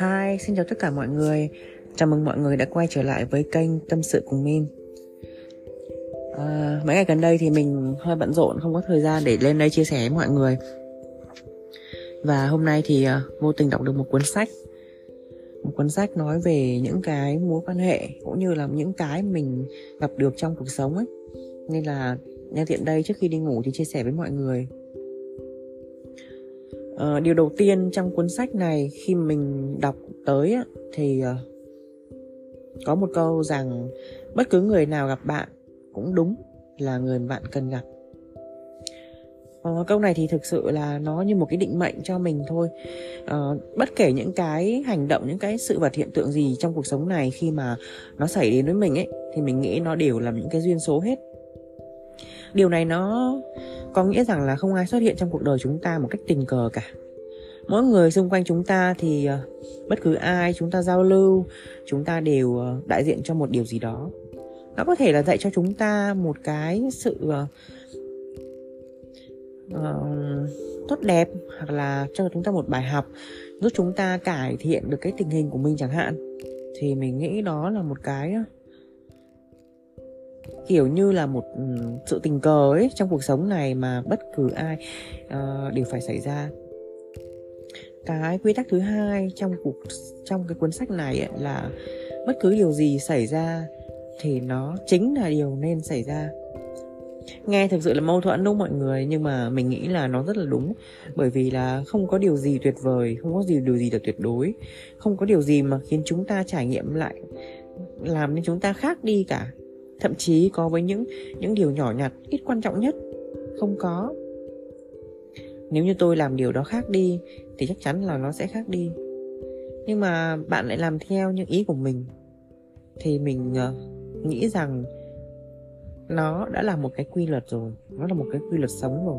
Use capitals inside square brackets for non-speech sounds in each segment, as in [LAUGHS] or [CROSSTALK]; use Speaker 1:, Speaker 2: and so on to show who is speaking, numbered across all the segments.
Speaker 1: Hi, xin chào tất cả mọi người. Chào mừng mọi người đã quay trở lại với kênh Tâm sự cùng Min. À, Mấy ngày gần đây thì mình hơi bận rộn Không có thời gian để lên đây chia sẻ với mọi người. Và hôm nay thì uh, vô tình đọc được một cuốn sách. Một cuốn sách nói về những cái mối quan hệ Cũng như là những cái mình gặp được trong cuộc sống ấy. Nên là nhân tiện đây trước khi đi ngủ thì chia sẻ với mọi người uh, điều đầu tiên trong cuốn sách này khi mình đọc tới thì uh, có một câu rằng bất cứ người nào gặp bạn cũng đúng là người bạn cần gặp. Uh, câu này thì thực sự là nó như một cái định mệnh cho mình thôi. Uh, bất kể những cái hành động những cái sự vật hiện tượng gì trong cuộc sống này khi mà nó xảy đến với mình ấy thì mình nghĩ nó đều là những cái duyên số hết. Điều này nó có nghĩa rằng là không ai xuất hiện trong cuộc đời chúng ta một cách tình cờ cả. Mỗi người xung quanh chúng ta thì ờ, bất cứ ai chúng ta giao lưu chúng ta đều ờ, đại diện cho một điều gì đó. Nó có thể là dạy cho chúng ta một cái sự uh, uh, tốt đẹp hoặc là cho chúng ta một bài học giúp chúng ta cải thiện được cái tình hình của mình chẳng hạn. Thì mình nghĩ đó là một cái kiểu như là một ừ, sự tình cờ ấy trong cuộc sống này mà bất cứ ai uh, đều phải xảy ra. Cái quy tắc thứ hai trong cuộc trong cái cuốn sách này ấy, là bất cứ điều gì xảy ra thì nó chính là điều nên xảy ra. Nghe thực sự là mâu thuẫn đúng mọi người? Nhưng mà mình nghĩ là nó rất là đúng. Bởi vì là không có điều gì tuyệt vời không có gì điều gì là tuyệt đối. Không có điều gì mà khiến chúng ta trải nghiệm lại làm nên chúng ta khác đi cả thậm chí có với những những điều nhỏ nhặt ít quan trọng nhất. Không có. Nếu như tôi làm điều đó khác đi thì chắc chắn là nó sẽ khác đi. Nhưng mà bạn lại làm theo những ý của mình thì mình uh, nghĩ rằng nó đã là một cái quy luật rồi nó là một cái quy luật sống rồi.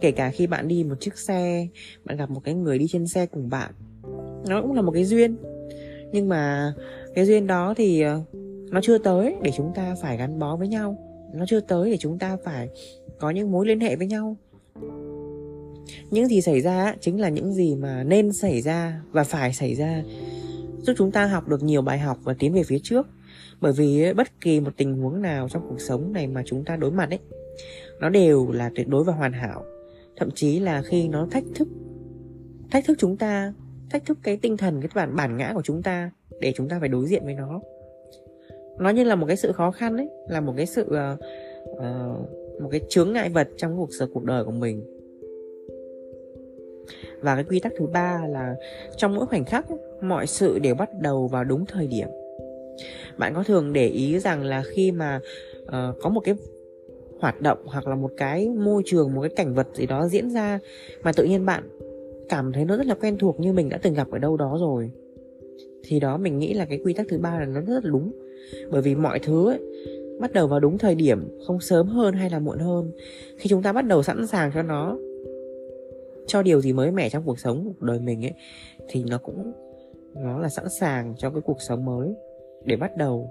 Speaker 1: Kể cả khi bạn đi một chiếc xe bạn gặp một cái người đi trên xe cùng bạn nó cũng là một cái duyên. Nhưng mà cái duyên đó thì uh, nó chưa tới để chúng ta phải gắn bó với nhau. Nó chưa tới để chúng ta phải có những mối liên hệ với nhau. Những gì xảy ra chính là những gì mà nên xảy ra và phải xảy ra. Giúp chúng ta học được nhiều bài học và tiến về phía trước. Bởi vì bất kỳ một tình huống nào trong cuộc sống này mà chúng ta đối mặt ấy, nó đều là tuyệt đối và hoàn hảo. Thậm chí là khi nó thách thức thách thức chúng ta, thách thức cái tinh thần, cái bản bản ngã của chúng ta để chúng ta phải đối diện với nó nó như là một cái sự khó khăn ấy là một cái sự uh, một cái chướng ngại vật trong cuộc sống cuộc đời của mình. Và cái quy tắc thứ ba là trong mỗi khoảnh khắc mọi sự đều bắt đầu vào đúng thời điểm. Bạn có thường để ý rằng là khi mà uh, có một cái hoạt động hoặc là một cái môi trường một cái cảnh vật gì đó diễn ra mà tự nhiên bạn cảm thấy nó rất là quen thuộc như mình đã từng gặp ở đâu đó rồi thì đó mình nghĩ là cái quy tắc thứ ba là nó rất là đúng bởi vì mọi thứ ấy, bắt đầu vào đúng thời điểm không sớm hơn hay là muộn hơn khi chúng ta bắt đầu sẵn sàng cho nó cho điều gì mới mẻ trong cuộc sống cuộc đời mình ấy thì nó cũng nó là sẵn sàng cho cái cuộc sống mới để bắt đầu.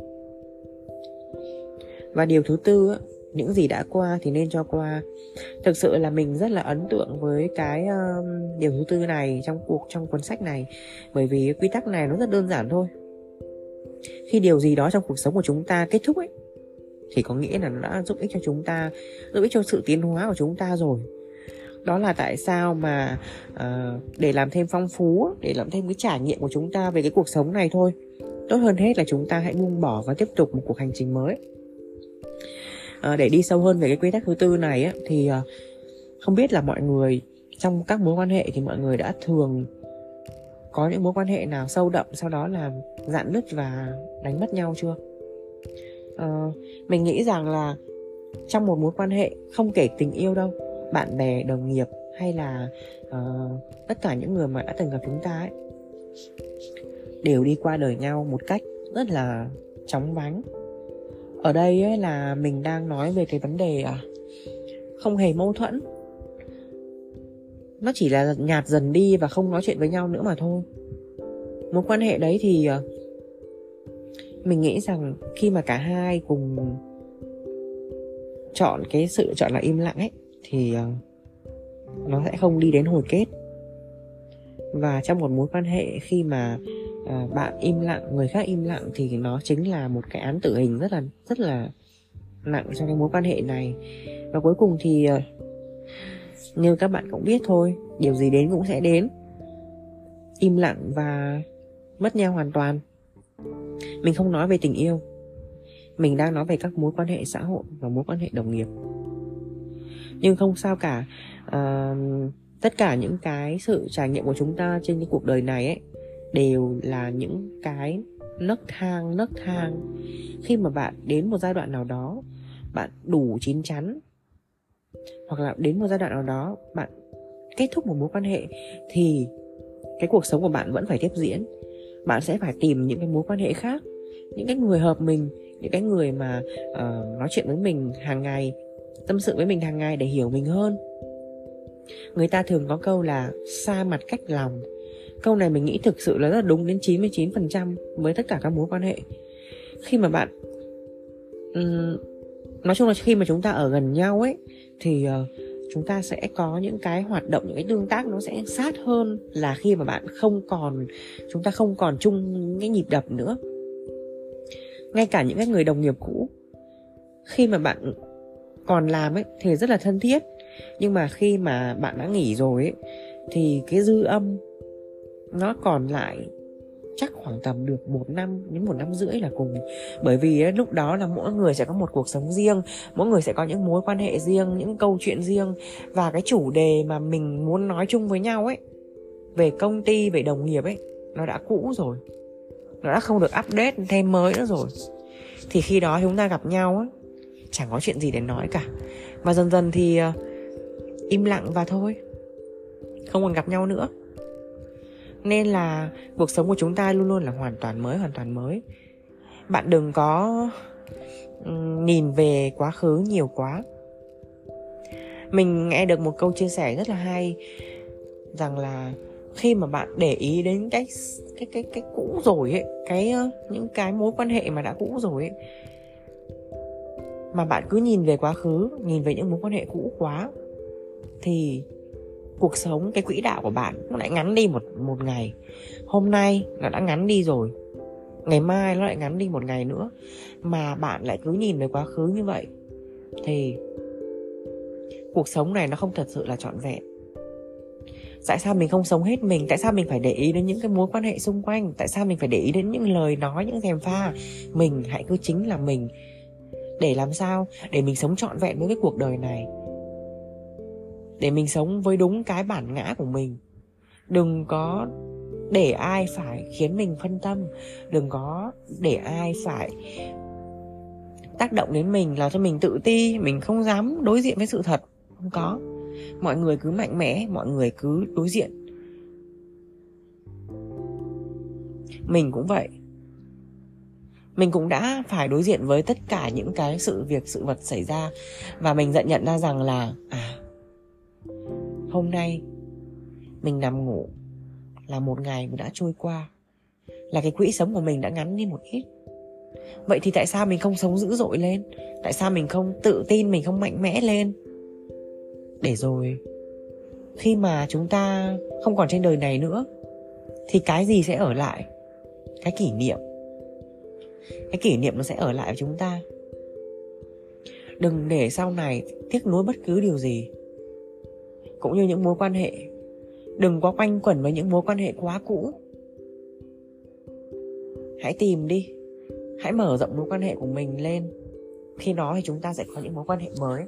Speaker 1: Và điều thứ tư những gì đã qua thì nên cho qua. Thực sự là mình rất là ấn tượng với cái uh, điều thứ tư này trong cuộc trong cuốn sách này. Bởi vì quy tắc này nó rất đơn giản thôi khi điều gì đó trong cuộc sống của chúng ta kết thúc ấy thì có nghĩa là nó đã giúp ích cho chúng ta giúp ích cho sự tiến hóa của chúng ta rồi. Đó là tại sao mà uh, để làm thêm phong phú để làm thêm cái trải nghiệm của chúng ta về cái cuộc sống này thôi tốt hơn hết là chúng ta hãy buông bỏ và tiếp tục một cuộc hành trình mới. Uh, để đi sâu hơn về cái quy tắc thứ tư này á, thì uh, không biết là mọi người trong các mối quan hệ thì mọi người đã thường có những mối quan hệ nào sâu đậm sau đó là dạn nứt và đánh mất nhau chưa? Uh, mình nghĩ rằng là trong một mối quan hệ không kể tình yêu đâu bạn bè đồng nghiệp hay là uh, tất cả những người mà đã từng gặp chúng ta ấy đều đi qua đời nhau một cách rất là chóng vánh. Ở đây ấy là mình đang nói về cái vấn đề à, không hề mâu thuẫn nó chỉ là nhạt dần đi và không nói chuyện với nhau nữa mà thôi. Mối quan hệ đấy thì ờ, mình nghĩ rằng khi mà cả hai cùng chọn cái sự chọn là im lặng ấy, thì ờ, nó sẽ không đi đến hồi kết. Và trong một mối quan hệ khi mà ờ, bạn im lặng, người khác im lặng thì nó chính là một cái án tử hình rất là rất là nặng trong cái mối quan hệ này. Và cuối cùng thì nhưng như các bạn cũng biết thôi điều gì đến cũng sẽ đến. Im lặng và mất nhau hoàn toàn. Mình không nói về tình yêu. Mình đang nói về các mối quan hệ xã hội và mối quan hệ đồng nghiệp. Nhưng không sao cả à, tất cả những cái sự trải nghiệm của chúng ta trên cái cuộc đời này ấy đều là những cái nấc thang nấc thang. Khi mà bạn đến một giai đoạn nào đó bạn đủ chín chắn hoặc là đến một giai đoạn nào đó bạn kết thúc một mối quan hệ thì cái cuộc sống của bạn vẫn phải tiếp diễn. Bạn sẽ phải tìm những cái mối quan hệ khác những cái người hợp mình những cái người mà uh, nói chuyện với mình hàng ngày tâm sự với mình hàng ngày để hiểu mình hơn. Người ta thường có câu là xa mặt cách lòng câu này mình nghĩ thực sự là rất là đúng đến 99% với tất cả các mối quan hệ. Khi mà bạn um, nói chung là khi mà chúng ta ở gần nhau ấy thì uh, chúng ta sẽ có những cái hoạt động những cái tương tác nó sẽ sát hơn là khi mà bạn không còn chúng ta không còn chung cái nhịp đập nữa. Ngay cả những cái người đồng nghiệp cũ khi mà bạn còn làm ấy thì rất là thân thiết nhưng mà khi mà bạn đã nghỉ rồi ấy thì cái dư âm nó còn lại chắc khoảng tầm được một năm đến một năm rưỡi là cùng. Bởi vì ấy, lúc đó là mỗi người sẽ có một cuộc sống riêng mỗi người sẽ có những mối quan hệ riêng những câu chuyện riêng. Và cái chủ đề mà mình muốn nói chung với nhau ấy về công ty về đồng nghiệp ấy nó đã cũ rồi. Nó đã không được update thêm mới nữa rồi. Thì khi đó chúng ta gặp nhau ấy chẳng có chuyện gì để nói cả. Và dần dần thì uh, im lặng và thôi. Không còn gặp nhau nữa nên là cuộc sống của chúng ta luôn luôn là hoàn toàn mới, hoàn toàn mới. Bạn đừng có nhìn về quá khứ nhiều quá. Mình nghe được một câu chia sẻ rất là hay, rằng là khi mà bạn để ý đến cái cái cái cái cũ rồi ấy, cái những cái mối quan hệ mà đã cũ rồi ấy, mà bạn cứ nhìn về quá khứ, nhìn về những mối quan hệ cũ quá, thì cuộc sống, cái quỹ đạo của bạn nó lại ngắn đi một một ngày. Hôm nay nó đã ngắn đi rồi, ngày mai nó lại ngắn đi một ngày nữa. Mà bạn lại cứ nhìn về quá khứ như vậy, thì cuộc sống này nó không thật sự là trọn vẹn. Tại sao mình không sống hết mình? Tại sao mình phải để ý đến những cái mối quan hệ xung quanh? Tại sao mình phải để ý đến những lời nói, những thèm pha? Mình hãy cứ chính là mình. Để làm sao? Để mình sống trọn vẹn với cái cuộc đời này để mình sống với đúng cái bản ngã của mình. Đừng có để ai phải khiến mình phân tâm. Đừng có để ai phải tác động đến mình làm cho mình tự ti. Mình không dám đối diện với sự thật. Không có. Mọi người cứ mạnh mẽ, mọi người cứ đối diện. Mình cũng vậy. Mình cũng đã phải đối diện với tất cả những cái sự việc, sự vật xảy ra. Và mình nhận nhận ra rằng là à hôm nay, mình nằm ngủ là một ngày mình đã trôi qua. Là cái quỹ sống của mình đã ngắn đi một ít. Vậy thì tại sao mình không sống dữ dội lên? Tại sao mình không tự tin, mình không mạnh mẽ lên? Để rồi, khi mà chúng ta không còn trên đời này nữa, thì cái gì sẽ ở lại? Cái kỷ niệm. Cái kỷ niệm nó sẽ ở lại với chúng ta. Đừng để sau này tiếc nuối bất cứ điều gì cũng như những mối quan hệ. Đừng quá quanh quẩn với những mối quan hệ quá cũ. Hãy tìm đi. Hãy mở rộng mối quan hệ của mình lên. Khi đó thì chúng ta sẽ có những mối quan hệ mới,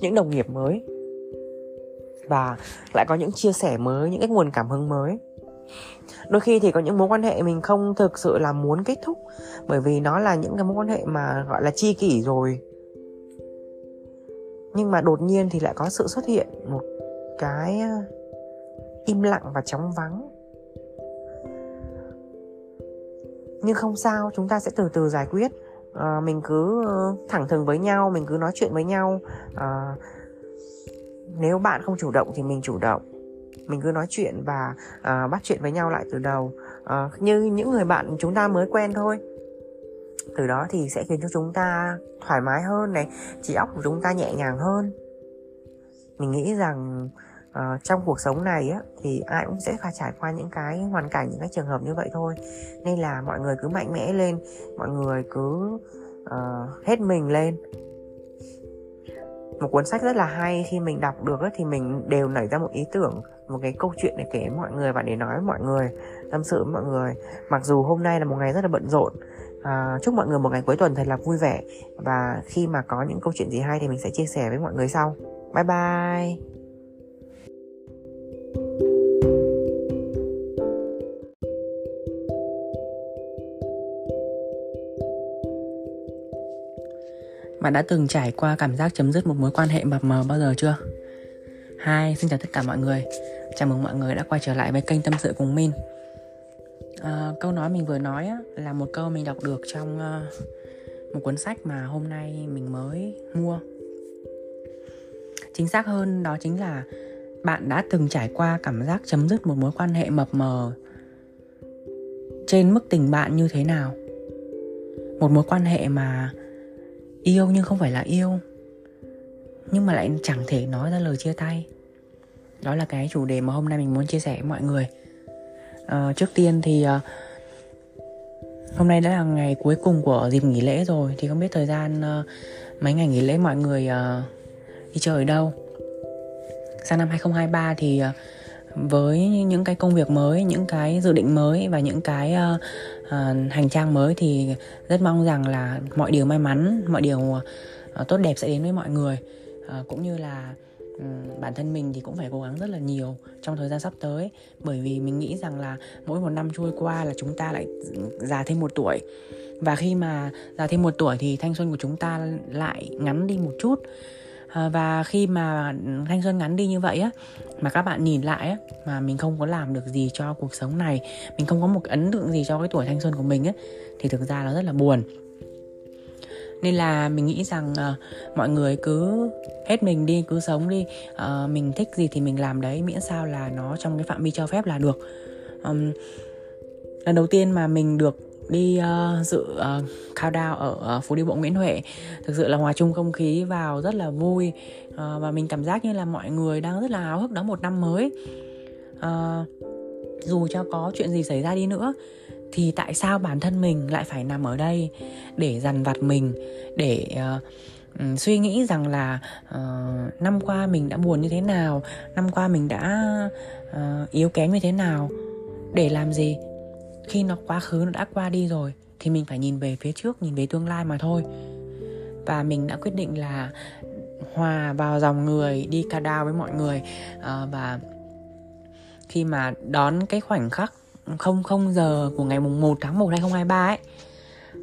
Speaker 1: những đồng nghiệp mới. Và lại có những chia sẻ mới, những cái nguồn cảm hứng mới. Đôi khi thì có những mối quan hệ mình không thực sự là muốn kết thúc, bởi vì nó là những cái mối quan hệ mà, gọi là, chi kỷ rồi. Nhưng mà đột nhiên thì lại có sự xuất hiện một cái im lặng và chóng vắng. Nhưng không sao chúng ta sẽ từ từ giải quyết. À, mình cứ thẳng thừng với nhau mình cứ nói chuyện với nhau. À, nếu bạn không chủ động thì mình chủ động. Mình cứ nói chuyện và à, bắt chuyện với nhau lại từ đầu. À, như những người bạn chúng ta mới quen thôi. Từ đó thì sẽ khiến cho chúng ta thoải mái hơn này trí óc của chúng ta nhẹ nhàng hơn. Mình nghĩ rằng uh, trong cuộc sống này á thì ai cũng sẽ phải trải qua những cái hoàn cảnh những cái trường hợp như vậy thôi. Nên là mọi người cứ mạnh mẽ lên mọi người cứ uh, hết mình lên. Một cuốn sách rất là hay khi mình đọc được ấy, thì mình đều nảy ra một ý tưởng một cái câu chuyện để kể với mọi người và để nói với mọi người tâm sự với mọi người. Mặc dù hôm nay là một ngày rất là bận rộn à, chúc mọi người một ngày cuối tuần thật là vui vẻ. Và khi mà có những câu chuyện gì hay thì mình sẽ chia sẻ với mọi người sau. Bye bye! Bạn đã từng trải qua cảm giác chấm dứt một mối quan hệ mập mờ bao giờ chưa? Hai, xin chào tất cả mọi người. Chào mừng mọi người đã quay trở lại với kênh Tâm sự cùng Min. À, Câu nói mình vừa nói á, là một câu mình đọc được trong uh, một cuốn sách mà hôm nay mình mới mua. Chính xác hơn đó chính là bạn đã từng trải qua cảm giác chấm dứt một mối quan hệ mập mờ trên mức tình bạn như thế nào? Một mối quan hệ mà yêu nhưng không phải là yêu. Nhưng mà lại chẳng thể nói ra lời chia tay. Đó là cái chủ đề mà hôm nay mình muốn chia sẻ với mọi người. À, trước tiên thì à, hôm nay đã là ngày cuối cùng của dịp nghỉ lễ rồi. Thì không biết thời gian à, mấy ngày nghỉ lễ mọi người à, đi chơi ở đâu. Sang năm 2023 thì à, với những cái công việc mới những cái dự định mới và những cái uh, uh, hành trang mới thì rất mong rằng là mọi điều may mắn mọi điều uh, tốt đẹp sẽ đến với mọi người. Uh, cũng như là um, bản thân mình thì cũng phải cố gắng rất là nhiều trong thời gian sắp tới. Bởi vì mình nghĩ rằng là mỗi một năm trôi qua là chúng ta lại già thêm một tuổi. Và khi mà già thêm một tuổi thì thanh xuân của chúng ta lại ngắn đi một chút. Ờ, và khi mà thanh xuân ngắn đi như vậy á mà các bạn nhìn lại á mà mình không có làm được gì cho cuộc sống này mình không có một ấn tượng gì cho cái tuổi thanh xuân của mình á thì thực ra nó rất là buồn. Nên là mình nghĩ rằng uh, mọi người cứ hết mình đi cứ sống đi. Uh, mình thích gì thì mình làm đấy miễn sao là nó trong cái phạm vi cho phép là được. Um, lần đầu tiên mà mình được đi uh, dự uh, countdown ở uh, phố đi bộ Nguyễn Huệ. Thực sự là hòa chung không khí vào rất là vui uh, và mình cảm giác như là mọi người đang rất là háo hức đón một năm mới. Uh, dù cho có chuyện gì xảy ra đi nữa thì tại sao bản thân mình lại phải nằm ở đây để dằn vặt mình để uh, suy nghĩ rằng là uh, năm qua mình đã buồn như thế nào năm qua mình đã uh, yếu kém như thế nào để làm gì? Khi nó quá khứ nó đã qua đi rồi thì mình phải nhìn về phía trước nhìn về tương lai mà thôi. Và mình đã quyết định là hòa vào dòng người đi ca đao với mọi người. À, và khi mà đón cái khoảnh khắc không không giờ của ngày mùng 1 tháng 1 2023 ấy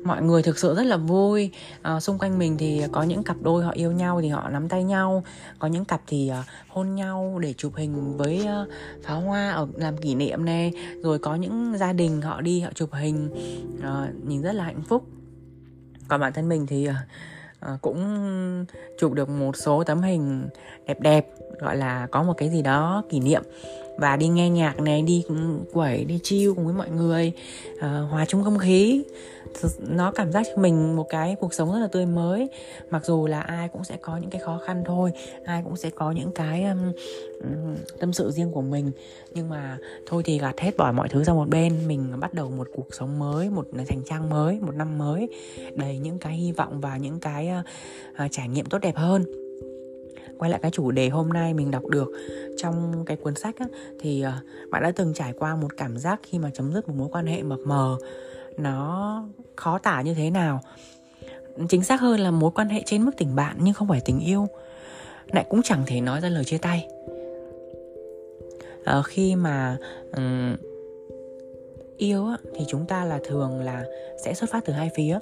Speaker 1: mọi người thực sự rất là vui. À, xung quanh mình thì có những cặp đôi họ yêu nhau thì họ nắm tay nhau. Có những cặp thì uh, hôn nhau để chụp hình với uh, pháo hoa ở làm kỷ niệm nè. Rồi có những gia đình họ đi họ chụp hình. Uh, nhìn rất là hạnh phúc. Còn bản thân mình thì uh, À, cũng chụp được một số tấm hình đẹp đẹp gọi là có một cái gì đó kỷ niệm và đi nghe nhạc này đi quẩy đi chill cùng với mọi người uh, hòa chung không khí. Nó cảm giác cho mình một cái cuộc sống rất là tươi mới. Mặc dù là ai cũng sẽ có những cái khó khăn thôi ai cũng sẽ có những cái um, tâm sự riêng của mình. Nhưng mà thôi thì gạt hết bỏ mọi thứ ra một bên mình bắt đầu một cuộc sống mới một thành trang mới một năm mới đầy những cái hy vọng và những cái uh, uh, trải nghiệm tốt đẹp hơn quay lại cái chủ đề hôm nay mình đọc được trong cái cuốn sách á, thì ờ, bạn đã từng trải qua một cảm giác khi mà chấm dứt một mối quan hệ mập mờ nó khó tả như thế nào? Chính xác hơn là mối quan hệ trên mức tình bạn nhưng không phải tình yêu lại cũng chẳng thể nói ra lời chia tay. À, khi mà um, yêu á, thì chúng ta là thường là sẽ xuất phát từ hai phía.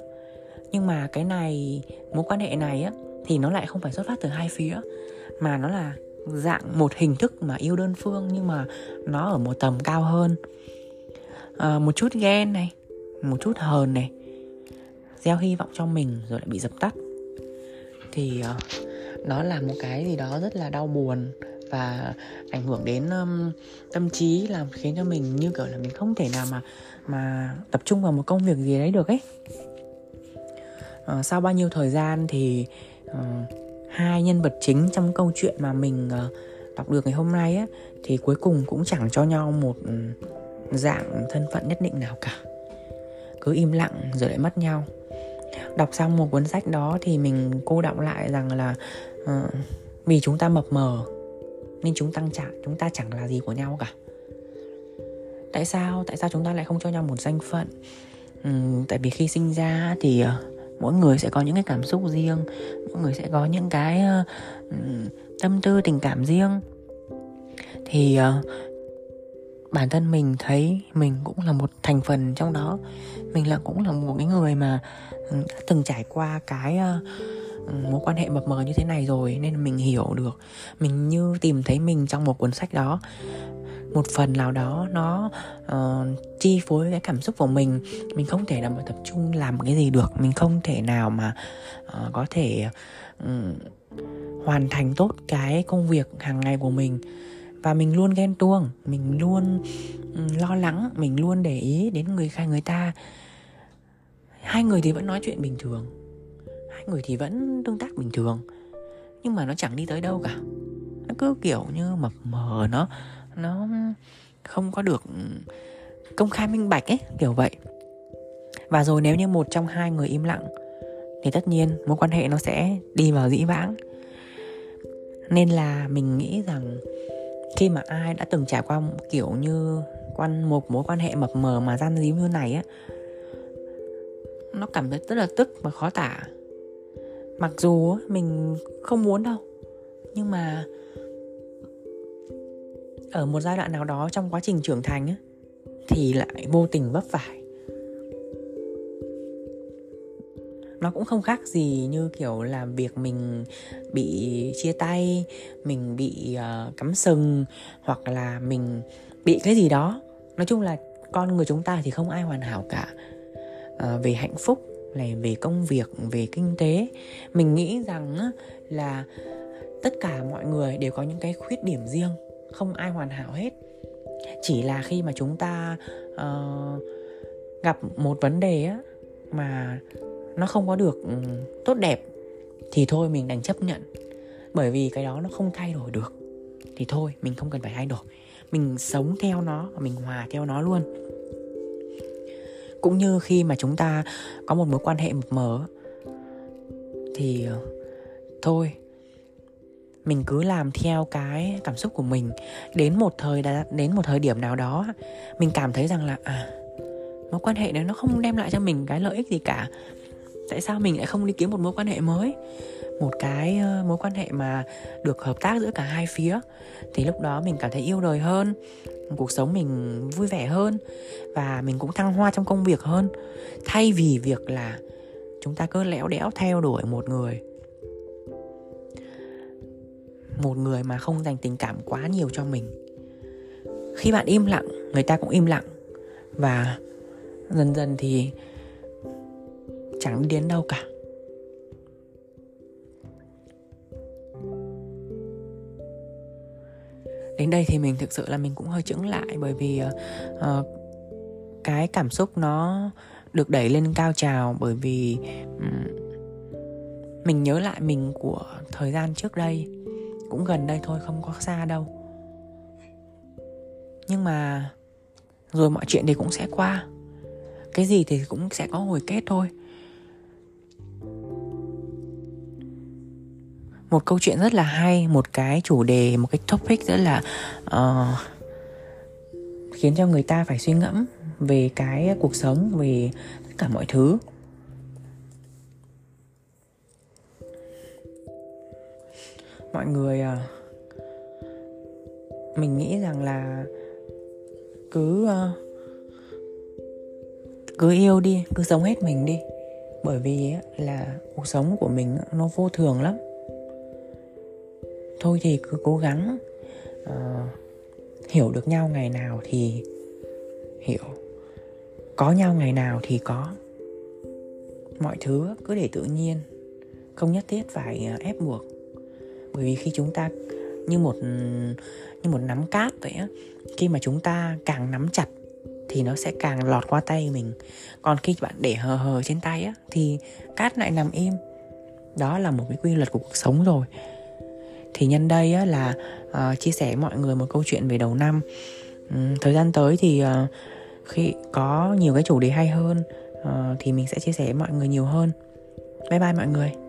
Speaker 1: Nhưng mà cái này mối quan hệ này á thì nó lại không phải xuất phát từ hai phía mà nó là dạng một hình thức mà yêu đơn phương nhưng mà nó ở một tầm cao hơn. À, một chút ghen này một chút hờn này gieo hy vọng cho mình rồi lại bị dập tắt. Thì uh, nó là một cái gì đó rất là đau buồn và ảnh hưởng đến um, tâm trí làm khiến cho mình như kiểu là mình không thể nào mà mà tập trung vào một công việc gì đấy được ấy. Uh, sau bao nhiêu thời gian thì uh, hai nhân vật chính trong câu chuyện mà mình uh, đọc được ngày hôm nay á thì cuối cùng cũng chẳng cho nhau một ừ, dạng thân phận nhất định nào cả. Cứ im lặng rồi lại mất nhau. Đọc xong một cuốn sách đó thì mình cô đọng lại rằng là uh, vì chúng ta mập mờ nên chúng tăng chẳng chúng ta chẳng là gì của nhau cả. Tại sao tại sao chúng ta lại không cho nhau một danh phận? Uhm, tại vì khi sinh ra thì uh, mỗi người sẽ có những cái cảm xúc riêng mỗi người sẽ có những cái uh, tâm tư tình cảm riêng. Thì uh, bản thân mình thấy mình cũng là một thành phần trong đó. Mình là cũng là một cái người mà đã từng trải qua cái uh, mối quan hệ mập mờ như thế này rồi nên mình hiểu được. Mình như tìm thấy mình trong một cuốn sách đó một phần nào đó nó uh, chi phối cái cảm xúc của mình. Mình không thể nào mà tập trung làm cái gì được. Mình không thể nào mà uh, có thể um, hoàn thành tốt cái công việc hàng ngày của mình. Và mình luôn ghen tuông mình luôn um, lo lắng mình luôn để ý đến người khai người ta. Hai người thì vẫn nói chuyện bình thường. Hai người thì vẫn tương tác bình thường. Nhưng mà nó chẳng đi tới đâu cả. Nó cứ kiểu như mập mờ nó nó không có được công khai minh bạch ấy, kiểu vậy. Và rồi nếu như một trong hai người im lặng, thì tất nhiên mối quan hệ nó sẽ đi vào dĩ vãng. Nên là mình nghĩ rằng khi mà ai đã từng trải qua kiểu như quan, một mối quan hệ mập mờ mà gian díu như này á, nó cảm thấy rất là tức và khó tả. Mặc dù mình không muốn đâu, nhưng mà ở một giai đoạn nào đó trong quá trình trưởng thành thì lại vô tình vấp phải. Nó cũng không khác gì như kiểu là việc mình bị chia tay mình bị uh, cắm sừng hoặc là mình bị cái gì đó. Nói chung là con người chúng ta thì không ai hoàn hảo cả. Uh, về hạnh phúc này về công việc về kinh tế mình nghĩ rằng là tất cả mọi người đều có những cái khuyết điểm riêng không ai hoàn hảo hết. Chỉ là khi mà chúng ta uh, gặp một vấn đề á mà nó không có được ừ, tốt đẹp thì thôi mình đành chấp nhận. Bởi vì cái đó nó không thay đổi được. Thì thôi mình không cần phải thay đổi. Mình sống theo nó và mình hòa theo nó luôn. Cũng như khi mà chúng ta có một mối quan hệ mập mờ thì ờ, thôi mình cứ làm theo cái cảm xúc của mình. Đến một thời đến một thời điểm nào đó, mình cảm thấy rằng là à mối quan hệ này nó không đem lại cho mình cái lợi ích gì cả. Tại sao mình lại không đi kiếm một mối quan hệ mới? Một cái mối quan hệ mà được hợp tác giữa cả hai phía. Thì lúc đó mình cảm thấy yêu đời hơn, cuộc sống mình vui vẻ hơn và mình cũng thăng hoa trong công việc hơn. Thay vì việc là chúng ta cứ lẽo đẽo theo đuổi một người một người mà không dành tình cảm quá nhiều cho mình. Khi bạn im lặng người ta cũng im lặng. Và dần dần thì chẳng đi đến đâu cả. Đến đây thì mình thực sự là mình cũng hơi chững lại bởi vì uh, cái cảm xúc nó được đẩy lên cao trào bởi vì um, mình nhớ lại mình của thời gian trước đây cũng gần đây thôi không có xa đâu. Nhưng mà rồi mọi chuyện thì cũng sẽ qua. Cái gì thì cũng sẽ có hồi kết thôi. Một câu chuyện rất là hay một cái chủ đề một cái topic rất là uh, khiến cho người ta phải suy ngẫm về cái cuộc sống về tất cả mọi thứ. Mọi người à. mình nghĩ rằng là cứ ờ, cứ yêu đi cứ sống hết mình đi. Bởi vì là cuộc sống của mình nó vô thường lắm. Thôi thì cứ cố gắng uh, hiểu được nhau ngày nào thì hiểu. Có nhau ngày nào thì có. Mọi thứ cứ để tự nhiên không nhất thiết phải ờ, ép buộc bởi vì khi chúng ta như một như một nắm cát vậy á khi mà chúng ta càng nắm chặt thì nó sẽ càng lọt qua tay mình. Còn khi bạn để hờ hờ trên tay á thì cát lại nằm im. Đó là một cái quy luật của cuộc sống rồi. Thì nhân đây á, là uh, chia sẻ mọi người một câu chuyện về đầu năm. Um, thời gian tới thì uh, khi có nhiều cái chủ đề hay hơn uh, thì mình sẽ chia sẻ với mọi người nhiều hơn. Bye bye mọi người.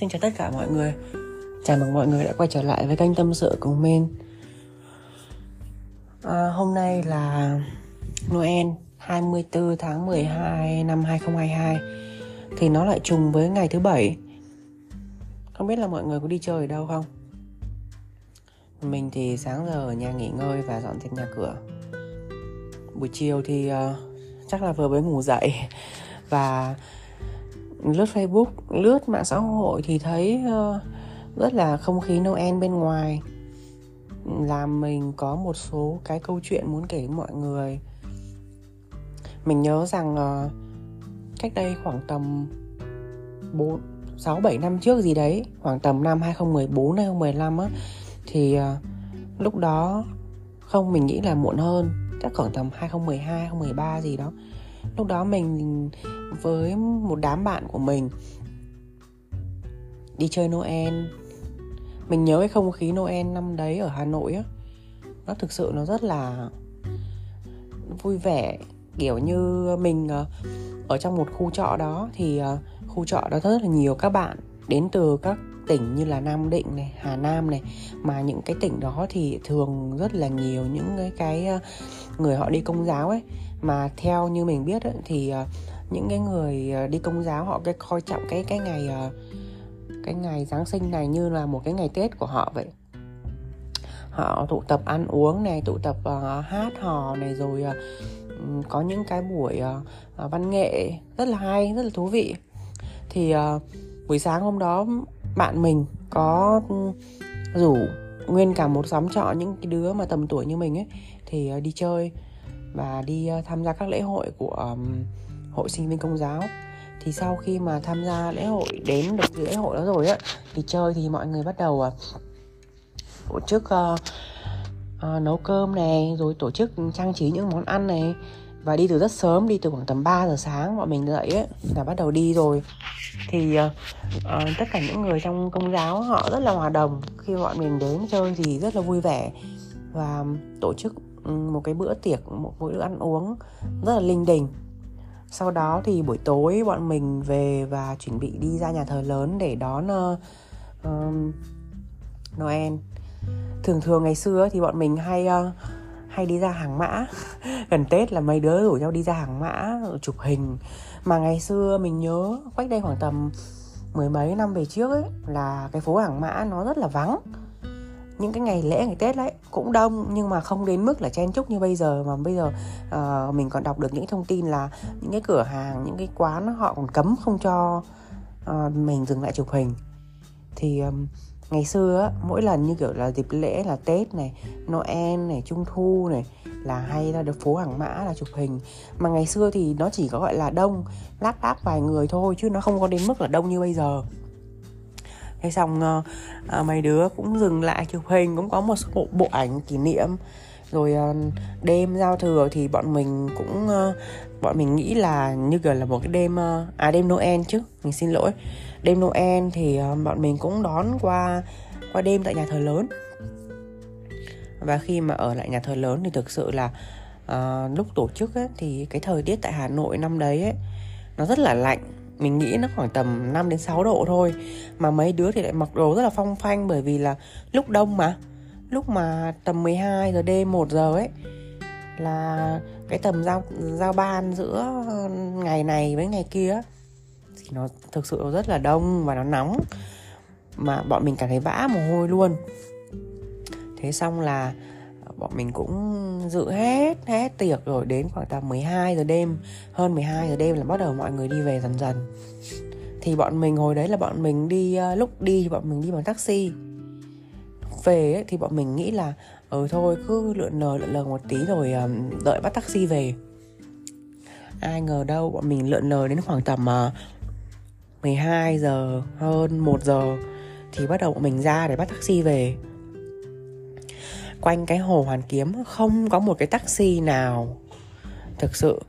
Speaker 1: Xin chào tất cả mọi người. Chào mừng mọi người đã quay trở lại với kênh Tâm sự cùng men à, Hôm nay là Noel 24 tháng 12 năm 2022 Thì nó lại trùng với ngày thứ bảy. Không biết là mọi người có đi chơi ở đâu không? Mình thì sáng giờ ở nhà nghỉ ngơi và dọn dẹp nhà cửa. Buổi chiều thì uh, chắc là vừa mới ngủ dậy. [LAUGHS] Và lướt Facebook, lướt mạng xã hội thì thấy ờ, rất là không khí Noel bên ngoài làm mình có một số cái câu chuyện muốn kể mọi người. Mình nhớ rằng ờ, cách đây khoảng tầm 4 6 7 năm trước gì đấy, khoảng tầm năm 2014 2015 á thì uh, lúc đó không mình nghĩ là muộn hơn, chắc khoảng tầm 2012 2013 gì đó lúc đó mình với một đám bạn của mình đi chơi Noel. Mình nhớ cái không khí Noel năm đấy ở Hà Nội á nó thực sự nó rất là vui vẻ kiểu như mình ờ, ở trong một khu trọ đó thì ờ, khu trọ đó rất là nhiều các bạn đến từ các tỉnh như là Nam Định này, Hà Nam này. Mà những cái tỉnh đó thì thường rất là nhiều những cái cái ờ, người họ đi công giáo ấy mà theo như mình biết ấy, thì ờ, những cái người ờ, đi công giáo họ cái coi trọng cái cái ngày ờ, cái ngày Giáng sinh này như là một cái ngày Tết của họ vậy. Họ tụ tập ăn uống này tụ tập uh, hát hò này rồi uh, có những cái buổi uh, văn nghệ rất là hay rất là thú vị. Thì uh, buổi sáng hôm đó bạn mình có rủ nguyên cả một xóm trọ những cái đứa mà tầm tuổi như mình ấy thì uh, đi chơi và đi ờ, tham gia các lễ hội của um, hội sinh viên công giáo. Thì sau khi mà tham gia lễ hội đến được lễ hội đó rồi á thì chơi thì mọi người bắt đầu uh, tổ chức uh, uh, nấu cơm này rồi tổ chức trang trí những món ăn này. Và đi từ rất sớm đi từ khoảng tầm 3 giờ sáng bọn mình dậy ấy là bắt đầu đi rồi. Thì uh, uh, tất cả những người trong công giáo họ rất là hòa đồng. Khi bọn mình đến chơi thì rất là vui vẻ. Và tổ chức một cái bữa tiệc một bữa ăn uống rất là linh đình. Sau đó thì buổi tối bọn mình về và chuẩn bị đi ra nhà thờ lớn để đón uh, Noel. Thường thường ngày xưa thì bọn mình hay uh, hay đi ra hàng mã. [LAUGHS] Gần tết là mấy đứa rủ nhau đi ra hàng mã chụp hình. Mà ngày xưa mình nhớ cách đây khoảng tầm mười mấy năm về trước ấy là cái phố hàng mã nó rất là vắng những cái ngày lễ ngày tết đấy cũng đông nhưng mà không đến mức là chen chúc như bây giờ mà bây giờ uh, mình còn đọc được những thông tin là những cái cửa hàng những cái quán họ còn cấm không cho uh, mình dừng lại chụp hình. Thì um, ngày xưa á, mỗi lần như kiểu là dịp lễ là tết này noel này trung thu này là hay ra được phố hàng mã là chụp hình. Mà ngày xưa thì nó chỉ có gọi là đông lác đác vài người thôi chứ nó không có đến mức là đông như bây giờ cái xong uh, mấy đứa cũng dừng lại chụp hình cũng có một số bộ, bộ ảnh kỷ niệm. Rồi uh, đêm giao thừa thì bọn mình cũng uh, bọn mình nghĩ là như kiểu là một cái đêm uh, à đêm Noel chứ mình xin lỗi. Đêm Noel thì uh, bọn mình cũng đón qua qua đêm tại nhà thờ lớn. Và khi mà ở lại nhà thờ lớn thì thực sự là uh, lúc tổ chức ấy, thì cái thời tiết tại Hà Nội năm đấy ấy, nó rất là lạnh mình nghĩ nó khoảng tầm 5 đến 6 độ thôi. Mà mấy đứa thì lại mặc đồ rất là phong phanh bởi vì là lúc đông mà. Lúc mà tầm 12 giờ đêm 1 giờ ấy, là cái tầm giao giao ban giữa ngày này với ngày kia thì nó thực sự rất là đông và nó nóng. Mà bọn mình cảm thấy vã mồ hôi luôn. Thế xong là bọn mình cũng dự hết hết tiệc rồi đến khoảng tầm 12 giờ đêm hơn 12 giờ đêm là bắt đầu mọi người đi về dần dần. Thì bọn mình hồi đấy là bọn mình đi ờ, lúc đi thì bọn mình đi bằng taxi. Về ấy, thì bọn mình nghĩ là ừ thôi cứ lượn lờ lượn lờ một tí rồi ờ, đợi bắt taxi về. Ai ngờ đâu bọn mình lượn lờ đến khoảng tầm uh, 12 giờ hơn 1 giờ thì bắt đầu bọn mình ra để bắt taxi về quanh cái hồ hoàn kiếm không có một cái taxi nào. Thực sự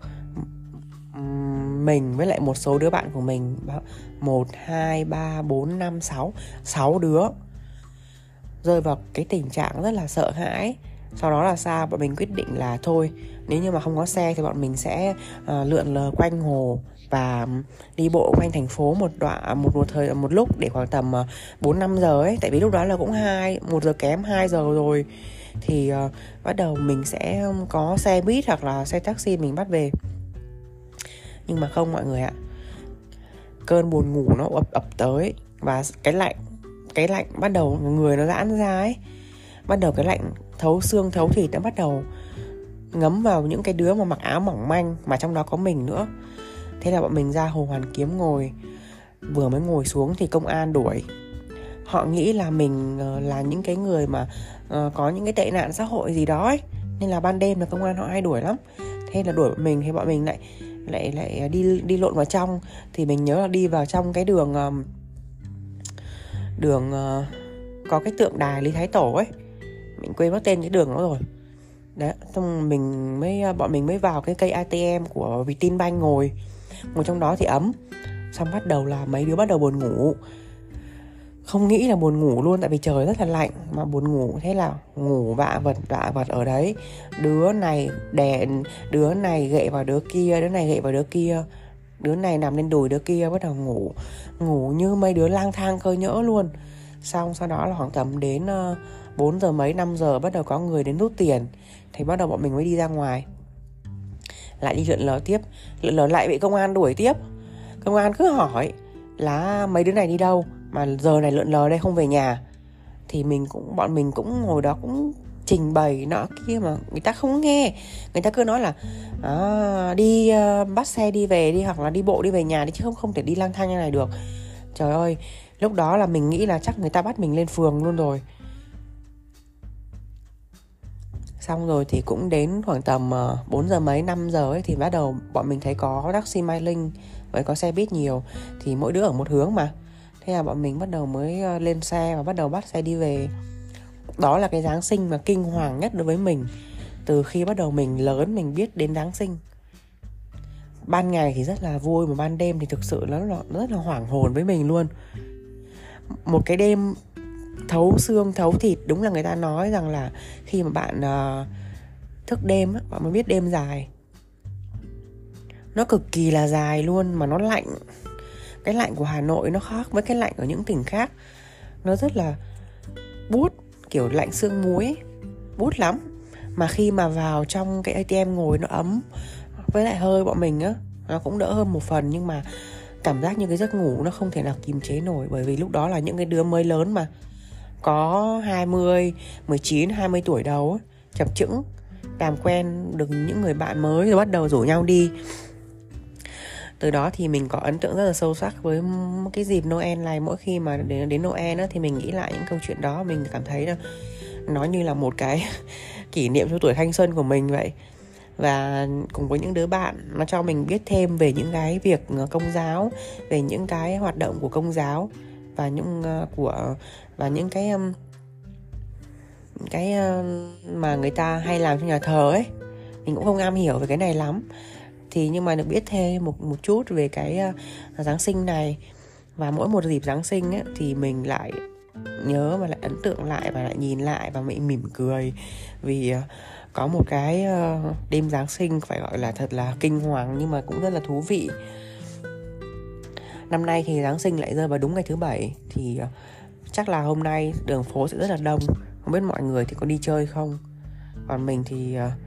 Speaker 1: mình với lại một số đứa bạn của mình một hai ba bốn năm sáu sáu đứa. Rơi vào cái tình trạng rất là sợ hãi. Sau đó là sao? Bọn mình quyết định là thôi nếu như mà không có xe thì bọn mình sẽ uh, lượn lờ quanh hồ và đi bộ quanh thành phố một đoạn à, một một thời một lúc để khoảng tầm uh, năm giờ ấy. Tại vì lúc đó là cũng hai một giờ kém 2 giờ rồi thì uh, bắt đầu mình sẽ có xe buýt hoặc là xe taxi mình bắt về. Nhưng mà không mọi người ạ. Cơn buồn ngủ nó ập ập tới và cái lạnh cái lạnh bắt đầu người nó giãn ra ấy. Bắt đầu cái lạnh thấu xương thấu thịt đã bắt đầu ngấm vào những cái đứa mà mặc áo mỏng manh mà trong đó có mình nữa. Thế là bọn mình ra hồ hoàn kiếm ngồi. Vừa mới ngồi xuống thì công an đuổi họ nghĩ là mình ờ, là những cái người mà ờ, có những cái tệ nạn xã hội gì đó ấy. Nên là ban đêm là công an họ hay đuổi lắm. Thế là đuổi bọn mình thì bọn mình lại lại lại đi đi lộn vào trong. Thì mình nhớ là đi vào trong cái đường đường ờ, có cái tượng đài lý thái tổ ấy. Mình quên mất tên cái đường đó rồi. Đấy, xong mình mới bọn mình mới vào cái cây ATM của Vietinbank ngồi. Ngồi trong đó thì ấm. Xong bắt đầu là mấy đứa bắt đầu buồn ngủ không nghĩ là buồn ngủ luôn, tại vì trời rất là lạnh, mà buồn ngủ thế là ngủ vạ vật vạ vật ở đấy. Đứa này đè đứa này gậy vào đứa kia, đứa này gậy vào đứa kia. Đứa này nằm lên đùi đứa kia, bắt đầu ngủ. Ngủ như mấy đứa lang thang cơ nhỡ luôn. Xong sau đó là khoảng tầm đến ờ, 4 giờ mấy 5 giờ bắt đầu có người đến rút tiền. Thì bắt đầu bọn mình mới đi ra ngoài. Lại đi lượn lờ tiếp. Lượn lờ lại bị công an đuổi tiếp. Công an cứ hỏi là mấy đứa này đi đâu? Mà giờ này lượn lờ đây không về nhà. Thì mình cũng bọn mình cũng ngồi đó cũng trình bày nọ kia mà người ta không nghe. Người ta cứ nói là à, đi uh, bắt xe đi về đi hoặc là đi bộ đi về nhà đi chứ không không thể đi lang thang như này được. Trời ơi lúc đó là mình nghĩ là chắc người ta bắt mình lên phường luôn rồi. Xong rồi thì cũng đến khoảng tầm ờ, 4 giờ mấy 5 giờ ấy thì bắt đầu bọn mình thấy có taxi Mai Linh với có xe buýt nhiều. Thì mỗi đứa ở một hướng mà thế là bọn mình bắt đầu mới ờ, lên xe và bắt đầu bắt xe đi về. Đó là cái giáng sinh mà kinh hoàng nhất đối với mình. Từ khi bắt đầu mình lớn mình biết đến giáng sinh. Ban ngày thì rất là vui mà ban đêm thì thực sự nó là rất là hoảng hồn với mình luôn. Một cái đêm thấu xương thấu thịt đúng là người ta nói rằng là khi mà bạn uh, thức đêm bạn mới biết đêm dài. Nó cực kỳ là dài luôn mà nó lạnh cái lạnh của Hà Nội nó khác với cái lạnh ở những tỉnh khác. Nó rất là bút kiểu lạnh xương muối bút lắm. Mà khi mà vào trong cái ATM ngồi nó ấm với lại hơi bọn mình á nó cũng đỡ hơn một phần. Nhưng mà cảm giác như cái giấc ngủ nó không thể nào kìm chế nổi bởi vì lúc đó là những cái đứa mới lớn mà. Có 20, 19, 20 tuổi đầu chập chững làm quen được những người bạn mới rồi bắt đầu rủ nhau đi từ đó thì mình có ấn tượng rất là sâu sắc với cái dịp Noel này. Mỗi khi mà đến đến Noel á, thì mình nghĩ lại những câu chuyện đó mình cảm thấy là nó như là một cái [LAUGHS] kỷ niệm cho tuổi thanh xuân của mình vậy. Và cùng với những đứa bạn nó cho mình biết thêm về những cái việc ờ, công giáo về những cái hoạt động của công giáo và những uh, của và những cái um, cái uh, mà người ta hay làm trong nhà thờ ấy. Mình cũng không am hiểu về cái này lắm thì nhưng mà được biết thêm một một chút về cái uh, Giáng sinh này. Và mỗi một dịp Giáng sinh ấy, thì mình lại nhớ và lại ấn tượng lại và lại nhìn lại và mình mỉm cười. Vì uh, có một cái uh, đêm Giáng sinh phải gọi là thật là kinh hoàng nhưng mà cũng rất là thú vị. Năm nay thì Giáng sinh lại rơi vào đúng ngày thứ bảy thì uh, chắc là hôm nay đường phố sẽ rất là đông. Không biết mọi người thì có đi chơi không? Còn mình thì uh,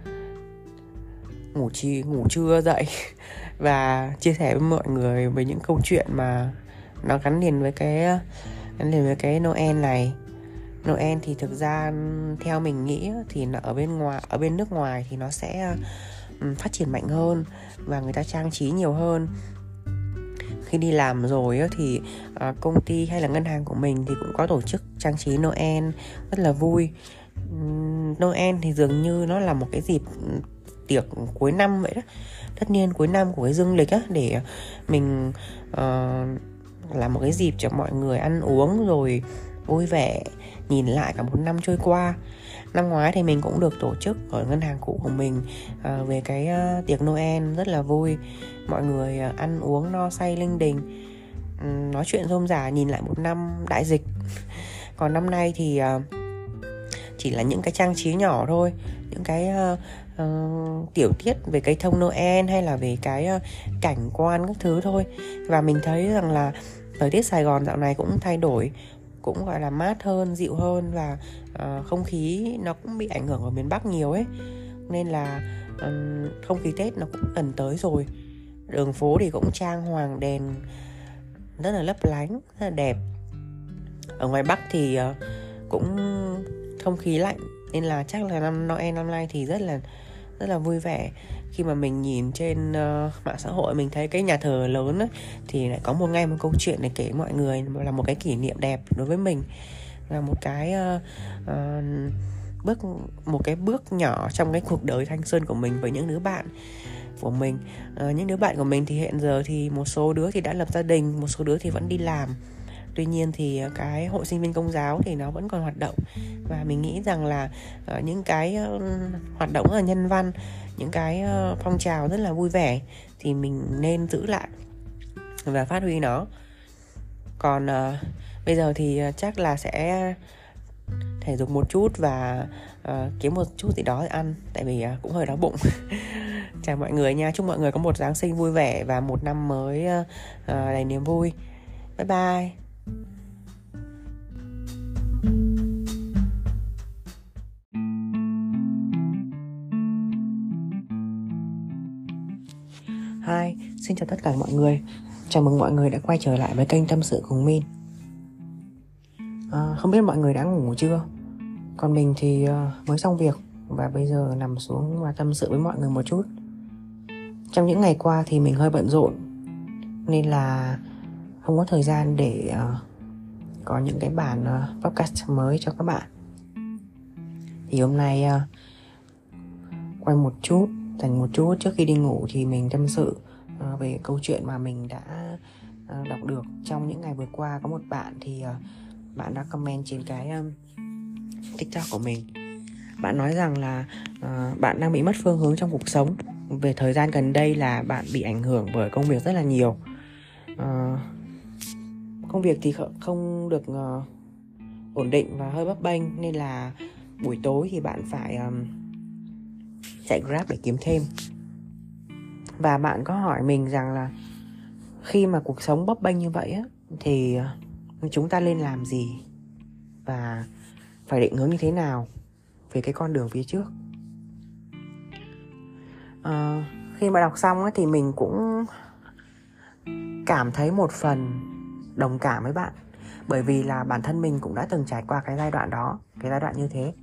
Speaker 1: ngủ chi, ngủ trưa dậy [LAUGHS] và chia sẻ với mọi người về những câu chuyện mà nó gắn liền với cái, gắn liền với cái Noel này. Noel thì thực ra theo mình nghĩ thì nó ở bên ngoài, ở bên nước ngoài thì nó sẽ phát triển mạnh hơn và người ta trang trí nhiều hơn. Khi đi làm rồi thì à, công ty hay là ngân hàng của mình thì cũng có tổ chức trang trí Noel rất là vui. Noel thì dường như nó là một cái dịp tiệc cuối năm vậy đó. Tất nhiên cuối năm của cái dương lịch á để mình uh, làm một cái dịp cho mọi người ăn uống rồi vui vẻ nhìn lại cả một năm trôi qua. Năm ngoái thì mình cũng được tổ chức ở ngân hàng cũ của mình uh, về cái uh, tiệc Noel rất là vui. Mọi người uh, ăn uống no say linh đình um, nói chuyện rôm rả nhìn lại một năm đại dịch. [LAUGHS] Còn năm nay thì uh, chỉ là những cái trang trí nhỏ thôi những cái uh, uh, tiểu tiết về cây thông Noel hay là về cái uh, cảnh quan các thứ thôi. Và mình thấy rằng là thời tiết Sài Gòn dạo này cũng thay đổi cũng gọi là mát hơn dịu hơn và uh, không khí nó cũng bị ảnh hưởng ở miền Bắc nhiều ấy. Nên là um, không khí Tết nó cũng gần tới rồi. Đường phố thì cũng trang hoàng đèn rất là lấp lánh rất là đẹp. Ở ngoài Bắc thì uh, cũng không khí lạnh nên là chắc là năm Noel năm nay thì rất là rất là vui vẻ. Khi mà mình nhìn trên uh, mạng xã hội mình thấy cái nhà thờ lớn ấy, thì lại có một ngày một câu chuyện để kể mọi người. Là một cái kỷ niệm đẹp đối với mình. Là một cái uh, uh, bước một cái bước nhỏ trong cái cuộc đời thanh xuân của mình với những đứa bạn của mình. Uh, những đứa bạn của mình thì hiện giờ thì một số đứa thì đã lập gia đình một số đứa thì vẫn đi làm tuy nhiên thì ờ, cái hội sinh viên công giáo thì nó vẫn còn hoạt động. Và mình nghĩ rằng là ờ, những cái hoạt động ở là nhân văn những cái phong trào rất là vui vẻ thì mình nên giữ lại và phát huy nó. Còn ờ, bây giờ thì chắc là sẽ thể dục một chút và uh, kiếm một chút gì đó để ăn tại vì uh, cũng hơi đói bụng. [LAUGHS] Chào mọi người nha chúc mọi người có một giáng sinh vui vẻ và một năm mới uh, đầy niềm vui. Bye bye. Hi, xin chào tất cả mọi người. Chào mừng mọi người đã quay trở lại với kênh Tâm sự cùng Min. À, Không biết mọi người đã ngủ chưa? Còn mình thì à, mới xong việc Và bây giờ nằm xuống và tâm sự với mọi người một chút. Trong những ngày qua thì mình hơi bận rộn Nên là không có thời gian để uh, có những cái bản uh, podcast mới cho các bạn. Thì hôm nay uh, quay một chút dành một chút trước khi đi ngủ thì mình tâm sự uh, về câu chuyện mà mình đã uh, đọc được. Trong những ngày vừa qua có một bạn thì uh, bạn đã comment trên cái um, tiktok của mình. Bạn nói rằng là uh, bạn đang bị mất phương hướng trong cuộc sống. Về thời gian gần đây là bạn bị ảnh hưởng bởi công việc rất là nhiều. Uh, công việc thì không được uh, ổn định và hơi bấp bênh nên là buổi tối thì bạn phải um, chạy grab để kiếm thêm. Và bạn có hỏi mình rằng là khi mà cuộc sống bấp bênh như vậy á thì ờ, chúng ta nên làm gì và phải định hướng như thế nào về cái con đường phía trước? À, khi mà đọc xong á, thì mình cũng cảm thấy một phần đồng cảm với bạn. Bởi vì là bản thân mình cũng đã từng trải qua cái giai đoạn đó cái giai đoạn như thế.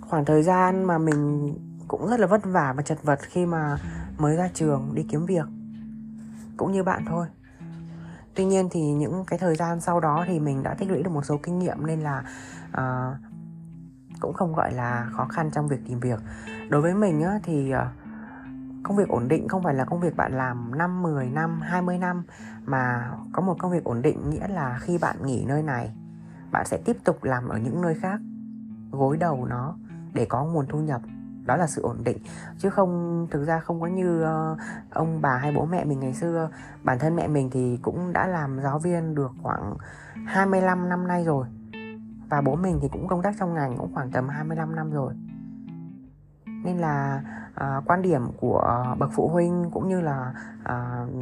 Speaker 1: Khoảng thời gian mà mình cũng rất là vất vả và chật vật khi mà mới ra trường đi kiếm việc cũng như bạn thôi. Tuy nhiên thì những cái thời gian sau đó thì mình đã tích lũy được một số kinh nghiệm nên là uh, cũng không gọi là khó khăn trong việc tìm việc. Đối với mình á, thì uh, công việc ổn định không phải là công việc bạn làm 5, 10 năm, 20 năm mà có một công việc ổn định nghĩa là khi bạn nghỉ nơi này bạn sẽ tiếp tục làm ở những nơi khác gối đầu nó để có nguồn thu nhập. Đó là sự ổn định. Chứ không thực ra không có như uh, ông bà hay bố mẹ mình ngày xưa. Bản thân mẹ mình thì cũng đã làm giáo viên được khoảng 25 năm nay rồi. Và bố mình thì cũng công tác trong ngành cũng khoảng tầm 25 năm rồi nên là uh, quan điểm của bậc phụ huynh cũng như là uh,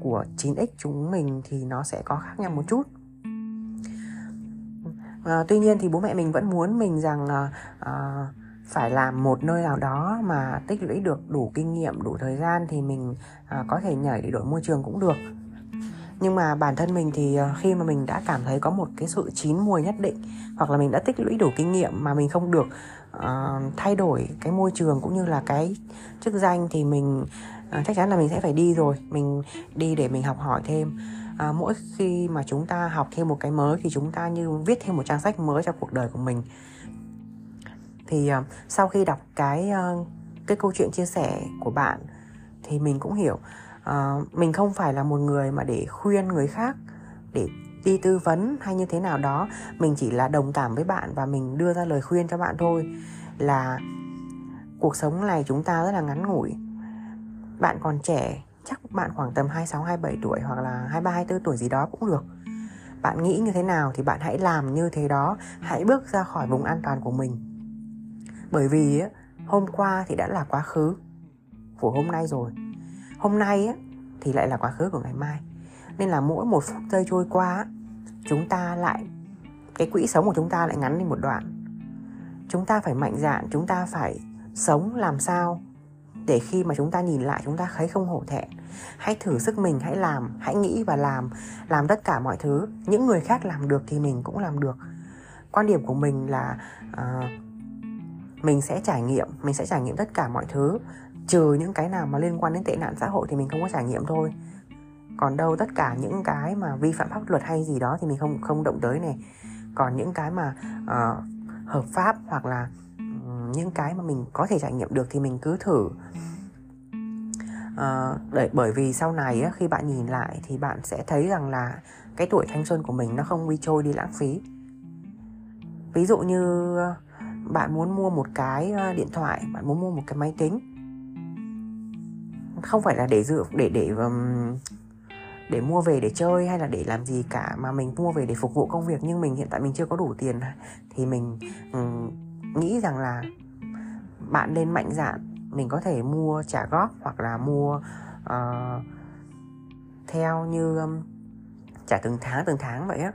Speaker 1: của 9x chúng mình thì nó sẽ có khác nhau một chút. Uh, tuy nhiên thì bố mẹ mình vẫn muốn mình rằng uh, phải làm một nơi nào đó mà tích lũy được đủ kinh nghiệm đủ thời gian thì mình à, có thể nhảy để đổi môi trường cũng được. Nhưng mà bản thân mình thì khi mà mình đã cảm thấy có một cái sự chín mùi nhất định hoặc là mình đã tích lũy đủ kinh nghiệm mà mình không được uh, thay đổi cái môi trường cũng như là cái chức danh thì mình uh, chắc chắn là mình sẽ phải đi rồi mình đi để mình học hỏi thêm. À, mỗi khi mà chúng ta học thêm một cái mới thì chúng ta như viết thêm một trang sách mới cho cuộc đời của mình. Thì uh, sau khi đọc cái uh, cái câu chuyện chia sẻ của bạn thì mình cũng hiểu uh, mình không phải là một người mà để khuyên người khác để đi tư vấn hay như thế nào đó, mình chỉ là đồng cảm với bạn và mình đưa ra lời khuyên cho bạn thôi. Là cuộc sống này chúng ta rất là ngắn ngủi. Bạn còn trẻ, chắc bạn khoảng tầm 26 27 tuổi hoặc là 23 24 tuổi gì đó cũng được. Bạn nghĩ như thế nào thì bạn hãy làm như thế đó, hãy bước ra khỏi vùng an toàn của mình. Bởi vì hôm qua thì đã là quá khứ của hôm nay rồi. Hôm nay thì lại là quá khứ của ngày mai. Nên là mỗi một phút giây trôi qua chúng ta lại cái quỹ sống của chúng ta lại ngắn đi một đoạn. Chúng ta phải mạnh dạn chúng ta phải sống làm sao để khi mà chúng ta nhìn lại chúng ta thấy không hổ thẹn. Hãy thử sức mình hãy làm hãy nghĩ và làm làm tất cả mọi thứ. Những người khác làm được thì mình cũng làm được. Quan điểm của mình là uh, mình sẽ trải nghiệm mình sẽ trải nghiệm tất cả mọi thứ trừ những cái nào mà liên quan đến tệ nạn xã hội thì mình không có trải nghiệm thôi còn đâu tất cả những cái mà vi phạm pháp luật hay gì đó thì mình không không động tới này còn những cái mà uh, hợp pháp hoặc là những cái mà mình có thể trải nghiệm được thì mình cứ thử. Uh, để bởi vì sau này á, khi bạn nhìn lại thì bạn sẽ thấy rằng là cái tuổi thanh xuân của mình nó không đi trôi đi lãng phí. Ví dụ như ờ, bạn muốn mua một cái điện thoại bạn muốn mua một cái máy tính. Không phải là để dự để để um, để mua về để chơi hay là để làm gì cả mà mình mua về để phục vụ công việc nhưng mình hiện tại mình chưa có đủ tiền thì mình um, nghĩ rằng là bạn nên mạnh dạn mình có thể mua trả góp hoặc là mua uh, theo như um, trả từng tháng từng tháng vậy á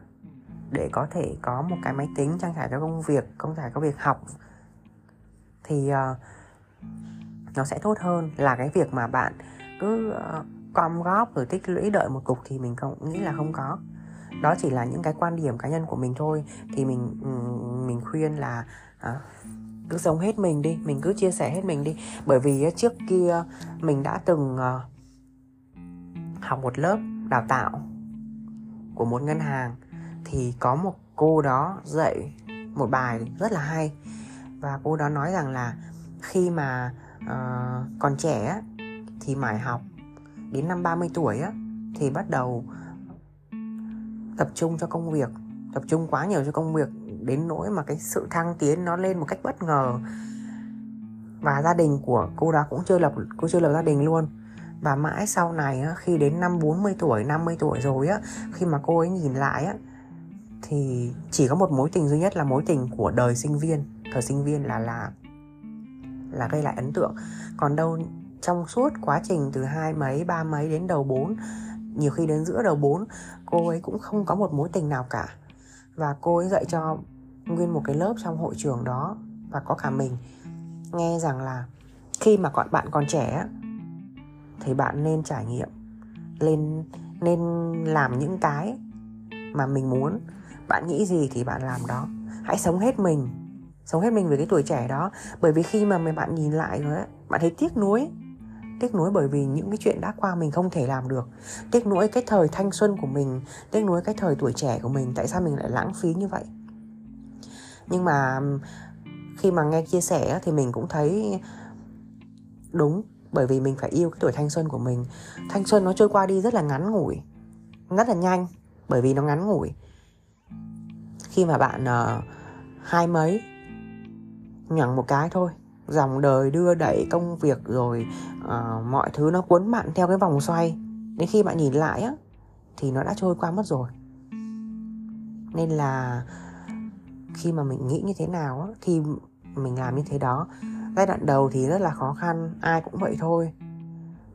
Speaker 1: để có thể có một cái máy tính trang trải cho công việc công trải cho việc học. Thì uh, nó sẽ tốt hơn là cái việc mà bạn cứ uh, com góp rồi tích lũy đợi một cục thì mình không nghĩ là không có. Đó chỉ là những cái quan điểm cá nhân của mình thôi. Thì mình mình khuyên là à, cứ sống hết mình đi mình cứ chia sẻ hết mình đi. Bởi vì trước kia mình đã từng ờ, học một lớp đào tạo của một ngân hàng thì có một cô đó dạy một bài rất là hay. Và cô đó nói rằng là khi mà uh, còn trẻ thì mải học đến năm 30 tuổi á thì bắt đầu tập trung cho công việc tập trung quá nhiều cho công việc đến nỗi mà cái sự thăng tiến nó lên một cách bất ngờ. Và gia đình của cô đó cũng chưa lập cô chưa lập gia đình luôn. Và mãi sau này á, khi đến năm 40 tuổi 50 tuổi rồi á khi mà cô ấy nhìn lại á thì chỉ có một mối tình duy nhất là mối tình của đời sinh viên. Thời sinh viên là là là gây lại ấn tượng. Còn đâu trong suốt quá trình từ hai mấy ba mấy đến đầu bốn nhiều khi đến giữa đầu bốn cô ấy cũng không có một mối tình nào cả. Và cô ấy dạy cho nguyên một cái lớp trong hội trường đó và có cả mình. Nghe rằng là khi mà còn bạn còn trẻ thì bạn nên trải nghiệm lên nên làm những cái mà mình muốn. Bạn nghĩ gì thì bạn làm đó. Hãy sống hết mình sống hết mình với cái tuổi trẻ đó. Bởi vì khi mà bạn nhìn lại rồi ấy, bạn thấy tiếc nuối tiếc nuối bởi vì những cái chuyện đã qua mình không thể làm được. Tiếc nuối cái thời thanh xuân của mình tiếc nuối cái thời tuổi trẻ của mình tại sao mình lại lãng phí như vậy? Nhưng mà khi mà nghe chia sẻ thì mình cũng thấy đúng bởi vì mình phải yêu cái tuổi thanh xuân của mình. Thanh xuân nó trôi qua đi rất là ngắn ngủi rất là nhanh bởi vì nó ngắn ngủi. Khi mà bạn uh, hai mấy nhận một cái thôi dòng đời đưa đẩy công việc rồi uh, mọi thứ nó cuốn bạn theo cái vòng xoay. Đến khi bạn nhìn lại á thì nó đã trôi qua mất rồi. Nên là khi mà mình nghĩ như thế nào á thì mình làm như thế đó giai đoạn đầu thì rất là khó khăn ai cũng vậy thôi.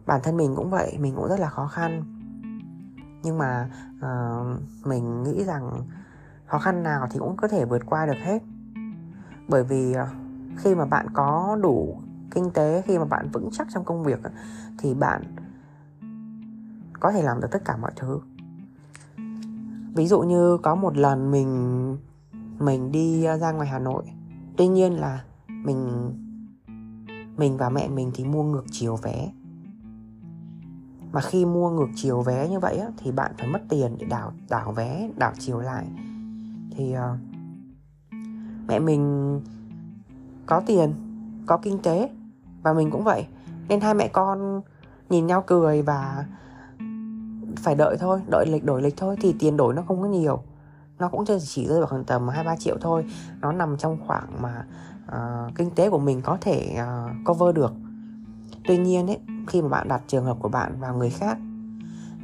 Speaker 1: Bản thân mình cũng vậy mình cũng rất là khó khăn. Nhưng mà uh, mình nghĩ rằng khó khăn nào thì cũng có thể vượt qua được hết. Bởi vì uh, khi mà bạn có đủ kinh tế khi mà bạn vững chắc trong công việc thì bạn có thể làm được tất cả mọi thứ. Ví dụ như có một lần mình mình đi à, ra ngoài hà nội tuy nhiên là mình mình và mẹ mình thì mua ngược chiều vé. Mà khi mua ngược chiều vé như vậy á, thì bạn phải mất tiền để đảo đảo vé đảo chiều lại. Thì uh, mẹ mình có tiền có kinh tế và mình cũng vậy. Nên hai mẹ con nhìn nhau cười và phải đợi thôi đợi lịch đổi lịch thôi thì tiền đổi nó không có nhiều. Nó cũng chỉ rơi vào khoảng tầm hai ba triệu thôi. Nó nằm trong khoảng mà uh, kinh tế của mình có thể uh, cover được. Tuy nhiên ấy khi mà bạn đặt trường hợp của bạn vào người khác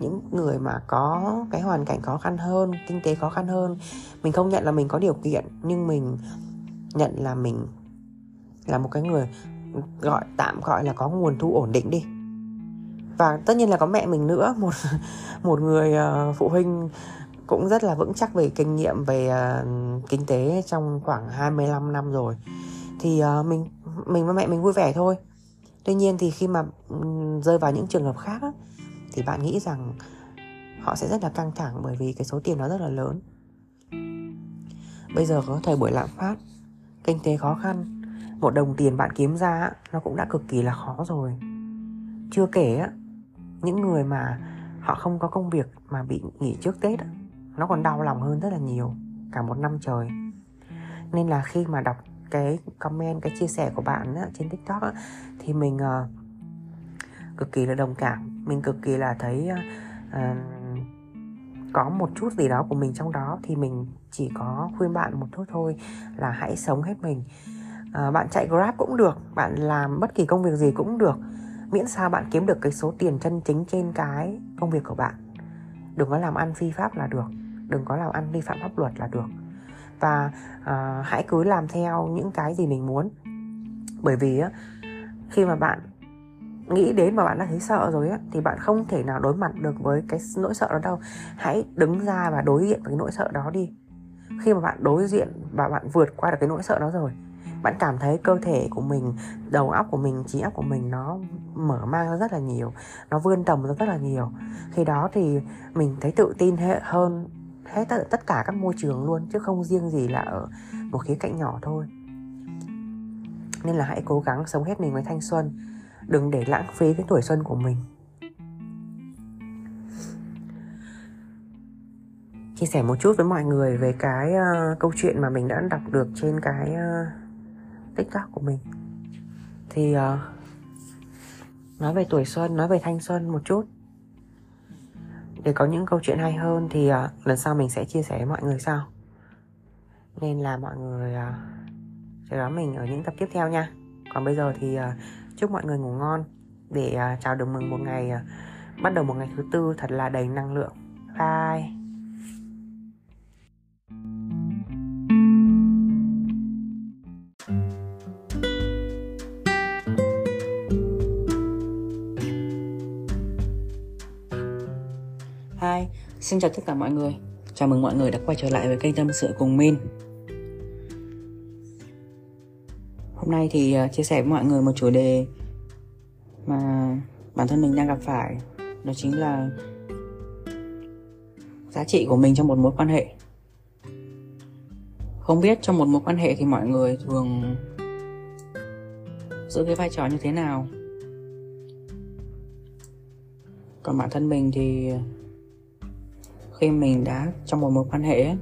Speaker 1: những người mà có cái hoàn cảnh khó khăn hơn kinh tế khó khăn hơn mình không nhận là mình có điều kiện nhưng mình nhận là mình là một cái người gọi tạm gọi là có nguồn thu ổn định đi. Và tất nhiên là có mẹ mình nữa [LAUGHS] một một người uh, phụ huynh cũng rất là vững chắc về kinh nghiệm về uh, kinh tế trong khoảng 25 năm rồi. Thì uh, mình mình và mẹ mình vui vẻ thôi. Tuy nhiên thì khi mà rơi vào những trường hợp khác á, thì bạn nghĩ rằng họ sẽ rất là căng thẳng bởi vì cái số tiền nó rất là lớn. Bây giờ có thời buổi lạm phát kinh tế khó khăn một đồng tiền bạn kiếm ra nó cũng đã cực kỳ là khó rồi. Chưa kể á những người mà họ không có công việc mà bị nghỉ trước tết nó còn đau lòng hơn rất là nhiều cả một năm trời. Nên là khi mà đọc cái comment cái chia sẻ của bạn á, trên tiktok á, thì mình ờ, cực kỳ là đồng cảm. Mình cực kỳ là thấy ờ, ờ, có một chút gì đó của mình trong đó thì mình chỉ có khuyên bạn một chút thôi là hãy sống hết mình à, bạn chạy grab cũng được bạn làm bất kỳ công việc gì cũng được. Miễn sao bạn kiếm được cái số tiền chân chính trên cái công việc của bạn. Đừng có làm ăn phi pháp là được đừng có làm ăn vi phạm pháp luật là được. Và uh, hãy cứ làm theo những cái gì mình muốn. Bởi vì á khi mà bạn nghĩ đến mà bạn đã thấy sợ rồi á thì bạn không thể nào đối mặt được với cái nỗi sợ đó đâu. Hãy đứng ra và đối diện với cái nỗi sợ đó đi. Khi mà bạn đối diện và bạn vượt qua được cái nỗi sợ đó rồi bạn cảm thấy cơ thể của mình đầu óc của mình trí óc của mình nó mở mang ra rất là nhiều nó vươn tầm ra rất là nhiều. Khi đó thì mình thấy tự tin hơn hết tất, cả các môi trường luôn chứ không riêng gì là ở một khía cạnh nhỏ thôi. Nên là hãy cố gắng sống hết mình với thanh xuân đừng để lãng phí cái tuổi xuân của mình. Chia sẻ một chút với mọi người về cái uh, câu chuyện mà mình đã đọc được trên cái uh, tiktok của mình. Thì uh, nói về tuổi xuân nói về thanh xuân một chút. Để có những câu chuyện hay hơn thì uh, lần sau mình sẽ chia sẻ với mọi người sau. Nên là mọi người ờ, uh, chờ đón mình ở những tập tiếp theo nha. Còn bây giờ thì uh, chúc mọi người ngủ ngon. Để uh, chào được mừng một ngày uh, bắt đầu một ngày thứ tư thật là đầy năng lượng. Bye.
Speaker 2: Xin chào tất cả mọi người. Chào mừng mọi người đã quay trở lại với kênh Tâm sự cùng Min. Hôm nay thì ờ, chia sẻ với mọi người một chủ đề mà bản thân mình đang gặp phải. Đó chính là giá trị của mình trong một mối quan hệ. Không biết trong một mối quan hệ thì mọi người thường giữ cái vai trò như thế nào? Còn bản thân mình thì khi mình đã trong một mối quan hệ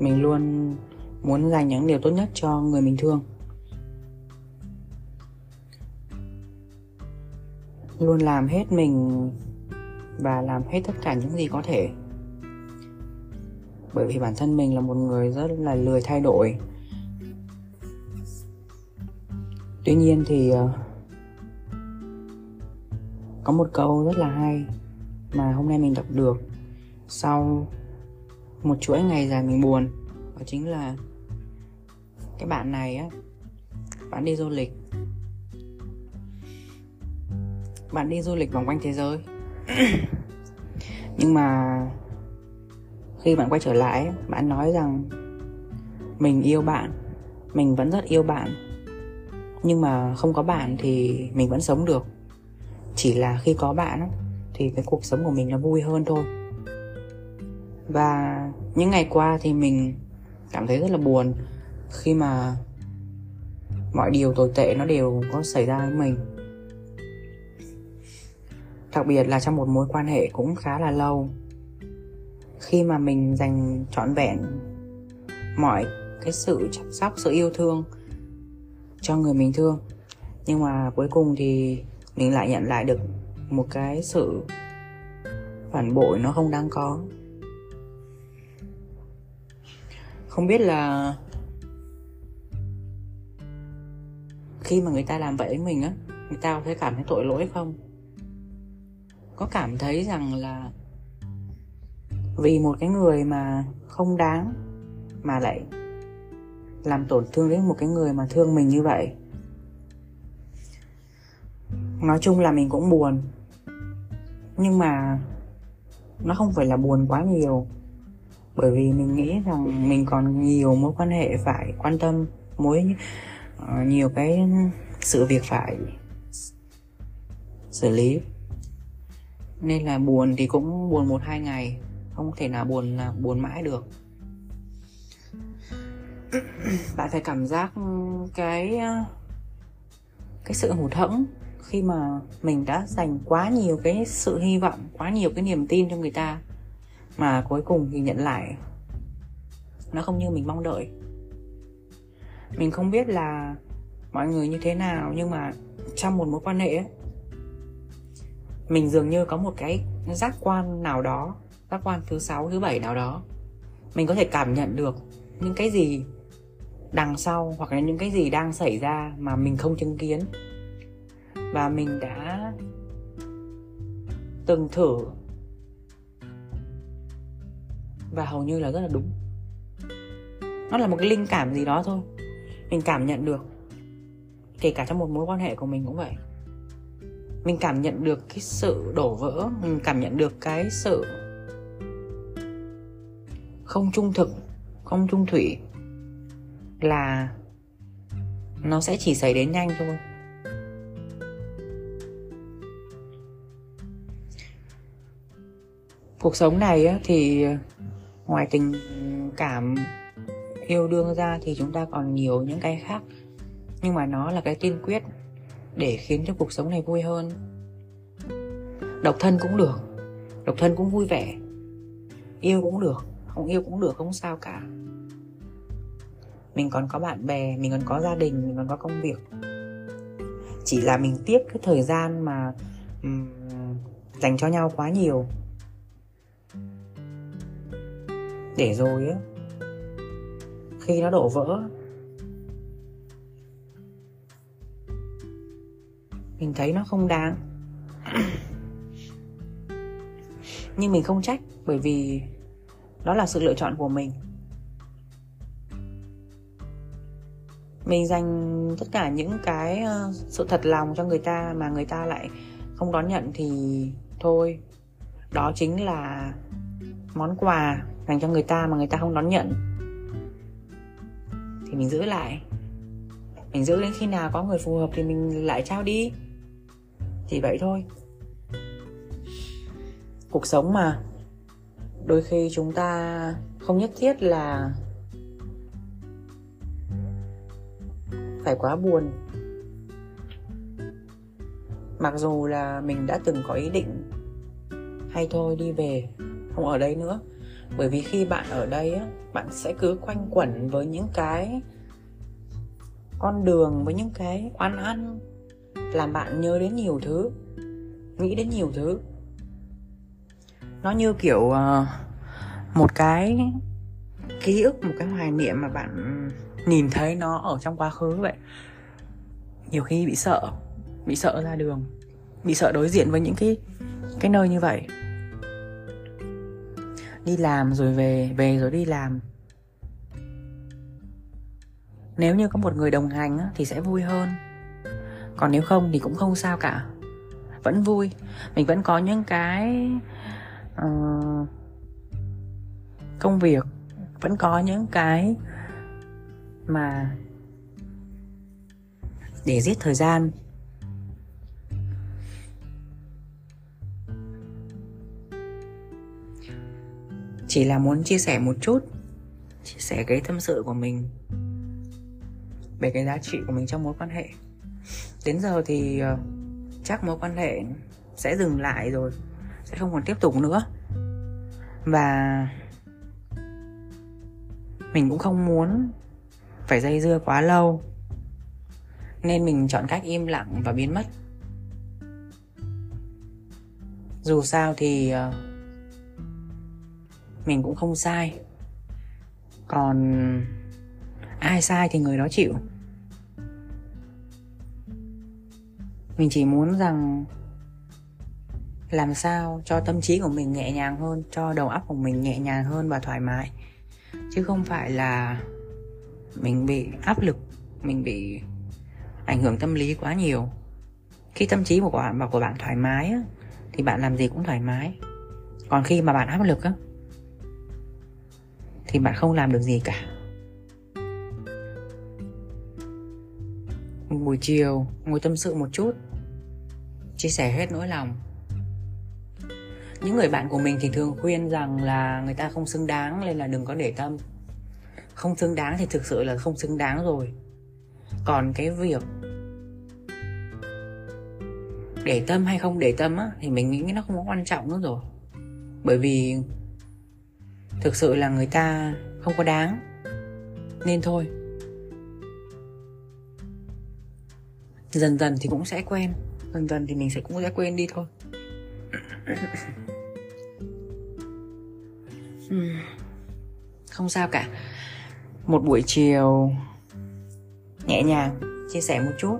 Speaker 2: mình luôn muốn dành những điều tốt nhất cho người mình thương. Luôn làm hết mình và làm hết tất cả những gì có thể. Bởi vì bản thân mình là một người rất là lười thay đổi. Tuy nhiên thì ờ, có một câu rất là hay mà hôm nay mình đọc được sau một chuỗi ngày dài mình buồn, đó chính là cái bạn này á, bạn đi du lịch. Bạn đi du lịch vòng quanh thế giới. [CLEARS THROAT] Nhưng mà khi bạn quay trở lại, bạn nói rằng mình yêu bạn, mình vẫn rất yêu bạn, nhưng mà không có bạn thì mình vẫn sống được. Chỉ là khi có bạn thì cái cuộc sống của mình nó vui hơn thôi và những ngày qua thì mình cảm thấy rất là buồn khi mà mọi điều tồi tệ nó đều có xảy ra với mình. Đặc biệt là trong một mối quan hệ cũng khá là lâu, khi mà mình dành trọn vẹn mọi cái sự chăm sóc, sự yêu thương cho người mình thương. Nhưng mà cuối cùng thì mình lại nhận lại được một cái sự
Speaker 1: phản bội nó không đáng có. Không biết là khi mà người ta làm vậy với mình á, người ta có thấy cảm thấy tội lỗi không? Có cảm thấy rằng là vì một cái người mà không đáng mà lại làm tổn thương đến một cái người mà thương mình như vậy. Nói chung là mình cũng buồn. Nhưng mà nó không phải là buồn quá nhiều bởi vì mình nghĩ rằng mình còn nhiều mối quan hệ phải quan tâm mối uh, nhiều cái sự việc phải xử lý. Nên là buồn thì cũng buồn một hai ngày không thể nào buồn là buồn mãi được. [CLEARS THROAT] Bạn phải cảm giác cái ờ, cái sự hụt hẫng khi mà mình đã dành quá nhiều cái sự hy vọng quá nhiều cái niềm tin cho người ta mà cuối cùng thì nhận lại. Nó không như mình mong đợi. Mình không biết là mọi người như thế nào nhưng mà trong một mối quan hệ ấy, mình dường như có một cái giác quan nào đó giác quan thứ sáu thứ bảy nào đó. Mình có thể cảm nhận được những cái gì đằng sau hoặc là những cái gì đang xảy ra mà mình không chứng kiến. Và mình đã từng thử và hầu như là rất là đúng. Nó là một cái linh cảm gì đó thôi. Mình cảm nhận được. Kể cả trong một mối quan hệ của mình cũng vậy. Mình cảm nhận được cái sự đổ vỡ. Mình cảm nhận được cái sự không trung thực, không trung thủy là nó sẽ chỉ xảy đến nhanh thôi. Cuộc sống này thì ngoài tình cảm yêu đương ra thì chúng ta còn nhiều những cái khác. Nhưng mà nó là cái tiên quyết để khiến cho cuộc sống này vui hơn. Độc thân cũng được độc thân cũng vui vẻ. Yêu cũng được không yêu cũng được không sao cả. Mình còn có bạn bè mình còn có gia đình mình còn có công việc. Chỉ là mình tiếc cái thời gian mà um, dành cho nhau quá nhiều. Để rồi á. Khi nó đổ vỡ, mình thấy nó không đáng. [CLEARS THROAT] Nhưng mình không trách, bởi vì đó là sự lựa chọn của mình. Mình dành tất cả những cái ờ, sự thật lòng cho người ta mà người ta lại không đón nhận thì thôi. Đó chính là món quà dành cho người ta mà người ta không đón nhận. Thì mình giữ lại. Mình giữ đến khi nào có người phù hợp thì mình lại trao đi. Thì vậy thôi. Cuộc sống mà, đôi khi chúng ta không nhất thiết là phải quá buồn. Mặc dù là mình đã từng có ý định, hay thôi đi về, không ở đây nữa bởi vì khi bạn ở đây á, bạn sẽ cứ quanh quẩn với những cái con đường, với những cái oan ăn, làm bạn nhớ đến nhiều thứ, nghĩ đến nhiều thứ. Nó như kiểu ờ, một cái ký ức, một cái hoài niệm mà bạn nhìn thấy nó ở trong quá khứ vậy. Nhiều khi bị sợ bị sợ ra đường, bị sợ đối diện với những cái cái nơi như vậy đi làm rồi về về rồi đi làm. Nếu như có một người đồng hành thì sẽ vui hơn. Còn nếu không thì cũng không sao cả. Vẫn vui. Mình vẫn có những cái uh, công việc. Vẫn có những cái mà để giết thời gian. Chỉ là muốn chia sẻ một chút chia sẻ cái tâm sự của mình về cái giá trị của mình trong mối quan hệ. Đến giờ thì ờ, chắc mối quan hệ sẽ dừng lại rồi sẽ không còn tiếp tục nữa. Và mình cũng không muốn phải dây dưa quá lâu nên mình chọn cách im lặng và biến mất. Dù sao thì uh, mình cũng không sai. Còn ai sai thì người đó chịu. Mình chỉ muốn rằng làm sao cho tâm trí của mình nhẹ nhàng hơn, cho đầu óc của mình nhẹ nhàng hơn và thoải mái. Chứ không phải là mình bị áp lực, mình bị ảnh hưởng tâm lý quá nhiều. Khi tâm trí của bạn và của bạn thoải mái thì bạn làm gì cũng thoải mái. Còn khi mà bạn áp lực á thì bạn không làm được gì cả. Một buổi chiều, ngồi tâm sự một chút, chia sẻ hết nỗi lòng. Những người bạn của mình thì thường khuyên rằng là người ta không xứng đáng nên là đừng có để tâm. Không xứng đáng thì thực sự là không xứng đáng rồi. Còn cái việc để tâm hay không để tâm á, thì mình nghĩ nó không có quan trọng nữa rồi. Bởi vì thực sự là người ta không có đáng. Nên thôi. Dần dần thì cũng sẽ quen. Dần dần thì mình sẽ cũng sẽ quên đi thôi. [LAUGHS] Không sao cả. Một buổi chiều, nhẹ nhàng, chia sẻ một chút.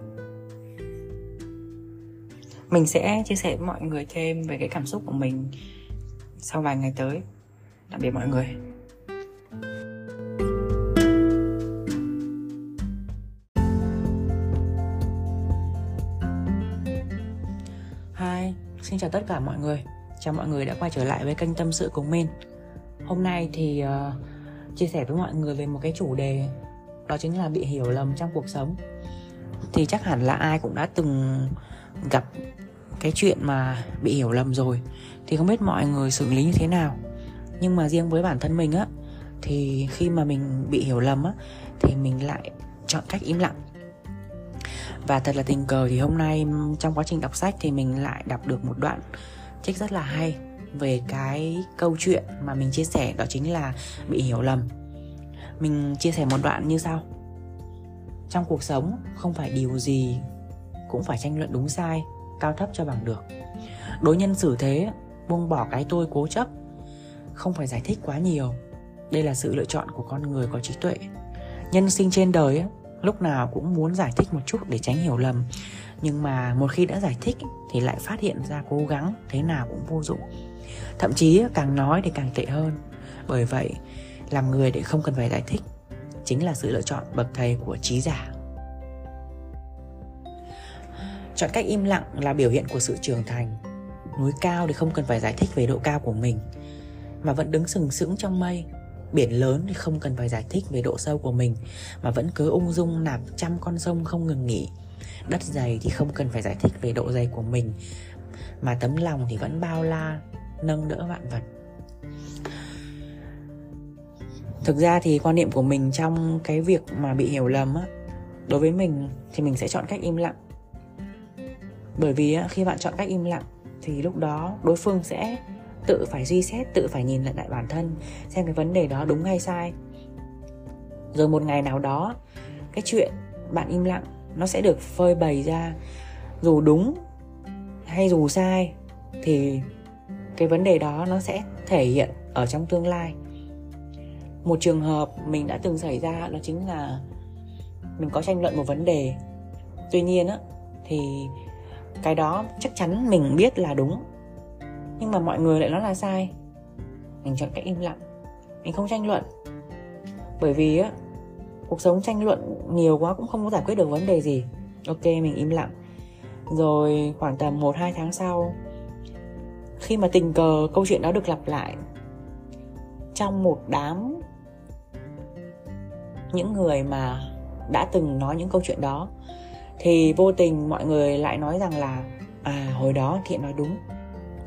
Speaker 1: Mình sẽ chia sẻ với mọi người thêm về cái cảm xúc của mình sau vài ngày tới tạm biệt mọi người. Hi, xin chào tất cả mọi người. Chào mọi người đã quay trở lại với kênh tâm sự cùng min. Hôm nay thì uh, chia sẻ với mọi người về một cái chủ đề Đó chính là bị hiểu lầm trong cuộc sống. Thì chắc hẳn là ai cũng đã từng gặp cái chuyện mà bị hiểu lầm rồi. Thì không biết mọi người xử lý như thế nào? Nhưng mà riêng với bản thân mình á, Thì khi mà mình bị hiểu lầm á, Thì mình lại chọn cách im lặng. Và thật là tình cờ thì hôm nay trong quá trình đọc sách thì mình lại đọc được một đoạn trích rất là hay về cái câu chuyện mà mình chia sẻ, đó chính là bị hiểu lầm. Mình chia sẻ một đoạn như sau. Trong cuộc sống, không phải điều gì cũng phải tranh luận đúng sai, cao thấp cho bằng được. Đối nhân xử thế, buông bỏ cái tôi cố chấp không phải giải thích quá nhiều. Đây là sự lựa chọn của con người có trí tuệ. Nhân sinh trên đời lúc nào cũng muốn giải thích một chút để tránh hiểu lầm. Nhưng mà một khi đã giải thích thì lại phát hiện ra cố gắng thế nào cũng vô dụng. Thậm chí càng nói thì càng tệ hơn. Bởi vậy, làm người để không cần phải giải thích chính là sự lựa chọn bậc thầy của trí giả. Chọn cách im lặng là biểu hiện của sự trưởng thành. Núi cao thì không cần phải giải thích về độ cao của mình mà vẫn đứng sừng sững trong mây. Biển lớn thì không cần phải giải thích về độ sâu của mình, mà vẫn cứ ung dung nạp trăm con sông không ngừng nghỉ. Đất dày thì không cần phải giải thích về độ dày của mình, mà tấm lòng thì vẫn bao la, nâng đỡ vạn vật. Thực ra thì quan niệm của mình trong cái việc mà bị hiểu lầm á, đối với mình thì mình sẽ chọn cách im lặng. Bởi vì khi bạn chọn cách im lặng thì lúc đó đối phương sẽ tự phải suy xét, tự phải nhìn lại bản thân, xem cái vấn đề đó đúng hay sai. Rồi một ngày nào đó, cái chuyện bạn im lặng nó sẽ được phơi bày ra, dù đúng hay dù sai, thì cái vấn đề đó nó sẽ thể hiện ở trong tương lai. Một trường hợp mình đã từng xảy ra, đó chính là mình có tranh luận một vấn đề. Tuy nhiên á, thì cái đó chắc chắn mình biết là đúng nhưng mà mọi người lại nói là sai. Mình chọn cách im lặng. Mình không tranh luận. Bởi vì á, cuộc sống tranh luận nhiều quá cũng không có giải quyết được vấn đề gì. Ok, mình im lặng. Rồi khoảng tầm một, hai tháng sau, khi mà tình cờ, câu chuyện đó được lặp lại, trong một đám những người mà đã từng nói những câu chuyện đó, thì vô tình mọi người lại nói rằng là à hồi đó thiện nói đúng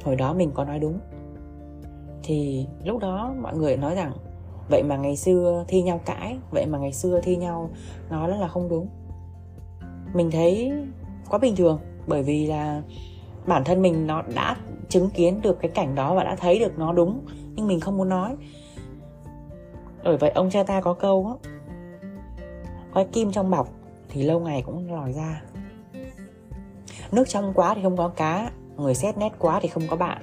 Speaker 1: hồi đó mình có nói đúng. Thì lúc đó mọi người nói rằng, vậy mà ngày xưa thi nhau cãi, vậy mà ngày xưa thi nhau nói là không đúng. Mình thấy quá bình thường, bởi vì là bản thân mình nó đã chứng kiến được cái cảnh đó và đã thấy được nó đúng, nhưng mình không muốn nói. Bởi vậy ông cha ta có câu á có kim trong bọc thì lâu ngày cũng lòi ra. Nước trong quá thì không có cá người xét nét quá thì không có bạn.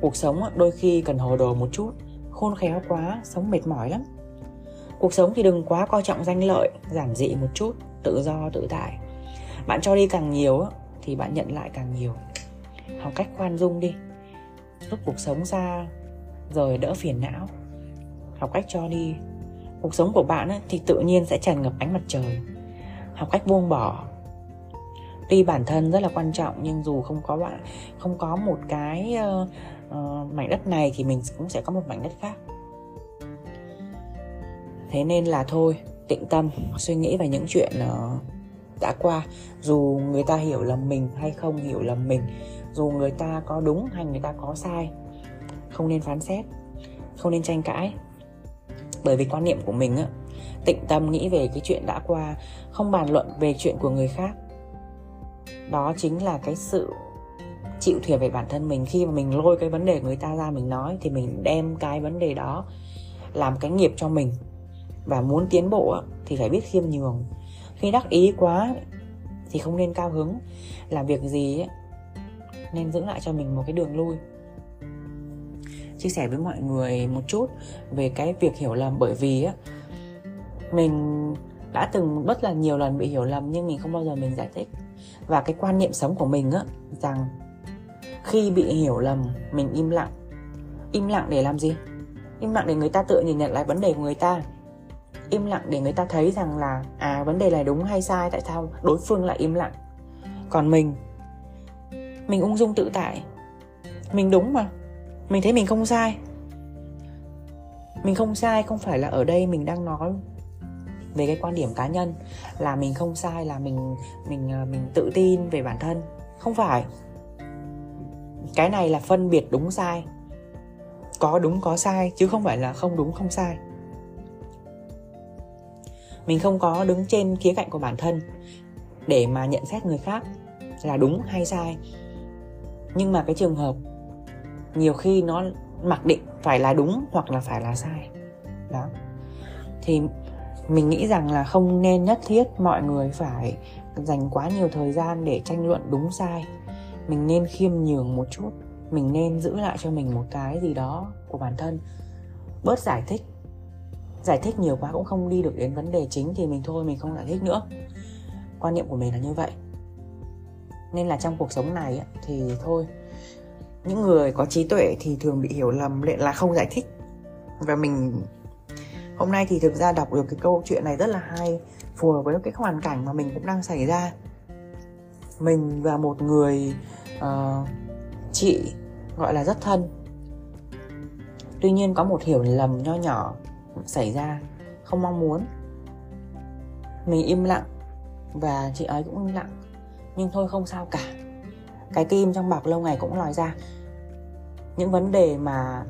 Speaker 1: Cuộc sống đôi khi cần hồ đồ một chút, khôn khéo quá, sống mệt mỏi lắm. Cuộc sống thì đừng quá coi trọng danh lợi, giản dị một chút, tự do, tự tại. Bạn cho đi càng nhiều thì bạn nhận lại càng nhiều. Học cách khoan dung đi. Lúc cuộc sống xa rồi đỡ phiền não. Học cách cho đi. Cuộc sống của bạn thì tự nhiên sẽ tràn ngập ánh mặt trời. Học cách buông bỏ tuy bản thân rất là quan trọng nhưng dù không có bạn không có một cái uh, uh, mảnh đất này thì mình cũng sẽ có một mảnh đất khác. Thế nên là thôi tĩnh tâm suy nghĩ về những chuyện uh, đã qua. Dù người ta hiểu lầm mình hay không hiểu lầm mình dù người ta có đúng hay người ta có sai không nên phán xét không nên tranh cãi. Bởi vì quan niệm của mình á tịnh tâm nghĩ về cái chuyện đã qua không bàn luận về chuyện của người khác đó chính là cái sự chịu thiệt về bản thân mình. Khi mà mình lôi cái vấn đề người ta ra mình nói, thì mình đem cái vấn đề đó làm cái nghiệp cho mình. Và muốn tiến bộ thì phải biết khiêm nhường. Khi đắc ý quá thì không nên cao hứng. Làm việc gì nên giữ lại cho mình một cái đường lui. Chia sẻ với mọi người một chút về cái việc hiểu lầm. Bởi vì á, mình đã từng rất là nhiều lần bị hiểu lầm nhưng mình không bao giờ mình giải thích và cái quan niệm sống của mình á, rằng khi bị hiểu lầm, mình im lặng. Im lặng để làm gì? Im lặng để người ta tự nhìn nhận lại vấn đề của người ta. Im lặng để người ta thấy rằng là à vấn đề này đúng hay sai, tại sao đối phương lại im lặng? Còn mình mình ung dung tự tại. Mình đúng mà. Mình thấy mình không sai. Mình không sai không phải là ở đây mình đang nói về cái quan điểm cá nhân là mình không sai, là mình mình ờ, mình tự tin về bản thân. Không phải. Cái này là phân biệt đúng sai. Có đúng, có sai, chứ không phải là không đúng, không sai. Mình không có đứng trên khía cạnh của bản thân để mà nhận xét người khác là đúng hay sai. Nhưng mà cái trường hợp nhiều khi nó mặc định phải là đúng hoặc là phải là sai. Đó. Thì mình nghĩ rằng là không nên nhất thiết mọi người phải dành quá nhiều thời gian để tranh luận đúng sai. Mình nên khiêm nhường một chút, mình nên giữ lại cho mình một cái gì đó của bản thân. Bớt giải thích. Giải thích nhiều quá cũng không đi được đến vấn đề chính thì mình thôi, mình không giải thích nữa. Quan niệm của mình là như vậy. Nên là trong cuộc sống này thì thôi, những người có trí tuệ thì thường bị hiểu lầm là không giải thích. Và mình hôm nay thì thực ra đọc được cái câu chuyện này rất là hay phù hợp với cái hoàn cảnh mà mình cũng đang xảy ra. Mình và một người uh, chị gọi là rất thân. Tuy nhiên có một hiểu lầm nho nhỏ xảy ra không mong muốn. Mình im lặng và chị ấy cũng im lặng nhưng thôi không sao cả. Cái kim trong bọc lâu ngày cũng lòi ra. Những vấn đề mà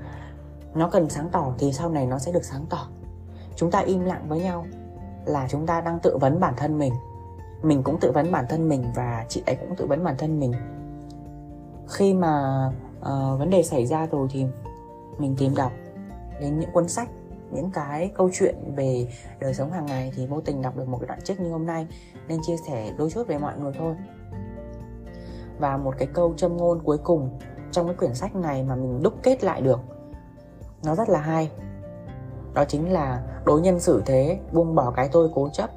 Speaker 1: nó cần sáng tỏ thì sau này nó sẽ được sáng tỏ chúng ta im lặng với nhau là chúng ta đang tự vấn bản thân mình. Mình cũng tự vấn bản thân mình và chị ấy cũng tự vấn bản thân mình. Khi mà uh, vấn đề xảy ra rồi thì mình tìm đọc đến những cuốn sách những cái câu chuyện về đời sống hàng ngày thì vô tình đọc được một cái đoạn trích như hôm nay nên chia sẻ đôi chút về mọi người thôi. Và một cái câu châm ngôn cuối cùng trong cái quyển sách này mà mình đúc kết lại được nó rất là hay đó chính là đối nhân xử thế buông bỏ cái tôi cố chấp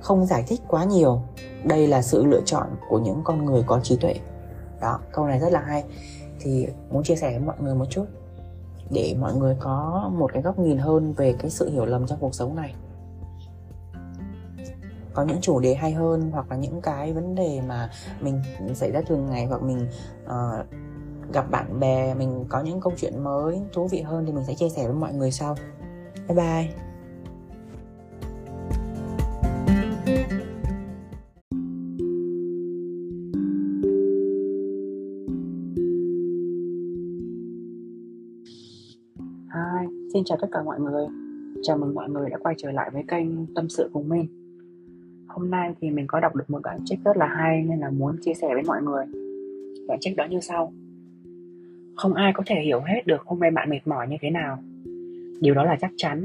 Speaker 1: không giải thích quá nhiều. Đây là sự lựa chọn của những con người có trí tuệ. Đó câu này rất là hay. Thì muốn chia sẻ với mọi người một chút để mọi người có một cái góc nhìn hơn về cái sự hiểu lầm trong cuộc sống này. Có những chủ đề hay hơn hoặc là những cái vấn đề mà mình xảy ra thường ngày hoặc mình uh, gặp bạn bè mình có những câu chuyện mới thú vị hơn thì mình sẽ chia sẻ với mọi người sau bye bye. Hi, xin chào tất cả mọi người. Chào mừng mọi người đã quay trở lại với kênh Tâm sự cùng mình Hôm nay thì mình có đọc được một đoạn trích rất là hay nên là muốn chia sẻ với mọi người. Đoạn trích đó như sau. Không ai có thể hiểu hết được hôm nay bạn mệt mỏi như thế nào. Điều đó là chắc chắn.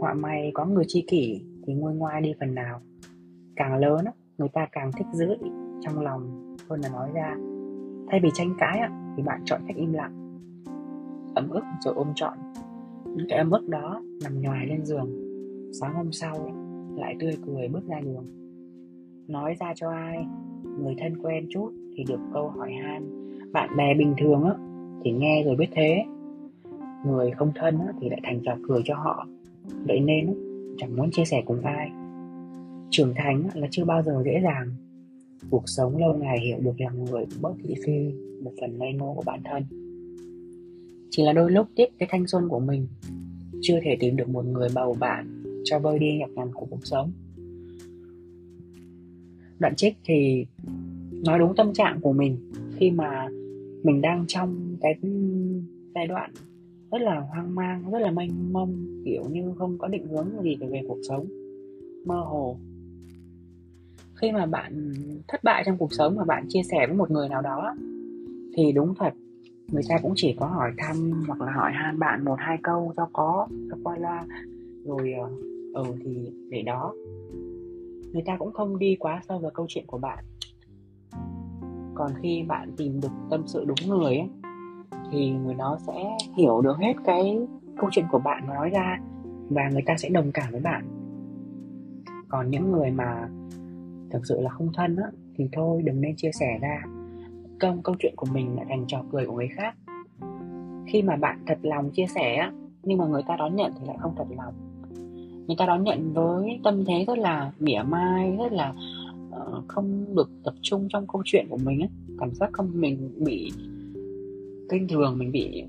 Speaker 1: Họa may có người chi kỷ thì nguôi ngoai đi phần nào. Càng lớn người ta càng thích giữ trong lòng, hơn là nói ra. Thay vì tranh cãi thì bạn chọn cách im lặng. Ấm ức rồi ôm trọn.
Speaker 2: Những cái ấm ức đó nằm nhòi lên giường. Sáng hôm sau lại tươi cười bước ra đường. Nói ra cho ai? Người thân quen chút thì được câu hỏi han. Bạn bè bình thường á, thì nghe rồi biết thế người không thân thì lại thành trò cười cho họ. Vậy nên chẳng muốn chia sẻ cùng ai. Trưởng thành là chưa bao giờ dễ dàng. Cuộc sống lâu ngày hiểu được lòng người bớt thị phi, một phần ngây ngô của bản thân. Chỉ là đôi lúc tiếc cái thanh xuân của mình. Chưa thể tìm được một người bầu bạn cho vơi đi nhọc nhằn của cuộc sống. Đoạn trích thì nói đúng tâm trạng của mình khi mà mình đang trong cái giai đoạn rất là hoang mang rất là mênh mông kiểu như không có định hướng gì về cuộc sống. Mơ hồ. Khi mà bạn thất bại trong cuộc sống mà bạn chia sẻ với một người nào đó thì đúng thật người ta cũng chỉ có hỏi thăm hoặc là hỏi han bạn một hai câu cho có cho qua loa. Rồi ờ ừ thì để đó. Người ta cũng không đi quá sâu vào câu chuyện của bạn. Còn khi bạn tìm được tâm sự đúng người ấy, thì người đó sẽ hiểu được hết cái câu chuyện của bạn nói ra và người ta sẽ đồng cảm với bạn. Còn những người mà thực sự là không thân á thì thôi đừng nên chia sẻ ra. Công câu chuyện của mình lại thành trò cười của người khác. Khi mà bạn thật lòng chia sẻ á nhưng mà người ta đón nhận thì lại không thật lòng. Người ta đón nhận với tâm thế rất là mỉa mai rất là uh, không được tập trung trong câu chuyện của mình ấy cảm giác không mình bị kinh thường mình bị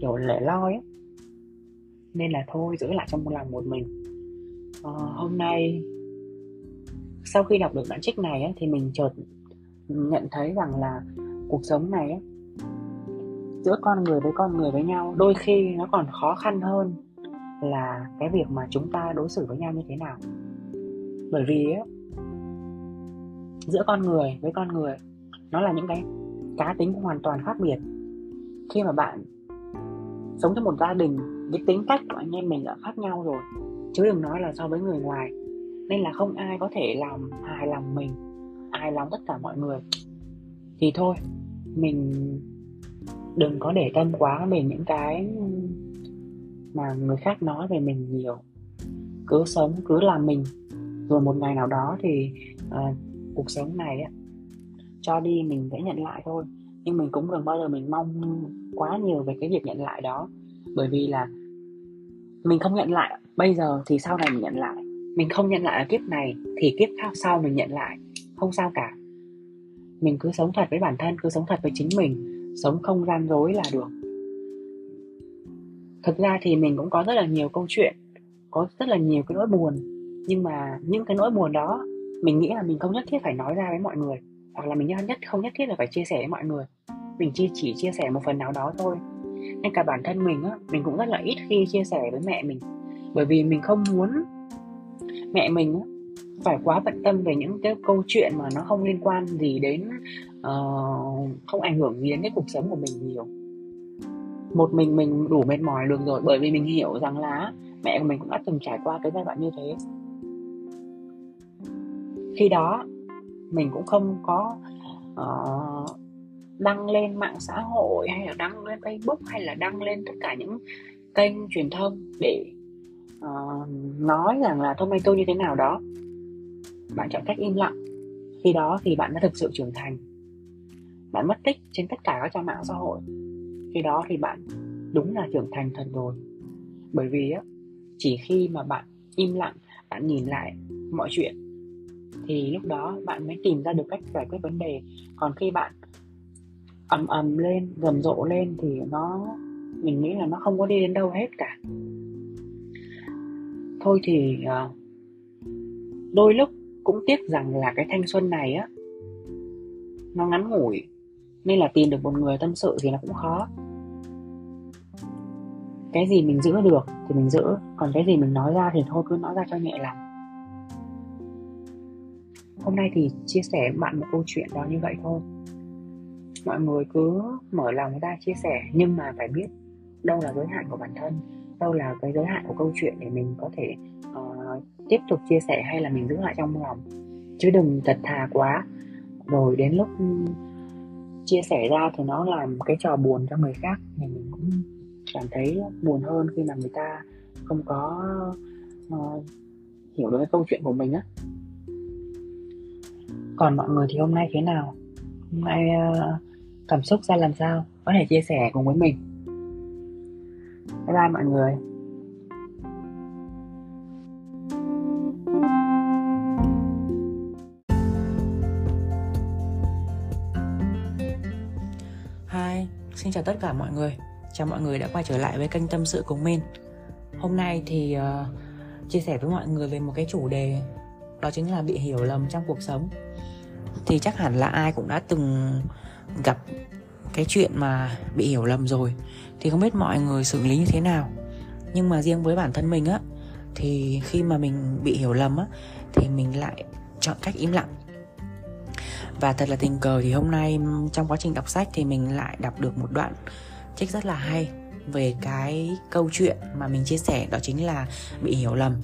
Speaker 2: kiểu lẻ loi ấy nên là thôi giữ lại trong lòng một mình. À, hôm nay sau khi đọc được đoạn trích này ấy, thì mình chợt nhận thấy rằng là cuộc sống này ấy, giữa con người với con người với nhau đôi khi nó còn khó khăn hơn là cái việc mà chúng ta đối xử với nhau như thế nào. Bởi vì ấy, giữa con người với con người nó là những cái cá tính hoàn toàn khác biệt khi mà bạn sống trong một gia đình cái tính cách của anh em mình đã khác nhau rồi chứ đừng nói là so với người ngoài. Nên là không ai có thể làm hài lòng mình hài lòng tất cả mọi người. Thì thôi mình đừng có để tâm quá về những cái mà người khác nói về mình nhiều. Cứ sống cứ làm mình. Rồi một ngày nào đó thì uh, cuộc sống này á cho đi mình sẽ nhận lại thôi nhưng mình cũng đừng bao giờ mình mong quá nhiều về cái việc nhận lại đó. Bởi vì là mình không nhận lại, bây giờ thì sau này mình nhận lại. Mình không nhận lại ở kiếp này thì kiếp khác sau mình nhận lại. Không sao cả. Mình cứ sống thật với bản thân, cứ sống thật với chính mình. Sống không gian dối là được. Thực ra thì mình cũng có rất là nhiều câu chuyện, có rất là nhiều cái nỗi buồn. Nhưng mà những cái nỗi buồn đó, mình nghĩ là mình không nhất thiết phải nói ra với mọi người hoặc là mình nhất không nhất thiết là phải chia sẻ với mọi người. Mình chỉ chỉ chia sẻ một phần nào đó thôi. Nên cả bản thân mình á mình cũng rất là ít khi chia sẻ với mẹ mình. Bởi vì mình không muốn mẹ mình á phải quá bận tâm về những cái câu chuyện mà nó không liên quan gì đến uh, không ảnh hưởng gì đến cái cuộc sống của mình nhiều. Một mình mình đủ mệt mỏi được rồi bởi vì mình hiểu rằng là mẹ của mình cũng đã từng trải qua cái giai đoạn như thế. Khi đó mình cũng không có uh, đăng lên mạng xã hội hay là đăng lên facebook hay là đăng lên tất cả những kênh truyền thông để uh, nói rằng là thông tôi như thế nào đó. Bạn chọn cách im lặng. Khi đó thì bạn đã thực sự trưởng thành. Bạn mất tích trên tất cả các trang mạng xã hội. Khi đó thì bạn đúng là trưởng thành thật rồi. Bởi vì á chỉ khi mà bạn im lặng bạn nhìn lại mọi chuyện thì lúc đó bạn mới tìm ra được cách giải quyết vấn đề. Còn khi bạn ầm ầm lên, rầm rộ lên thì nó, mình nghĩ là nó không có đi đến đâu hết cả. Thôi thì ờ, đôi lúc cũng tiếc rằng là cái thanh xuân này á, nó ngắn ngủi, nên là tìm được một người tâm sự thì nó cũng khó. Cái gì mình giữ được thì mình giữ, còn cái gì mình nói ra thì thôi cứ nói ra cho nhẹ lòng hôm nay thì chia sẻ với bạn một câu chuyện đó như vậy thôi. Mọi người cứ mở lòng ra chia sẻ nhưng mà phải biết đâu là giới hạn của bản thân đâu là cái giới hạn của câu chuyện để mình có thể uh, tiếp tục chia sẻ hay là mình giữ lại trong lòng. Chứ đừng thật thà quá. Rồi đến lúc chia sẻ ra thì nó làm cái trò buồn cho người khác thì mình cũng
Speaker 1: cảm thấy buồn hơn khi mà người ta không có uh, hiểu được cái câu chuyện của mình á còn mọi người thì hôm nay thế nào? Hôm nay uh, cảm xúc ra làm sao? Có thể chia sẻ cùng với mình. Bye bye mọi người. Hi, xin chào tất cả mọi người. Chào mọi người đã quay trở lại với kênh Tâm sự cùng Min. Hôm nay thì uh, chia sẻ với mọi người về một cái chủ đề Đó chính là bị hiểu lầm trong cuộc sống. Thì chắc hẳn là ai cũng đã từng gặp cái chuyện mà bị hiểu lầm rồi. Thì không biết mọi người xử lý như thế nào. Nhưng mà riêng với bản thân mình á, Thì khi mà mình bị hiểu lầm á, Thì mình lại chọn cách im lặng. Và thật là tình cờ thì hôm nay trong quá trình đọc sách thì mình lại đọc được một đoạn trích rất là hay về cái câu chuyện mà mình chia sẻ, đó chính là bị hiểu lầm.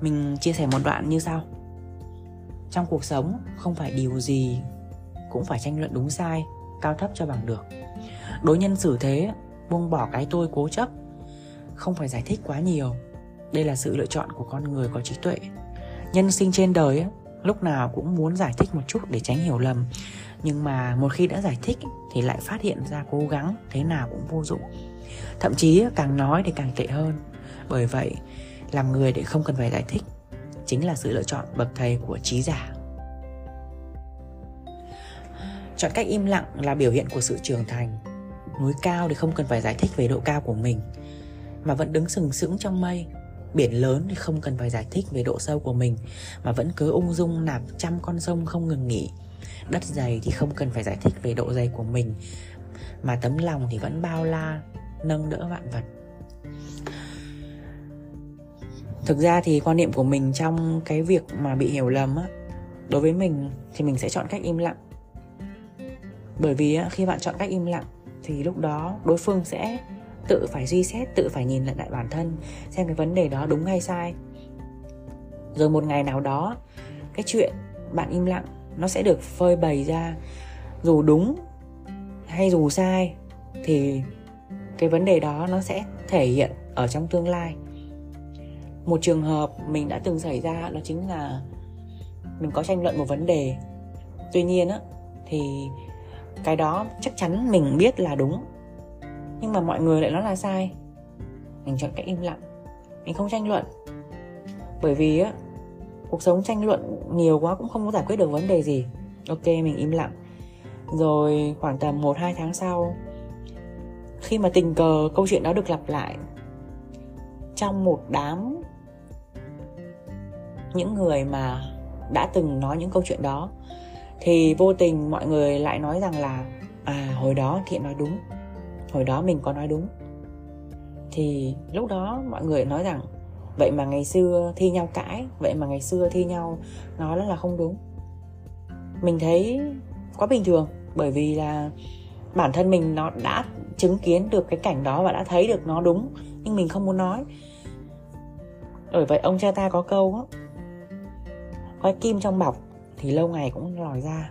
Speaker 1: Mình chia sẻ một đoạn như sau trong cuộc sống, không phải điều gì cũng phải tranh luận đúng sai, cao thấp cho bằng được. Đối nhân xử thế, buông bỏ cái tôi cố chấp, không phải giải thích quá nhiều. Đây là sự lựa chọn của con người có trí tuệ. Nhân sinh trên đời, lúc nào cũng muốn giải thích một chút để tránh hiểu lầm. Nhưng mà một khi đã giải thích thì lại phát hiện ra cố gắng thế nào cũng vô dụng. Thậm chí càng nói thì càng tệ hơn. Bởi vậy, làm người để không cần phải giải thích chính là sự lựa chọn bậc thầy của trí giả. Chọn cách im lặng là biểu hiện của sự trưởng thành. Núi cao thì không cần phải giải thích về độ cao của mình, mà vẫn đứng sừng sững trong mây. Biển lớn thì không cần phải giải thích về độ sâu của mình, mà vẫn cứ ung dung nạp trăm con sông không ngừng nghỉ. Đất dày thì không cần phải giải thích về độ dày của mình, mà tấm lòng thì vẫn bao la, nâng đỡ vạn vật thực ra thì quan niệm của mình trong cái việc mà bị hiểu lầm á, đối với mình thì mình sẽ chọn cách im lặng. Bởi vì á, khi bạn chọn cách im lặng thì lúc đó đối phương sẽ tự phải suy xét, tự phải nhìn lại bản thân, xem cái vấn đề đó đúng hay sai. Rồi một ngày nào đó, cái chuyện bạn im lặng nó sẽ được phơi bày ra dù đúng hay dù sai thì cái vấn đề đó nó sẽ thể hiện ở trong tương lai một trường hợp mình đã từng xảy ra, đó chính là mình có tranh luận một vấn đề. Tuy nhiên á, thì cái đó chắc chắn mình biết là đúng, nhưng mà mọi người lại nói là sai. Mình chọn cách im lặng, mình không tranh luận. Bởi vì á, cuộc sống tranh luận nhiều quá cũng không có giải quyết được vấn đề gì. Ok, mình im lặng. Rồi khoảng tầm một, hai tháng sau, khi mà tình cờ, câu chuyện đó được lặp lại, trong một đám những người mà đã từng nói những câu chuyện đó. Thì vô tình mọi người lại nói rằng là à hồi đó thiện nói đúng. Hồi đó mình có nói đúng. Thì lúc đó mọi người nói rằng, vậy mà ngày xưa thi nhau cãi, vậy mà ngày xưa thi nhau nói là không đúng. Mình thấy quá bình thường, bởi vì là bản thân mình nó đã chứng kiến được cái cảnh đó và đã thấy được nó đúng, nhưng mình không muốn nói. Bởi vậy ông cha ta có câu á quay kim trong bọc thì lâu ngày cũng lòi ra.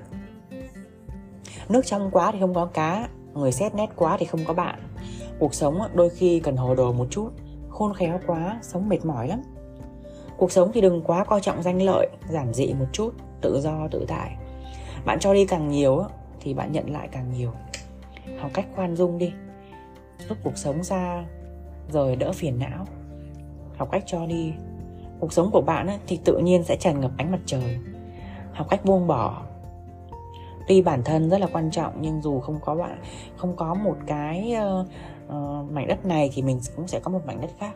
Speaker 1: Nước trong quá thì không có cá, người xét nét quá thì không có bạn. Cuộc sống đôi khi cần hồ đồ một chút, khôn khéo quá, sống mệt mỏi lắm. Cuộc sống thì đừng quá coi trọng danh lợi, giản dị một chút, tự do, tự tại. Bạn cho đi càng nhiều thì bạn nhận lại càng nhiều. Học cách khoan dung đi. Rút cuộc sống ra rồi đỡ phiền não. Học cách cho đi cuộc sống của bạn thì tự nhiên sẽ tràn ngập ánh mặt trời. Học cách buông bỏ. Tuy bản thân rất là quan trọng nhưng dù không có bạn không có một cái uh, uh, mảnh đất này thì mình cũng sẽ có một mảnh đất khác.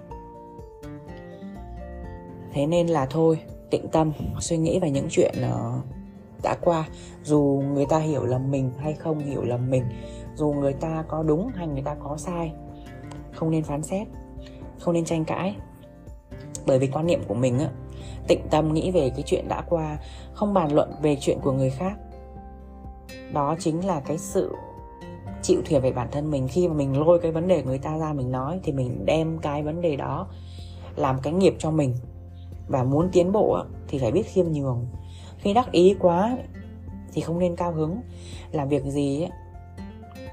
Speaker 1: Thế nên là thôi tĩnh tâm suy nghĩ về những chuyện uh, đã qua. Dù người ta hiểu lầm mình hay không hiểu lầm mình dù người ta có đúng hay người ta có sai không nên phán xét không nên tranh cãi bởi vì quan niệm của mình á, tịnh tâm nghĩ về cái chuyện đã qua, không bàn luận về chuyện của người khác. Đó chính là cái sự chịu thiệt về bản thân mình. Khi mà mình lôi cái vấn đề người ta ra mình nói thì mình đem cái vấn đề đó làm cái nghiệp cho mình. Và muốn tiến bộ thì phải biết khiêm nhường. Khi đắc ý quá thì không nên cao hứng. Làm việc gì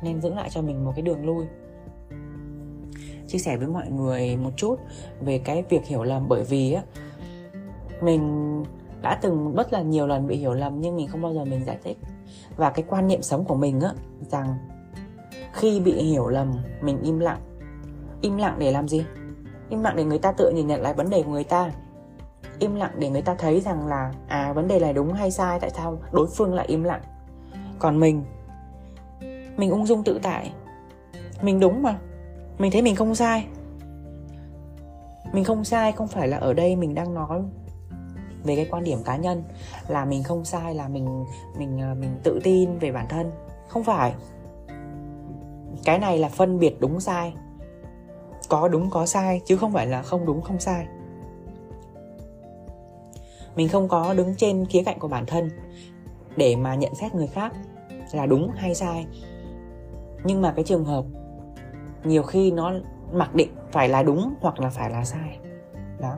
Speaker 1: nên giữ lại cho mình một cái đường lui chia sẻ với mọi người một chút về cái việc hiểu lầm. Bởi vì á, mình đã từng rất là nhiều lần bị hiểu lầm nhưng mình không bao giờ mình giải thích. Và cái quan niệm sống của mình á, rằng khi bị hiểu lầm, mình im lặng. Im lặng để làm gì? Im lặng để người ta tự nhìn nhận lại vấn đề của người ta. Im lặng để người ta thấy rằng là à vấn đề này đúng hay sai, tại sao đối phương lại im lặng? Còn mình mình ung dung tự tại. Mình đúng mà mình thấy mình không sai. Mình không sai không phải là ở đây mình đang nói về cái quan điểm cá nhân, là mình không sai, là mình mình ờ, mình tự tin về bản thân. Không phải. Cái này là phân biệt đúng sai. Có đúng có sai, chứ không phải là không đúng không sai. Mình không có đứng trên khía cạnh của bản thân để mà nhận xét người khác là đúng hay sai. Nhưng mà cái trường hợp nhiều khi nó mặc định phải là đúng hoặc là phải là sai. Đó.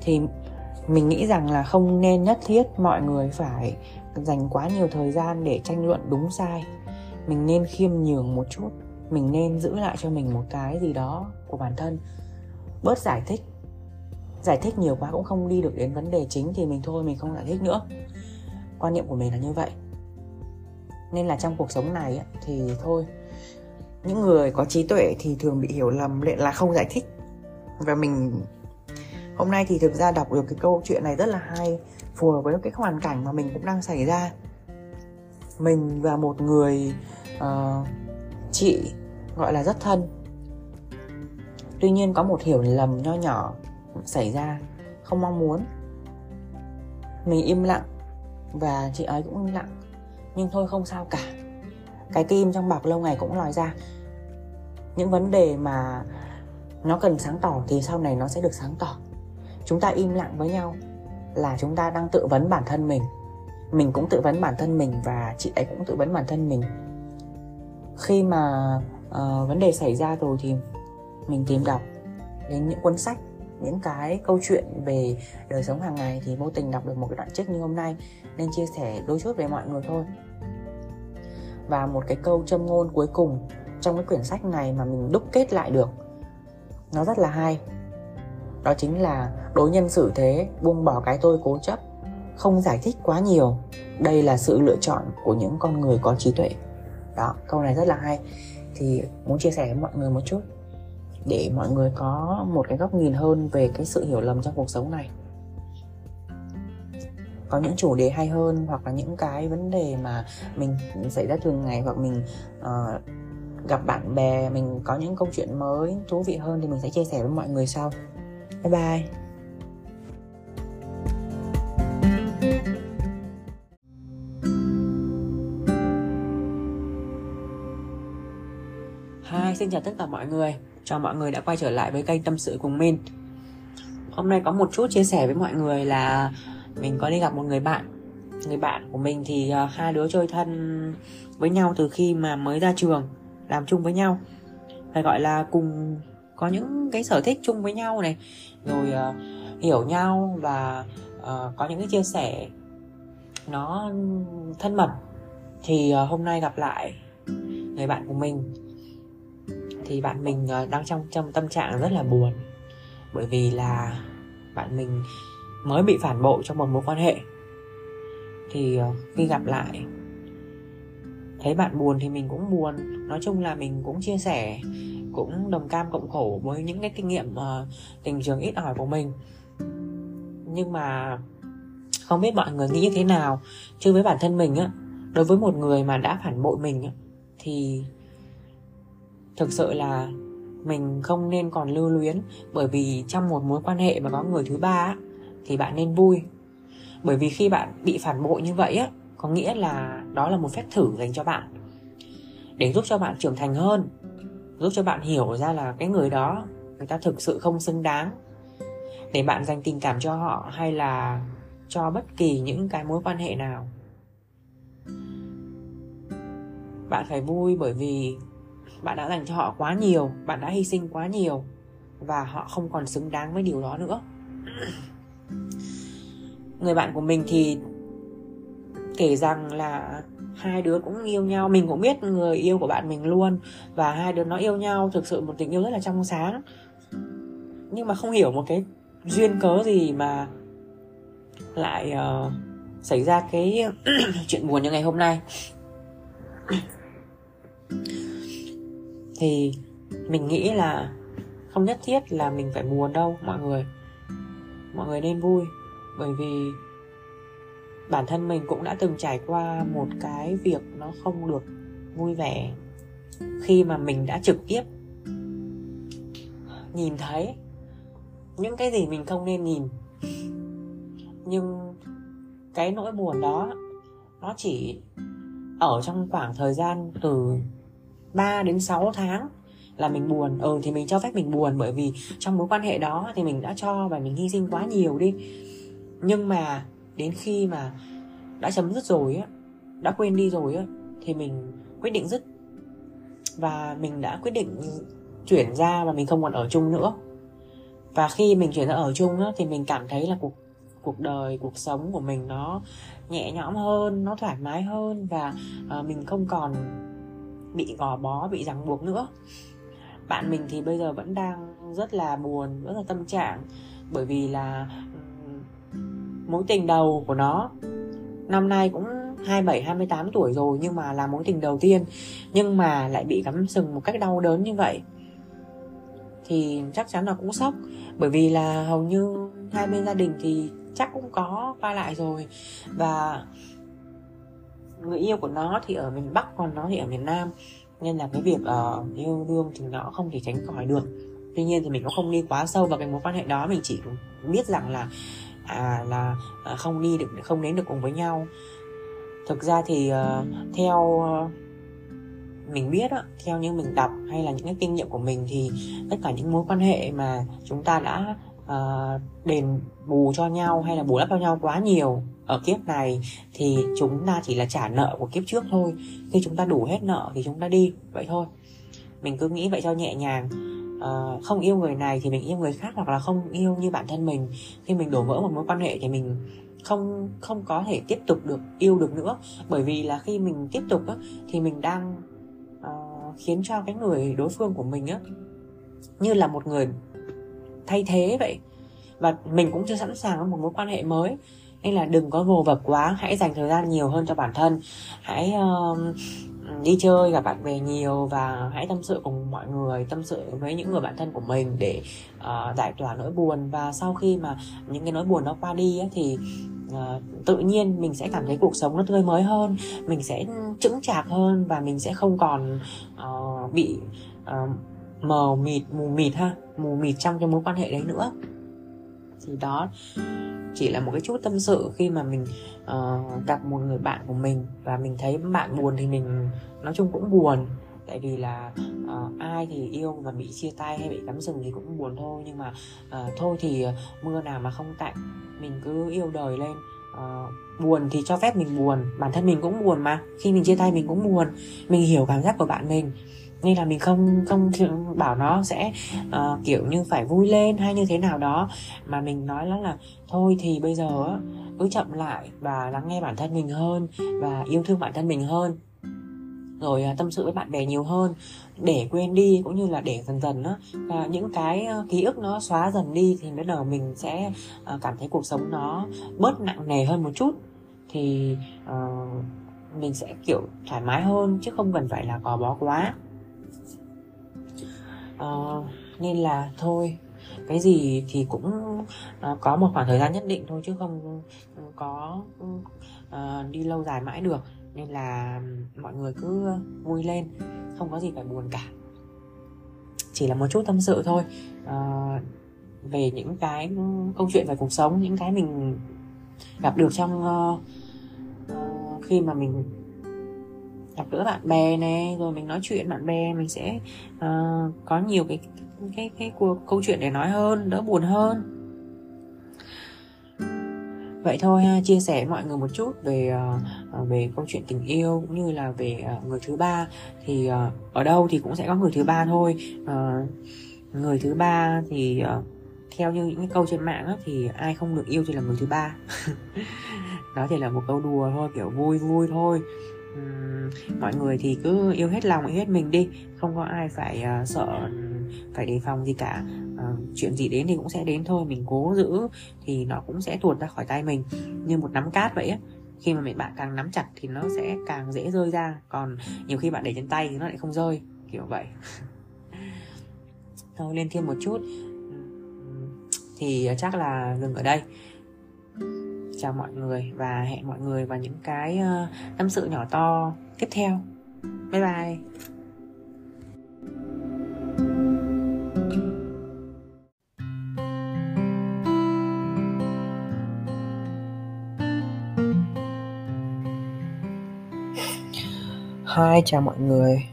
Speaker 1: Thì mình nghĩ rằng là không nên nhất thiết mọi người phải dành quá nhiều thời gian để tranh luận đúng sai. Mình nên khiêm nhường một chút, mình nên giữ lại cho mình một cái gì đó của bản thân. Bớt giải thích. Giải thích nhiều quá cũng không đi được đến vấn đề chính thì mình thôi, mình không giải thích nữa. Quan niệm của mình là như vậy. Nên là trong cuộc sống này thì thôi những người có trí tuệ thì thường bị hiểu lầm là không giải thích. Và mình hôm nay thì thực ra đọc được cái câu chuyện này rất là hay phù hợp với cái hoàn cảnh mà mình cũng đang xảy ra. Mình và một người uh, chị gọi là rất thân. Tuy nhiên có một hiểu lầm nho nhỏ xảy ra không mong muốn. Mình im lặng và chị ấy cũng im lặng nhưng thôi không sao cả. Cái kim trong bọc lâu ngày cũng lòi ra những vấn đề mà nó cần sáng tỏ thì sau này nó sẽ được sáng tỏ. Chúng ta im lặng với nhau là chúng ta đang tự vấn bản thân mình. Mình cũng tự vấn bản thân mình và chị ấy cũng tự vấn bản thân mình. Khi mà uh, vấn đề xảy ra rồi thì mình tìm đọc đến những cuốn sách những cái câu chuyện về đời sống hàng ngày thì vô tình đọc được một cái đoạn trích như hôm nay nên chia sẻ đôi chút về mọi người thôi. Và một cái câu châm ngôn cuối cùng trong cái quyển sách này mà mình đúc kết lại được. Nó rất là hay. Đó chính là đối nhân xử thế buông bỏ cái tôi cố chấp không giải thích quá nhiều. Đây là sự lựa chọn của những con người có trí tuệ. Đó câu này rất là hay. Thì muốn chia sẻ với mọi người một chút để mọi người có một cái góc nhìn hơn về cái sự hiểu lầm trong cuộc sống này. Có những chủ đề hay hơn hoặc là những cái vấn đề mà mình xảy ra thường ngày hoặc mình uh, gặp bạn bè mình có những câu chuyện mới thú vị hơn thì mình sẽ chia sẻ với mọi người sau. Bye bye. Hi, xin chào tất cả mọi người. Chào mọi người đã quay trở lại với kênh Tâm sự cùng Min. Hôm nay có một chút chia sẻ với mọi người là Mình có đi gặp một người bạn. Người bạn của mình thì ờ, hai đứa chơi thân với nhau từ khi mà mới ra trường. Làm chung với nhau. Phải gọi là cùng có những cái sở thích chung với nhau này Rồi uh, hiểu nhau và uh, có những cái chia sẻ nó thân mật. Thì uh, hôm nay gặp lại người bạn của mình. Thì bạn mình uh, đang trong trong tâm trạng rất là buồn bởi vì là bạn mình mới bị phản bội trong một mối quan hệ. Thì uh, khi gặp lại thấy bạn buồn thì mình cũng buồn. Nói chung là mình cũng chia sẻ cũng đồng cam cộng khổ với những cái kinh nghiệm uh, tình trường ít ỏi của mình. Nhưng mà không biết mọi người nghĩ như thế nào. Chứ với bản thân mình á đối với một người mà đã phản bội mình á thì thực sự là mình không nên còn lưu luyến. Bởi vì trong một mối quan hệ mà có người thứ ba thì bạn nên vui. Bởi vì khi bạn bị phản bội như vậy á có nghĩa là đó là một phép thử dành cho bạn để giúp cho bạn trưởng thành hơn, giúp cho bạn hiểu ra là cái người đó, người ta thực sự không xứng đáng để bạn dành tình cảm cho họ hay là cho bất kỳ những cái mối quan hệ nào. Bạn phải vui bởi vì bạn đã dành cho họ quá nhiều, bạn đã hy sinh quá nhiều và họ không còn xứng đáng với điều đó nữa. Người bạn của mình thì kể rằng là hai đứa cũng yêu nhau. Mình cũng biết người yêu của bạn mình luôn và hai đứa nó yêu nhau thực sự một tình yêu rất là trong sáng. Nhưng mà không hiểu một cái duyên cớ gì mà lại uh, xảy ra cái [CLEARS THROAT] chuyện buồn như ngày hôm nay. [CLEARS THROAT] Thì mình nghĩ là không nhất thiết là mình phải buồn đâu mọi người. Mọi người nên vui bởi vì bản thân mình cũng đã từng trải qua một cái việc nó không được vui vẻ khi mà mình đã trực tiếp nhìn thấy. Những cái gì mình không nên nhìn. Nhưng cái nỗi buồn đó, nó chỉ ở trong khoảng thời gian từ 3 đến 6 tháng là mình buồn. Ừ thì mình cho phép mình buồn bởi vì trong mối quan hệ đó thì mình đã cho và mình hy sinh quá nhiều đi. Nhưng mà đến khi mà đã chấm dứt rồi á đã quên đi rồi á thì mình quyết định dứt. Và mình đã quyết định chuyển ra và mình không còn ở chung nữa. Và khi mình chuyển ra ở chung á, thì mình cảm thấy là cuộc cuộc đời cuộc sống của mình nó nhẹ nhõm hơn nó thoải mái hơn và uh, mình không còn bị gò bó bị ràng buộc nữa. Bạn mình thì bây giờ vẫn đang rất là buồn rất là tâm trạng bởi vì là mối tình đầu của nó. Năm nay cũng 27 28 tuổi rồi nhưng mà là mối tình đầu tiên nhưng mà lại bị cắm sừng một cách đau đớn như vậy. Thì chắc chắn là cũng sốc bởi vì là hầu như hai bên gia đình thì chắc cũng có qua lại rồi. Và người yêu của nó thì ở miền Bắc còn nó thì ở miền Nam nên là cái việc uh, yêu đương thì nó không thể tránh khỏi được. Tuy nhiên thì mình cũng không đi quá sâu vào cái mối quan hệ đó mình chỉ biết rằng là à là à, không đi được không đến được cùng với nhau. Thực ra thì uh, theo uh, mình biết á, theo như mình đọc hay là những cái kinh nghiệm của mình thì tất cả những mối quan hệ mà chúng ta đã uh, đền bù cho nhau hay là bù đắp cho nhau quá nhiều ở kiếp này thì chúng ta chỉ là trả nợ của kiếp trước thôi. Khi chúng ta đủ hết nợ thì chúng ta đi vậy thôi. Mình cứ nghĩ vậy cho nhẹ nhàng uh, không yêu người này thì mình yêu người khác hoặc là không yêu như bản thân mình. Khi mình đổ vỡ một mối quan hệ thì mình không không có thể tiếp tục được yêu được nữa. Bởi vì là khi mình tiếp tục á, thì mình đang uh, khiến cho cái người đối phương của mình á như là một người thay thế vậy. Và mình cũng chưa sẵn sàng với một mối quan hệ mới. Nên là đừng có vồ vập quá hãy dành thời gian nhiều hơn cho bản thân. Hãy uh, đi chơi gặp bạn bè nhiều và hãy tâm sự cùng mọi người tâm sự với những người bạn thân của mình để uh, giải tỏa nỗi buồn. Và sau khi mà những cái nỗi buồn nó qua đi ấy, thì uh, tự nhiên mình sẽ cảm thấy cuộc sống nó tươi mới hơn mình sẽ chững chạc hơn và mình sẽ không còn uh, bị uh, mờ mịt mù mịt ha mù mịt trong cái mối quan hệ đấy nữa. Thì đó chỉ là một cái chút tâm sự khi mà mình uh, gặp một người bạn của mình và mình thấy bạn buồn thì mình nói chung cũng buồn. Tại vì là uh, ai thì yêu và bị chia tay hay bị cắm rừng thì cũng buồn thôi. Nhưng mà uh, thôi thì mưa nào mà không tạnh mình cứ yêu đời lên. Uh, buồn thì cho phép mình buồn bản thân mình cũng buồn mà. Khi mình chia tay mình cũng buồn. Mình hiểu cảm giác của bạn mình nên là mình không không bảo nó sẽ uh, kiểu như phải vui lên hay như thế nào đó. Mà mình nói nó là thôi thì bây giờ cứ chậm lại và lắng nghe bản thân mình hơn và yêu thương bản thân mình hơn. Rồi uh, tâm sự với bạn bè nhiều hơn để quên đi cũng như là để dần dần đó và những cái uh, ký ức nó xóa dần đi thì bắt đầu mình sẽ uh, cảm thấy cuộc sống nó bớt nặng nề hơn một chút. Thì uh, mình sẽ kiểu thoải mái hơn chứ không cần phải là gò bó quá uh, nên là thôi. Cái gì thì cũng uh, có một khoảng thời gian nhất định thôi chứ không ừ, có uh, đi lâu dài mãi được. Nên là mọi người cứ vui lên không có gì phải buồn cả. Chỉ là một chút tâm sự thôi. Uh, về những cái câu chuyện về cuộc sống những cái mình gặp được trong uh, uh, khi mà mình gặp gỡ bạn bè này rồi mình nói chuyện bạn bè mình sẽ uh, có nhiều cái cái cái, cuộc câu chuyện để nói hơn đỡ buồn hơn. Vậy thôi ha chia sẻ với mọi người một chút về uh, về câu chuyện tình yêu cũng như là về uh, người thứ ba. Thì uh, ở đâu thì cũng sẽ có người thứ ba thôi. Uh, người thứ ba thì uh, theo như những cái câu trên mạng á, thì ai không được yêu thì là người thứ ba. [LAUGHS] Đó chỉ là một câu đùa thôi kiểu vui vui thôi um, mọi người thì cứ yêu hết lòng yêu hết mình đi. Không có ai phải uh, sợ phải đề phòng gì cả. Uh, chuyện gì đến thì cũng sẽ đến thôi. Mình cố giữ thì nó cũng sẽ tuột ra khỏi tay mình. Như một nắm cát vậy á. Khi mà bạn càng nắm chặt thì nó sẽ càng dễ rơi ra. Còn nhiều khi bạn để trên tay thì nó lại không rơi. Kiểu vậy. [LAUGHS] Thôi lên thêm một chút. Thì chắc là dừng ở đây chào mọi người và hẹn mọi người vào những cái ờ, tâm sự nhỏ to tiếp theo. Bye bye. Hi, chào mọi người.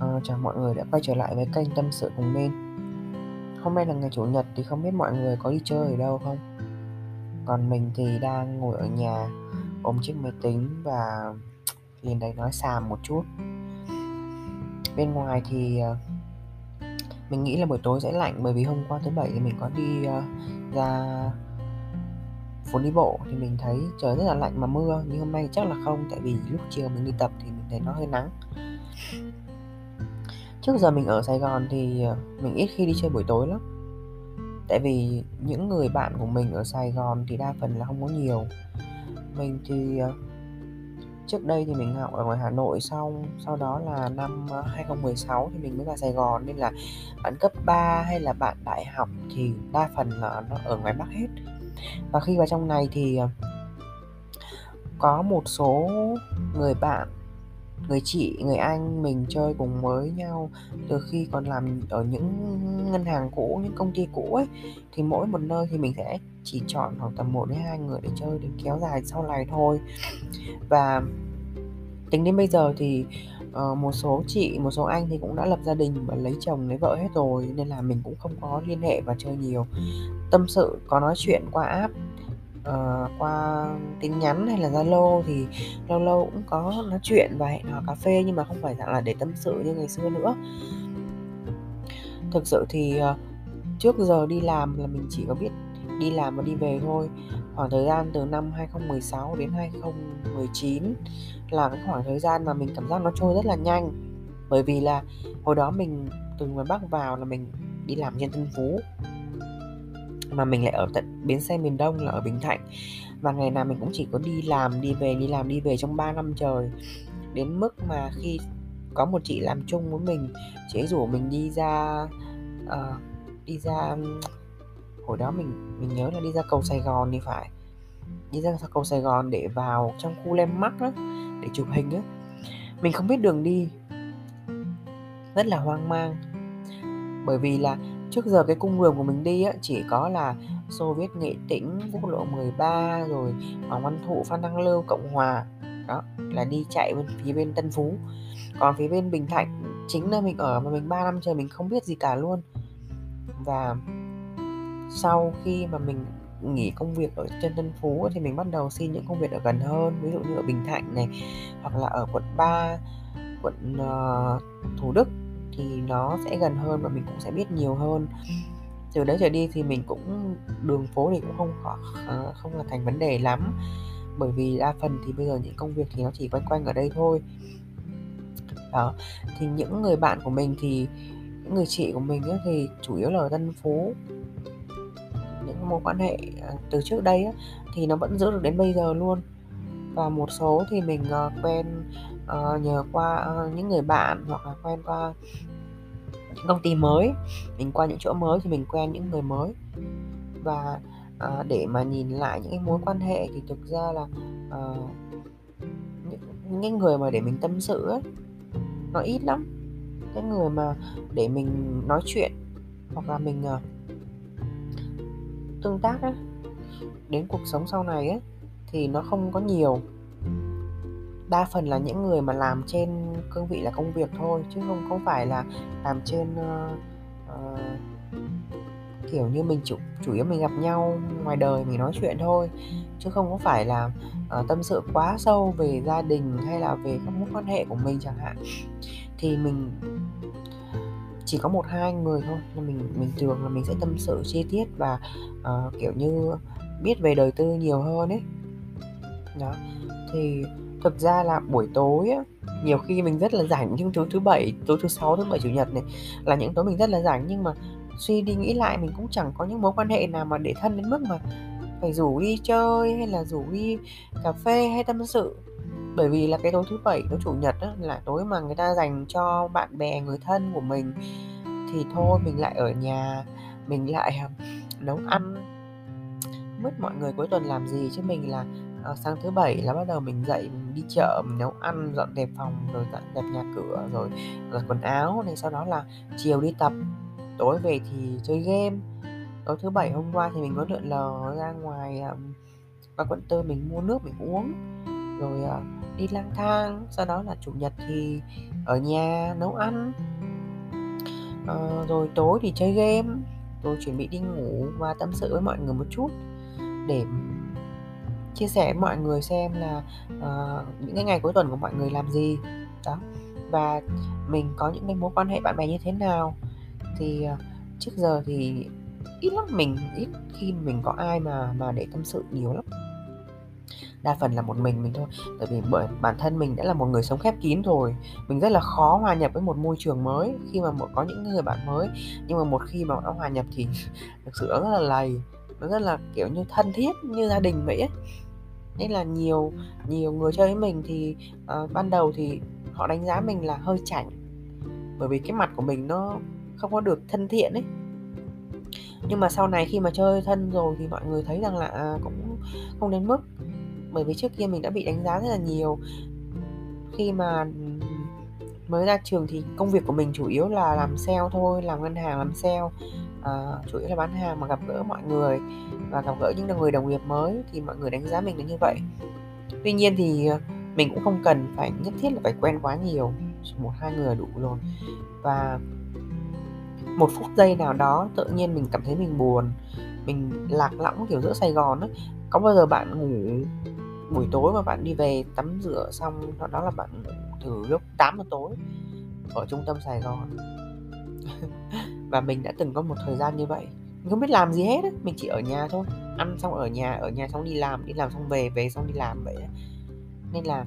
Speaker 1: À, Chào mọi người đã quay trở lại với kênh Tâm sự cùng Min. Hôm nay là ngày Chủ nhật thì không biết mọi người có đi chơi ở đâu không? Còn mình thì đang ngồi ở nhà, ôm chiếc máy tính và liền đấy nói xàm một chút. Bên ngoài thì ờ, mình nghĩ là buổi tối sẽ lạnh bởi vì hôm qua thứ bảy thì mình có đi ờ, ra phố đi bộ thì mình thấy trời rất là lạnh mà mưa, nhưng hôm nay chắc là không tại vì lúc chiều mình đi tập thì mình thấy nó hơi nắng. Trước giờ mình ở Sài Gòn thì ờ, mình ít khi đi chơi buổi tối lắm tại vì những người bạn của mình ở Sài Gòn thì đa phần là không có nhiều. Mình thì ờ, trước đây thì mình học ở ngoài Hà Nội, xong, sau đó là năm ờ, 2016 thì mình mới ra Sài Gòn. Nên là bạn cấp 3 hay là bạn đại học thì đa phần là nó ở ngoài Bắc hết. Và khi vào trong này thì ờ, có một số người bạn người chị người anh mình chơi cùng với nhau từ khi còn làm ở những ngân hàng cũ những công ty cũ ấy. Thì mỗi một nơi thì mình sẽ chỉ chọn khoảng tầm một đến hai người để chơi để kéo dài sau này thôi. Và tính đến bây giờ thì uh, một số chị một số anh thì cũng đã lập gia đình và lấy chồng lấy vợ hết rồi nên là mình cũng không có liên hệ và chơi nhiều. Tâm sự có nói chuyện qua app uh, qua tin nhắn hay là zalo thì lâu lâu cũng có nói chuyện và hẹn hò cà phê nhưng mà không phải dạng là để tâm sự như ngày xưa nữa. Thực sự thì uh, trước giờ đi làm là mình chỉ có biết đi làm và đi về thôi. Khoảng thời gian từ năm 2016 đến 2019 là cái khoảng thời gian mà mình cảm giác nó trôi rất là nhanh. Bởi vì là hồi đó mình từ ngoài Bắc vào là mình đi làm trên Tân Phú mà mình lại ở tận bến xe miền Đông là ở Bình Thạnh. Và ngày nào mình cũng chỉ có đi làm đi về đi làm đi về trong 3 năm trời. Đến mức mà khi có một chị làm chung với mình chị ấy rủ mình đi ra uh, đi ra hồi đó mình mình nhớ là đi ra cầu Sài Gòn thì phải. Đi ra cầu Sài Gòn để vào trong khu landmark đó để chụp hình á. Mình không biết đường đi. Rất là hoang mang. Bởi vì là trước giờ cái cung đường của mình đi á, chỉ có là Xô Viết Nghệ Tĩnh, quốc lộ 13 rồi Hoàng Văn Thụ, Phan Đăng Lưu, Cộng Hòa. Đó là đi chạy bên phía bên Tân Phú. Còn phía bên Bình Thạnh chính là mình ở mà mình 3 năm trời mình không biết gì cả luôn. Và sau khi mà mình nghỉ công việc ở trên Tân Phú thì mình bắt đầu xin những công việc ở gần hơn. Ví dụ như ở Bình Thạnh này hoặc là ở quận 3 quận uh, Thủ Đức thì nó sẽ gần hơn và mình cũng sẽ biết nhiều hơn. Từ đấy trở đi thì mình cũng đường phố thì cũng không có ờ, không là thành vấn đề lắm. Bởi vì đa phần thì bây giờ những công việc thì nó chỉ quanh quanh ở đây thôi. Đó thì những người bạn của mình thì những người chị của mình ấy, thì chủ yếu là ở tân phú những mối quan hệ ờ, từ trước đây ấy, thì nó vẫn giữ được đến bây giờ luôn. Và một số thì mình ờ, quen uh, nhờ qua uh, những người bạn hoặc là quen qua những công ty mới. Mình qua những chỗ mới thì mình quen những người mới. Và uh, để mà nhìn lại những cái mối quan hệ thì thực ra là uh, những, những người mà để mình tâm sự ấy nó ít lắm. Cái người mà để mình nói chuyện hoặc là mình uh, tương tác ấy, đến cuộc sống sau này ấy thì nó không có nhiều đa phần là những người mà làm trên cương vị là công việc thôi chứ không không phải là làm trên uh, uh, kiểu như mình chủ chủ yếu mình gặp nhau ngoài đời mình nói chuyện thôi. Chứ không có phải là uh, tâm sự quá sâu về gia đình hay là về các mối quan hệ của mình chẳng hạn. Thì mình chỉ có một hai người thôi là mình mình thường là mình sẽ tâm sự chi tiết và uh, kiểu như biết về đời tư nhiều hơn ấy. Đó thì thực ra là buổi tối á, nhiều khi mình rất là rảnh nhưng thứ thứ bảy tối thứ sáu thứ bảy chủ nhật này là những tối mình rất là rảnh. Nhưng mà suy đi nghĩ lại mình cũng chẳng có những mối quan hệ nào mà để thân đến mức mà phải rủ đi chơi hay là rủ đi cà phê hay tâm sự. Bởi vì là cái tối thứ bảy tối chủ nhật á, là tối mà người ta dành cho bạn bè người thân của mình. Thì thôi mình lại ở nhà mình lại à, nấu ăn mất mọi người cuối tuần làm gì. Chứ mình là uh, sáng thứ bảy là bắt đầu mình dậy mình đi chợ mình nấu ăn dọn dẹp phòng rồi dọn dẹp nhà cửa rồi giặt quần áo này sau đó là chiều đi tập. Tối về thì chơi game. Tối thứ bảy hôm qua thì mình có lượn lờ ra ngoài và qua quận tư mình mua nước mình uống rồi ờ, đi lang thang. Sau đó là chủ nhật thì ở nhà nấu ăn. À, rồi tối thì chơi game. Rồi chuẩn bị đi ngủ và tâm sự với mọi người một chút để chia sẻ với mọi người xem là uh, những cái ngày cuối tuần của mọi người làm gì. Đó. Và mình có những cái mối quan hệ bạn bè như thế nào. Thì uh, trước giờ thì ít lắm mình ít khi mình có ai mà mà để tâm sự nhiều lắm. Đa phần là một mình mình thôi. Tại vì bởi bản thân mình đã là một người sống khép kín rồi. Mình rất là khó hòa nhập với một môi trường mới khi mà có những người bạn mới. Nhưng mà một khi mà đã hòa nhập thì [LAUGHS] thực sự rất là lầy. Nó rất là kiểu như thân thiết như gia đình vậy ấy nên là nhiều nhiều người chơi với mình thì uh, ban đầu thì họ đánh giá mình là hơi chảnh. Bởi vì cái mặt của mình nó không có được thân thiện ấy. Nhưng mà sau này khi mà chơi thân rồi thì mọi người thấy rằng là à, cũng không đến mức. Bởi vì trước kia mình đã bị đánh giá rất là nhiều. Khi mà mới ra trường thì công việc của mình chủ yếu là làm sale thôi làm ngân hàng làm sale uh, chủ yếu là bán hàng mà gặp gỡ mọi người và gặp gỡ những người đồng nghiệp mới thì mọi người đánh giá mình là như vậy. Tuy nhiên thì ờ, mình cũng không cần phải nhất thiết là phải quen quá nhiều một hai người đủ rồi. Và một phút giây nào đó tự nhiên mình cảm thấy mình buồn mình lạc lõng kiểu giữa Sài Gòn ấy có bao giờ bạn ngủ buổi tối mà bạn đi về tắm rửa xong đó là bạn ngủ từ lúc 8 giờ tối ở trung tâm Sài Gòn? [LAUGHS] và mình đã từng có một thời gian như vậy. Mình không biết làm gì hết ấy. mình chỉ ở nhà thôi. Ăn xong ở nhà ở nhà xong đi làm đi làm xong về về xong đi làm vậy nên là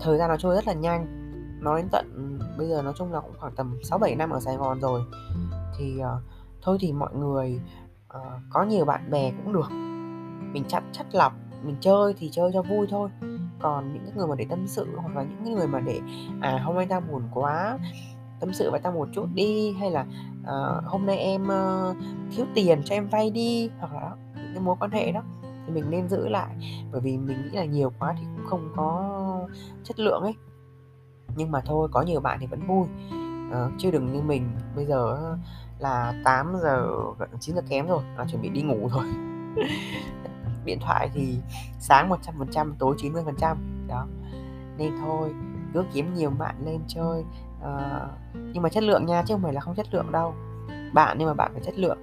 Speaker 1: thời gian nó trôi rất là nhanh. Nói đến tận bây giờ nói chung là cũng khoảng tầm 6 7 năm ở Sài Gòn rồi. Thì uh, thôi thì mọi người uh, có nhiều bạn bè cũng được. Mình chặt chất lọc mình chơi thì chơi cho vui thôi. Còn những người mà để tâm sự hoặc là những người mà để à hôm nay tao buồn quá tâm sự với tao một chút đi hay là uh, hôm nay em uh, thiếu tiền cho em vay đi hoặc là những cái mối quan hệ đó thì mình nên giữ lại. Bởi vì mình nghĩ là nhiều quá thì cũng không có chất lượng ấy. Nhưng mà thôi có nhiều bạn thì vẫn vui. Uh, chứ đừng như mình bây giờ là 8 giờ gần 9 giờ kém rồi là chuẩn bị đi ngủ rồi. [LAUGHS] Điện thoại thì sáng 100% tối 90% đó. Nên thôi cứ kiếm nhiều bạn lên chơi à, nhưng mà chất lượng nha chứ không phải là không chất lượng đâu. Bạn nhưng mà bạn phải chất lượng.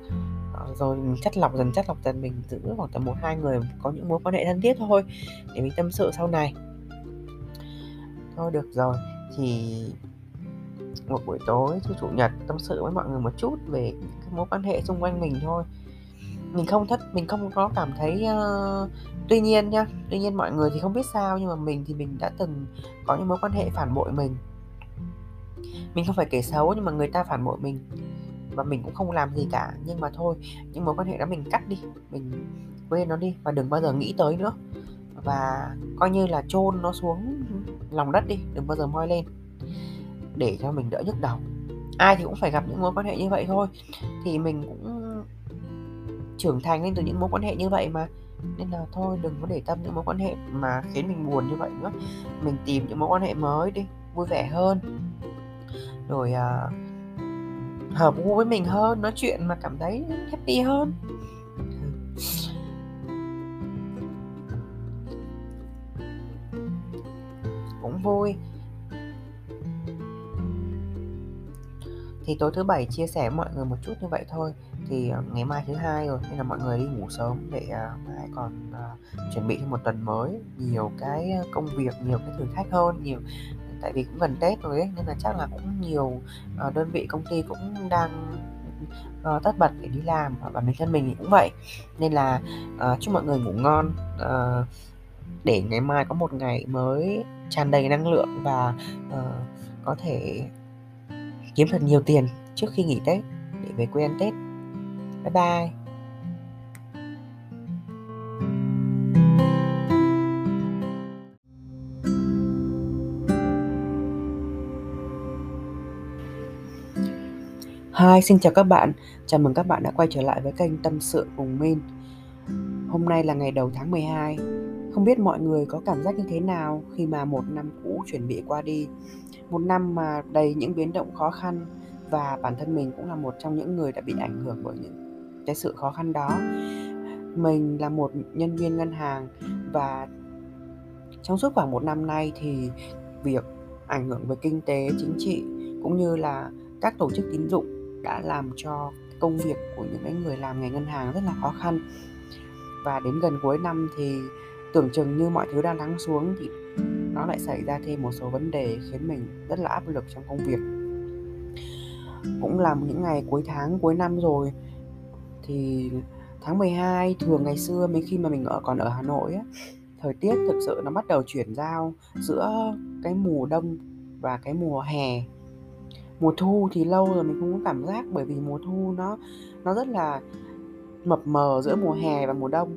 Speaker 1: Ờ, rồi mình chất lọc dần chất lọc dần mình giữ khoảng tầm một hai người có những mối quan hệ thân thiết thôi để mình tâm sự sau này. Thôi được rồi thì một buổi tối thứ chủ nhật tâm sự với mọi người một chút về cái mối quan hệ xung quanh mình thôi. Mình không thất mình không có cảm thấy uh, tuy nhiên nhá tuy nhiên mọi người thì không biết sao nhưng mà mình thì mình đã từng có những mối quan hệ phản bội mình mình không phải kể xấu nhưng mà người ta phản bội mình. Và mình cũng không làm gì cả, nhưng mà thôi, những mối quan hệ đó mình cắt đi, mình quên nó đi và đừng bao giờ nghĩ tới nữa. Và coi như là chôn nó xuống lòng đất đi, đừng bao giờ moi lên, để cho mình đỡ nhức đầu. Ai thì cũng phải gặp những mối quan hệ như vậy thôi. Thì mình cũng trưởng thành lên từ những mối quan hệ như vậy mà. Nên là thôi, đừng có để tâm những mối quan hệ mà khiến mình buồn như vậy nữa. Mình tìm những mối quan hệ mới đi, vui vẻ hơn rồi uh, hợp gu với mình hơn nói chuyện mà cảm thấy happy hơn. Cũng vui. Thì tối thứ bảy chia sẻ với mọi người một chút như vậy thôi. Thì à, ngày mai thứ hai rồi nên là mọi người đi ngủ sớm để uh, mai còn uh, chuẩn bị cho một tuần mới. Nhiều cái công việc nhiều cái thử thách hơn nhiều tại vì cũng gần tết rồi ấy nên là chắc là cũng nhiều uh, đơn vị công ty cũng đang uh, tất bật để đi làm và bản thân mình thì cũng vậy nên là uh, chúc mọi người ngủ ngon uh, để ngày mai có một ngày mới tràn đầy năng lượng và uh, có thể kiếm thật nhiều tiền trước khi nghỉ Tết để về quê ăn Tết. Bye bye. Hi, xin chào các bạn. Chào mừng các bạn đã quay trở lại với kênh Tâm sự cùng Min. Hôm nay là ngày đầu tháng 12. Không biết mọi người có cảm giác như thế nào khi mà một năm cũ chuẩn bị qua đi. Một năm mà đầy những biến động khó khăn và bản thân mình cũng là một trong những người đã bị ảnh hưởng bởi những cái sự khó khăn đó. Mình là một nhân viên ngân hàng và trong suốt khoảng một năm nay thì việc ảnh hưởng về kinh tế, chính trị cũng như là các tổ chức tín dụng đã làm cho công việc của những người làm ngành ngân hàng rất là khó khăn. Và đến gần cuối năm thì tưởng chừng như mọi thứ đang lắng xuống thì nó lại xảy ra thêm một số vấn đề khiến mình rất là áp lực trong công việc. Cũng là những ngày cuối tháng, cuối năm rồi, thì tháng 12 thường ngày xưa mấy khi mà mình ở, còn ở Hà Nội á, thời tiết thực sự nó bắt đầu chuyển giao giữa cái mùa đông và cái mùa hè mùa thu thì lâu rồi mình không có cảm giác bởi vì mùa thu nó nó rất là mập mờ giữa mùa hè và mùa đông.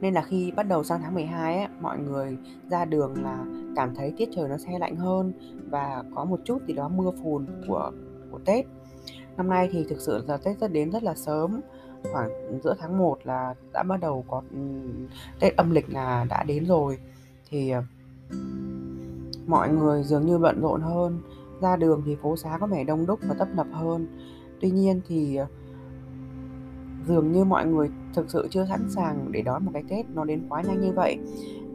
Speaker 1: Nên là khi bắt đầu sang tháng 12 ấy, mọi người ra đường là cảm thấy tiết trời nó xe lạnh hơn và có một chút thì đó mưa phùn của của Tết. Năm nay thì thực sự là Tết rất đến rất là sớm, khoảng giữa tháng 1 là đã bắt đầu có ừ, Tết âm lịch là đã đến rồi. Thì ờ, mọi người dường như bận rộn hơn ra đường thì phố xá có vẻ đông đúc và tấp nập hơn. Tuy nhiên thì ờ, dường như mọi người thực sự chưa sẵn sàng để đón một cái tết nó đến quá nhanh như vậy.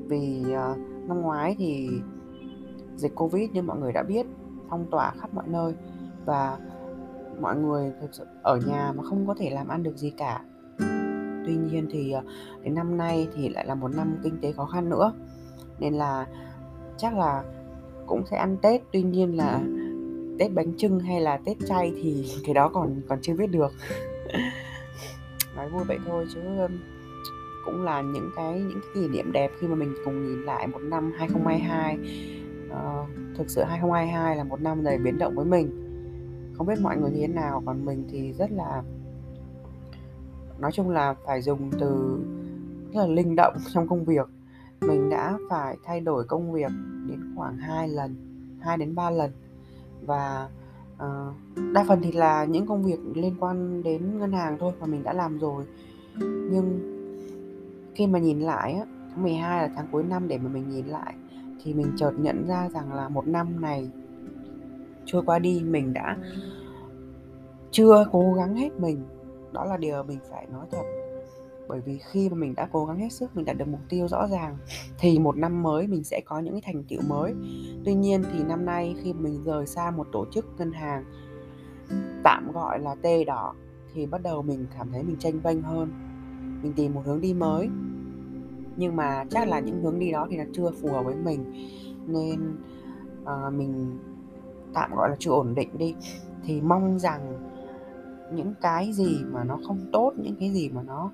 Speaker 1: Vì ờ, năm ngoái thì dịch covid như mọi người đã biết, phong tỏa khắp mọi nơi và mọi người thực sự ở nhà mà không có thể làm ăn được gì cả. Tuy nhiên thì ờ, đến năm nay thì lại là một năm kinh tế khó khăn nữa. Nên là chắc là cũng sẽ ăn tết. Tuy nhiên là tết bánh trưng hay là tết chay thì cái đó còn còn chưa biết được. [LAUGHS] Nói vui vậy thôi chứ cũng là những cái những cái kỷ niệm đẹp khi mà mình cùng nhìn lại một năm 2022 uh, ờ, thực sự 2022 là một năm đầy biến động với mình. Không biết mọi người như thế nào còn mình thì rất là nói chung là phải dùng từ rất là linh động trong công việc mình đã phải thay đổi công việc đến khoảng 2 lần 2 đến 3 lần. Và uh, đa phần thì là những công việc liên quan đến ngân hàng thôi mà mình đã làm rồi. Nhưng khi mà nhìn lại á, tháng 12 là tháng cuối năm để mà mình nhìn lại thì mình chợt nhận ra rằng là một năm này trôi qua đi mình đã chưa cố gắng hết mình. Đó là điều mình phải nói thật bởi vì khi mà mình đã cố gắng hết sức mình đạt được mục tiêu rõ ràng thì một năm mới mình sẽ có những cái thành tựu mới. Tuy nhiên thì năm nay khi mình rời xa một tổ chức ngân hàng tạm gọi là tê đỏ thì bắt đầu mình cảm thấy mình tranh vênh hơn. Mình tìm một hướng đi mới. Nhưng mà chắc là những hướng đi đó thì nó chưa phù hợp với mình. Nên à, mình tạm gọi là chưa ổn định đi. Thì mong rằng những cái gì mà nó không tốt những cái gì mà nó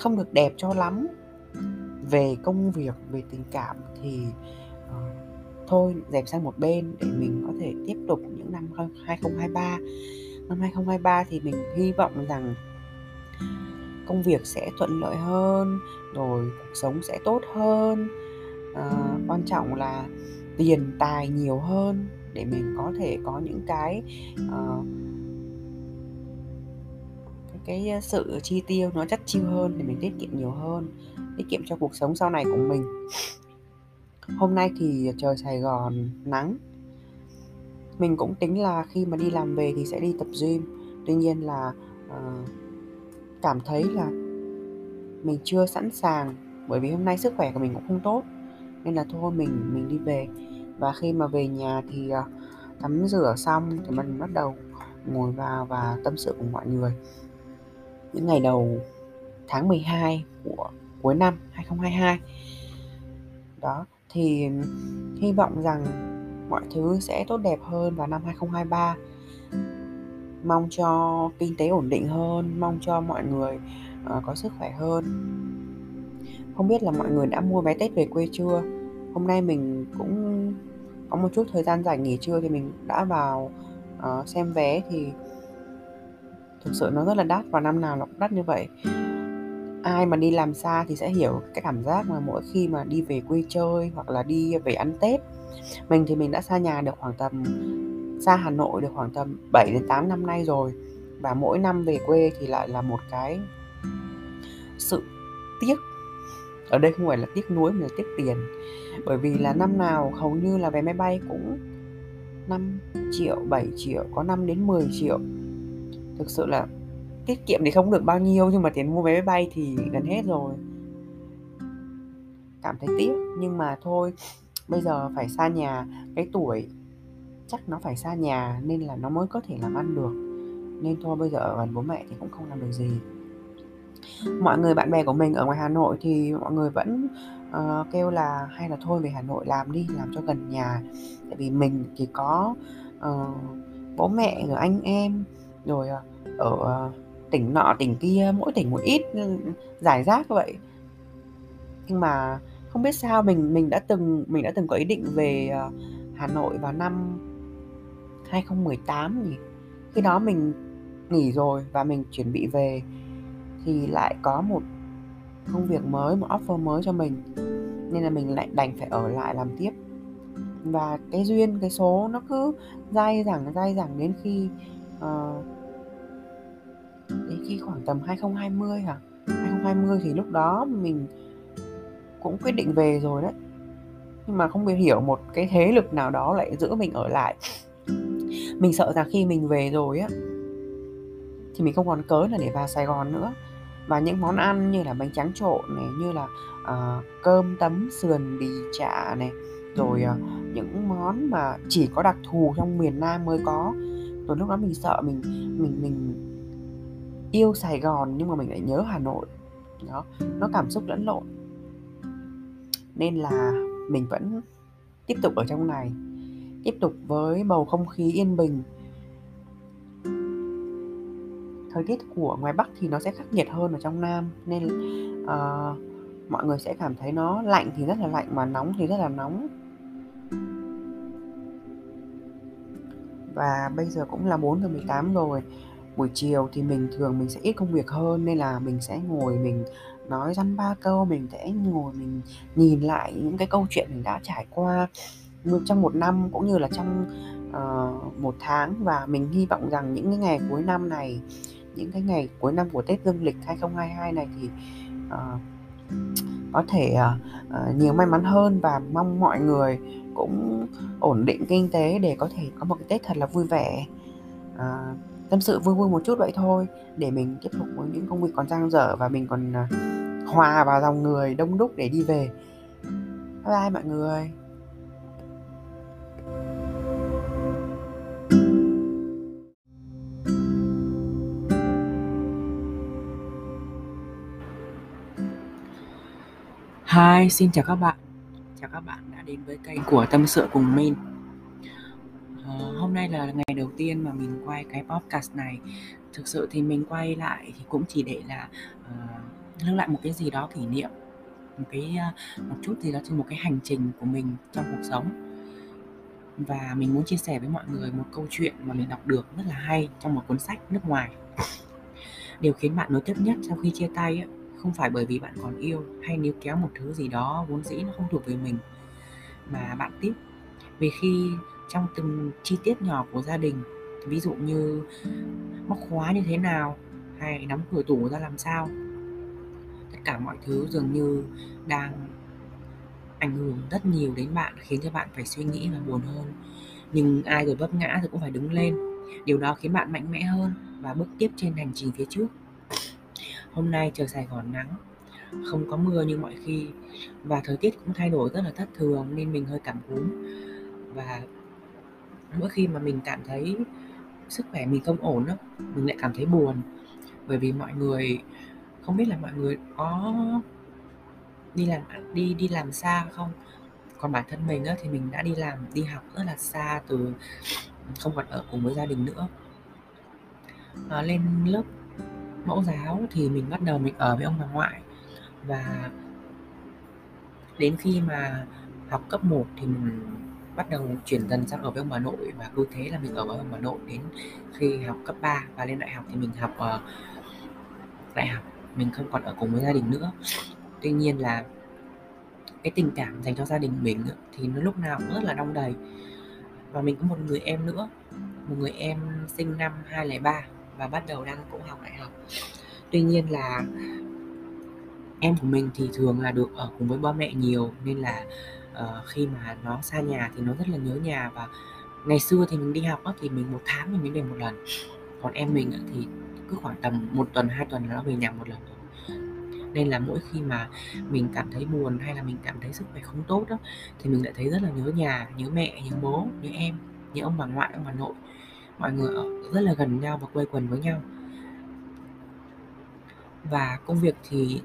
Speaker 1: không được đẹp cho lắm. Về công việc về tình cảm thì uh, thôi dẹp sang một bên để mình có thể tiếp tục những năm 2023 năm 2023 thì mình hy vọng rằng công việc sẽ thuận lợi hơn rồi cuộc sống sẽ tốt hơn. À, quan trọng là tiền tài nhiều hơn để mình có thể có những cái uh, cái sự chi tiêu nó chất chiêu hơn để mình tiết kiệm nhiều hơn tiết kiệm cho cuộc sống sau này của mình. Hôm nay thì trời Sài Gòn nắng. Mình cũng tính là khi mà đi làm về thì sẽ đi tập gym. Tuy nhiên là uh, cảm thấy là mình chưa sẵn sàng bởi vì hôm nay sức khỏe của mình cũng không tốt nên là thôi mình mình đi về. Và khi mà về nhà thì uh, tắm rửa xong thì mình bắt đầu ngồi vào và tâm sự cùng mọi người những ngày đầu tháng 12 của cuối năm 2022 đó thì hy vọng rằng mọi thứ sẽ tốt đẹp hơn vào năm 2023 mong cho kinh tế ổn định hơn mong cho mọi người uh, có sức khỏe hơn. Không biết là mọi người đã mua vé tết về quê chưa? Hôm nay mình cũng có một chút thời gian giải nghỉ trưa thì mình đã vào uh, xem vé thì thực sự nó rất là đắt và năm nào nó cũng đắt như vậy. Ai mà đi làm xa thì sẽ hiểu cái cảm giác mà mỗi khi mà đi về quê chơi hoặc là đi về ăn Tết. Mình thì mình đã xa nhà được khoảng tầm, xa Hà Nội được khoảng tầm 7 đến 8 năm nay rồi. Và mỗi năm về quê thì lại là một cái sự tiếc. Ở đây không phải là tiếc nuối mà là tiếc tiền. Bởi vì là năm nào hầu như là vé máy bay cũng 5 triệu 7 triệu, có 5 đến 10 triệu thực sự là tiết kiệm thì không được bao nhiêu nhưng mà tiền mua vé máy bay thì gần hết rồi. Cảm thấy tiếc nhưng mà thôi bây giờ phải xa nhà. Cái tuổi chắc nó phải xa nhà nên là nó mới có thể làm ăn được. Nên thôi bây giờ ở gần bố mẹ thì cũng không làm được gì. Mọi người bạn bè của mình ở ngoài Hà Nội thì mọi người vẫn uh, kêu là hay là thôi về Hà Nội làm đi làm cho gần nhà. Tại vì mình thì có uh, bố mẹ rồi anh em rồi ờ, ở ờ, tỉnh nọ tỉnh kia mỗi tỉnh một ít ừ, giải rác vậy. Nhưng mà không biết sao mình mình đã từng mình đã từng có ý định về ờ, Hà Nội vào năm 2018 nhỉ? Khi đó mình nghỉ rồi và mình chuẩn bị về thì lại có một công việc mới một offer mới cho mình. Nên là mình lại đành phải ở lại làm tiếp. Và cái duyên cái số nó cứ dai dẳng dai dẳng đến khi uh, đến khi khoảng tầm 2020 hả? 2020 thì lúc đó mình cũng quyết định về rồi đấy. Nhưng mà không biết hiểu một cái thế lực nào đó lại giữ mình ở lại. [SNIFFS] Mình sợ rằng khi mình về rồi á thì mình không còn cớ là để vào Sài Gòn nữa. Và những món ăn như là bánh tráng trộn này như là uh, cơm tấm sườn bì chả này rồi uh, những món mà chỉ có đặc thù trong miền Nam mới có. Rồi lúc đó mình sợ mình mình mình yêu Sài Gòn nhưng mà mình lại nhớ Hà Nội. Đó nó cảm xúc lẫn lộn. Nên là mình vẫn tiếp tục ở trong này tiếp tục với bầu không khí yên bình. Thời tiết của ngoài Bắc thì nó sẽ khắc nghiệt hơn ở trong Nam nên uh, mọi người sẽ cảm thấy nó lạnh thì rất là lạnh mà nóng thì rất là nóng. Và bây giờ cũng là 4 giờ 18 rồi buổi chiều thì mình thường mình sẽ ít công việc hơn nên là mình sẽ ngồi mình nói dăm ba câu mình sẽ ngồi mình nhìn lại những cái câu chuyện mình đã trải qua trong một năm cũng như là trong uh, một tháng. Và mình hy vọng rằng những cái ngày cuối năm này những cái ngày cuối năm của Tết Dương lịch 2022 này thì uh, có thể uh, nhiều may mắn hơn. Và mong mọi người cũng ổn định kinh tế để có thể có một cái Tết thật là vui vẻ. Uh, tâm sự vui vui một chút vậy thôi để mình tiếp tục với những công việc còn dang dở và mình còn à, hòa vào dòng người đông đúc để đi về. Bye bye mọi người. Hi, xin chào các bạn. Chào các bạn đã đến với kênh của Tâm sự cùng Min. Hôm nay là ngày đầu tiên mà mình quay cái podcast này. Thực sự thì mình quay lại thì cũng chỉ để là uh, lưu lại một cái gì đó kỷ niệm Một cái uh, một chút gì đó trên một cái hành trình của mình trong cuộc sống. Và mình muốn chia sẻ với mọi người một câu chuyện mà mình đọc được rất là hay trong một cuốn sách nước ngoài. Điều khiến bạn nối tiếp nhất sau khi chia tay ấy, không phải bởi vì bạn còn yêu hay níu kéo một thứ gì đó vốn dĩ nó không thuộc về mình mà bạn tiếc. Vì khi trong từng chi tiết nhỏ của gia đình. Ví dụ như móc khóa như thế nào? Hay nắm cửa tủ ra làm sao? Tất cả mọi thứ dường như đang ảnh hưởng rất nhiều đến bạn khiến cho bạn phải suy nghĩ và buồn hơn. Nhưng ai rồi vấp ngã thì cũng phải đứng lên. Điều đó khiến bạn mạnh mẽ hơn và bước tiếp trên hành trình phía trước. Hôm nay trời Sài Gòn nắng, không có mưa như mọi khi và thời tiết cũng thay đổi rất là thất thường nên mình hơi cảm cúm. Và mỗi khi mà mình cảm thấy sức khỏe mình không ổn đó, mình lại cảm thấy buồn. Bởi vì mọi người không biết là mọi người có đi làm à, đi đi làm xa không? Còn bản thân mình á, thì mình đã đi làm đi học rất là xa từ không còn ở cùng với gia đình nữa. À, lên lớp mẫu giáo thì mình bắt đầu mình ở với ông bà ngoại. Và đến khi mà học cấp 1 thì mình bắt đầu chuyển dần sang ở với ông bà nội và cứ thế là mình ở với ông bà nội đến khi học cấp 3 và lên đại học thì mình học uh, đại học. Mình không còn ở cùng với gia đình nữa. Tuy nhiên là cái tình cảm dành cho gia đình mình thì nó lúc nào cũng rất là đong đầy. Và mình có một người em nữa một người em sinh năm 2003 và bắt đầu đang cũng học đại học. Tuy nhiên là em của mình thì thường là được ở cùng với ba mẹ nhiều nên là uh, khi mà nó xa nhà thì nó rất là nhớ nhà và ngày xưa thì mình đi học á, thì mình một tháng mình mới về một lần. Còn em mình thì cứ khoảng tầm một tuần hai tuần là nó về nhà một lần nên là mỗi khi mà mình cảm thấy buồn hay là mình cảm thấy sức khỏe không tốt đó thì mình lại thấy rất là nhớ nhà nhớ mẹ nhớ bố nhớ em nhớ ông bà ngoại ông bà nội. Mọi người ở rất là gần nhau và quây quần với nhau. Và công việc thì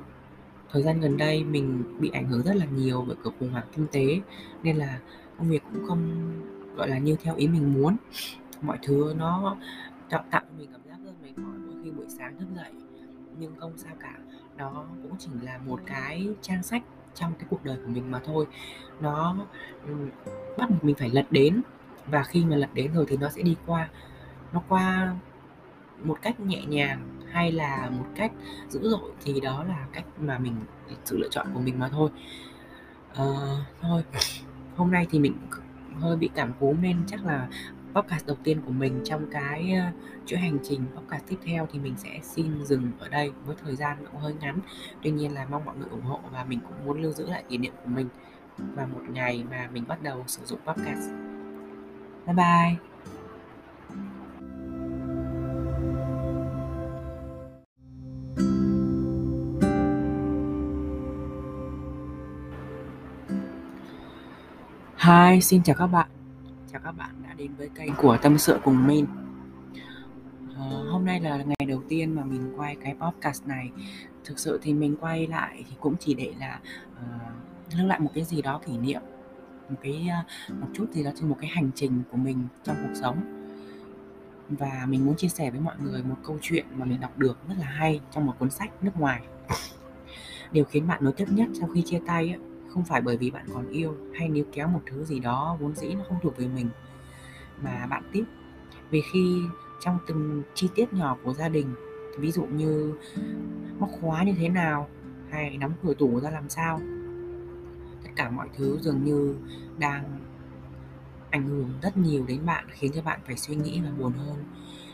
Speaker 1: thời gian gần đây mình bị ảnh hưởng rất là nhiều bởi cuộc khủng hoảng kinh tế, nên là công việc cũng không, gọi là, như theo ý mình muốn. Mọi thứ nó tạo tạo cho mình cảm giác rất mệt mỏi mỗi khi buổi sáng thức dậy, nhưng không sao cả. Nó cũng chỉ là một cái trang sách trong cái cuộc đời của mình mà thôi. Nó bắt mình phải lật đến, và khi mà lật đến rồi thì nó sẽ đi qua. Nó qua một cách nhẹ nhàng hay là một cách dữ dội thì đó là cách mà mình sự lựa chọn của mình mà thôi. À, thôi hôm nay thì mình hơi bị cảm cúm nên chắc là podcast đầu tiên của mình trong cái ờ, chuỗi hành trình podcast tiếp theo thì mình sẽ xin dừng ở đây với thời gian cũng hơi ngắn. Tuy nhiên là mong mọi người ủng hộ và mình cũng muốn lưu giữ lại kỷ niệm của mình và một ngày mà mình bắt đầu sử dụng podcast. Bye bye! Hi, xin chào các bạn. Chào các bạn đã đến với kênh của Tâm sự cùng Min. Uh, Hôm nay là ngày đầu tiên mà mình quay cái podcast này. Thực sự thì mình quay lại thì cũng chỉ để là uh, lưu lại một cái gì đó kỷ niệm Một cái uh, một chút gì đó trên một cái hành trình của mình trong cuộc sống. Và mình muốn chia sẻ với mọi người một câu chuyện mà mình đọc được rất là hay trong một cuốn sách nước ngoài. Điều khiến bạn nối tiếp nhất sau khi chia tay ấy, không phải bởi vì bạn còn yêu hay níu kéo một thứ gì đó vốn dĩ nó không thuộc về mình mà bạn tiếp. Vì khi trong từng chi tiết nhỏ của gia đình ví dụ như móc khóa như thế nào hay nắm cửa tủ ra làm sao tất cả mọi thứ dường như đang ảnh hưởng rất nhiều đến bạn khiến cho bạn phải suy nghĩ và buồn hơn.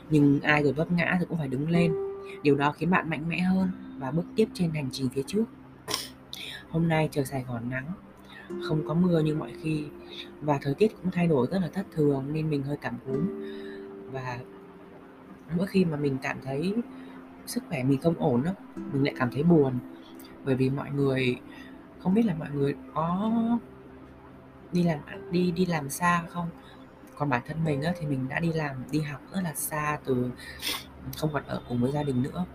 Speaker 1: Nhưng ai rồi vấp ngã thì cũng phải đứng lên. Điều đó khiến bạn mạnh mẽ hơn và bước tiếp trên hành trình phía trước Hôm nay trời Sài Gòn nắng, không có mưa như mọi khi và thời tiết cũng thay đổi rất là thất thường nên mình hơi cảm cúm. Và mỗi khi mà mình cảm thấy sức khỏe mình không ổn đó mình lại cảm thấy buồn. Bởi vì mọi người không biết là mọi người có đi làm đi đi làm xa không? Còn bản thân mình á, thì mình đã đi làm đi học rất là xa từ không còn ở cùng với gia đình nữa.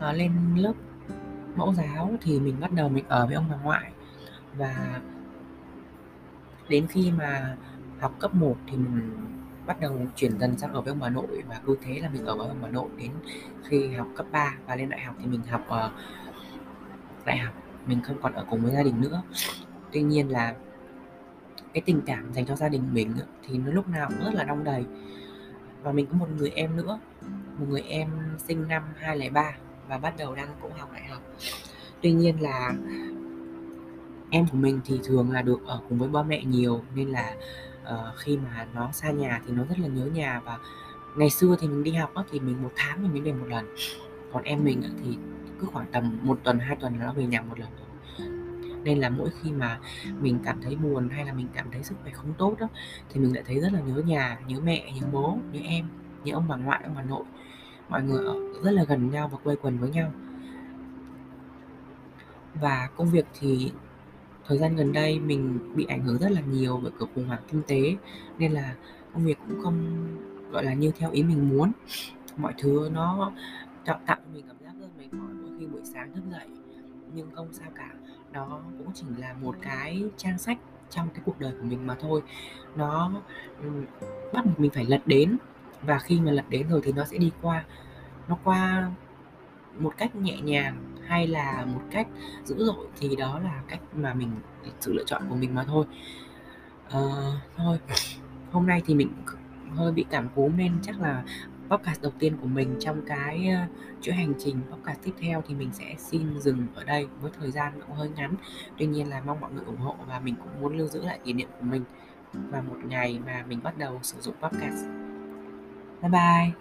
Speaker 1: À, lên lớp mẫu giáo thì mình bắt đầu mình ở với ông bà ngoại. Và đến khi mà học cấp 1 thì mình bắt đầu chuyển dần sang ở với ông bà nội. Và cứ thế là mình ở với ông bà nội đến khi học cấp 3 và lên đại học thì mình học ở đại học. Mình không còn ở cùng với gia đình nữa. Tuy nhiên là cái tình cảm dành cho gia đình mình thì nó lúc nào cũng rất là đong đầy. Và mình có một người em nữa, một người em sinh năm 2003 và bắt đầu đang cũng học đại học. Tuy nhiên là em của mình thì thường là được ở cùng với ba mẹ nhiều nên là uh, khi mà nó xa nhà thì nó rất là nhớ nhà và ngày xưa thì mình đi học á, thì mình một tháng mình mới về một lần. Còn em mình thì cứ khoảng tầm một tuần hai tuần là nó về nhà một lần rồi. Nên là mỗi khi mà mình cảm thấy buồn hay là mình cảm thấy sức khỏe không tốt đó thì mình lại thấy rất là nhớ nhà nhớ mẹ nhớ bố nhớ em nhớ ông bà ngoại ông bà nội mọi người ở rất là gần nhau và quây quần với nhau. Và công việc thì thời gian gần đây mình bị ảnh hưởng rất là nhiều bởi cuộc khủng hoảng kinh tế, nên là công việc cũng không, gọi là, như theo ý mình muốn. Mọi thứ nó tạo tạo cho mình cảm giác rất mệt mỏi mỗi khi buổi sáng thức dậy. Nhưng không sao cả, nó cũng chỉ là một cái trang sách trong cái cuộc đời của mình mà thôi. Nó bắt mình phải lật đến và khi mà lật đến rồi thì nó sẽ đi qua. Nó qua một cách nhẹ nhàng hay là một cách dữ dội thì đó là cách mà mình sự lựa chọn của mình mà thôi. À, thôi hôm nay thì mình hơi bị cảm cúm nên chắc là podcast đầu tiên của mình trong cái ờ, chuỗi hành trình podcast tiếp theo thì mình sẽ xin dừng ở đây với thời gian cũng hơi ngắn. Tuy nhiên là mong mọi người ủng hộ và mình cũng muốn lưu giữ lại kỷ niệm của mình và một ngày mà mình bắt đầu sử dụng podcast bye bye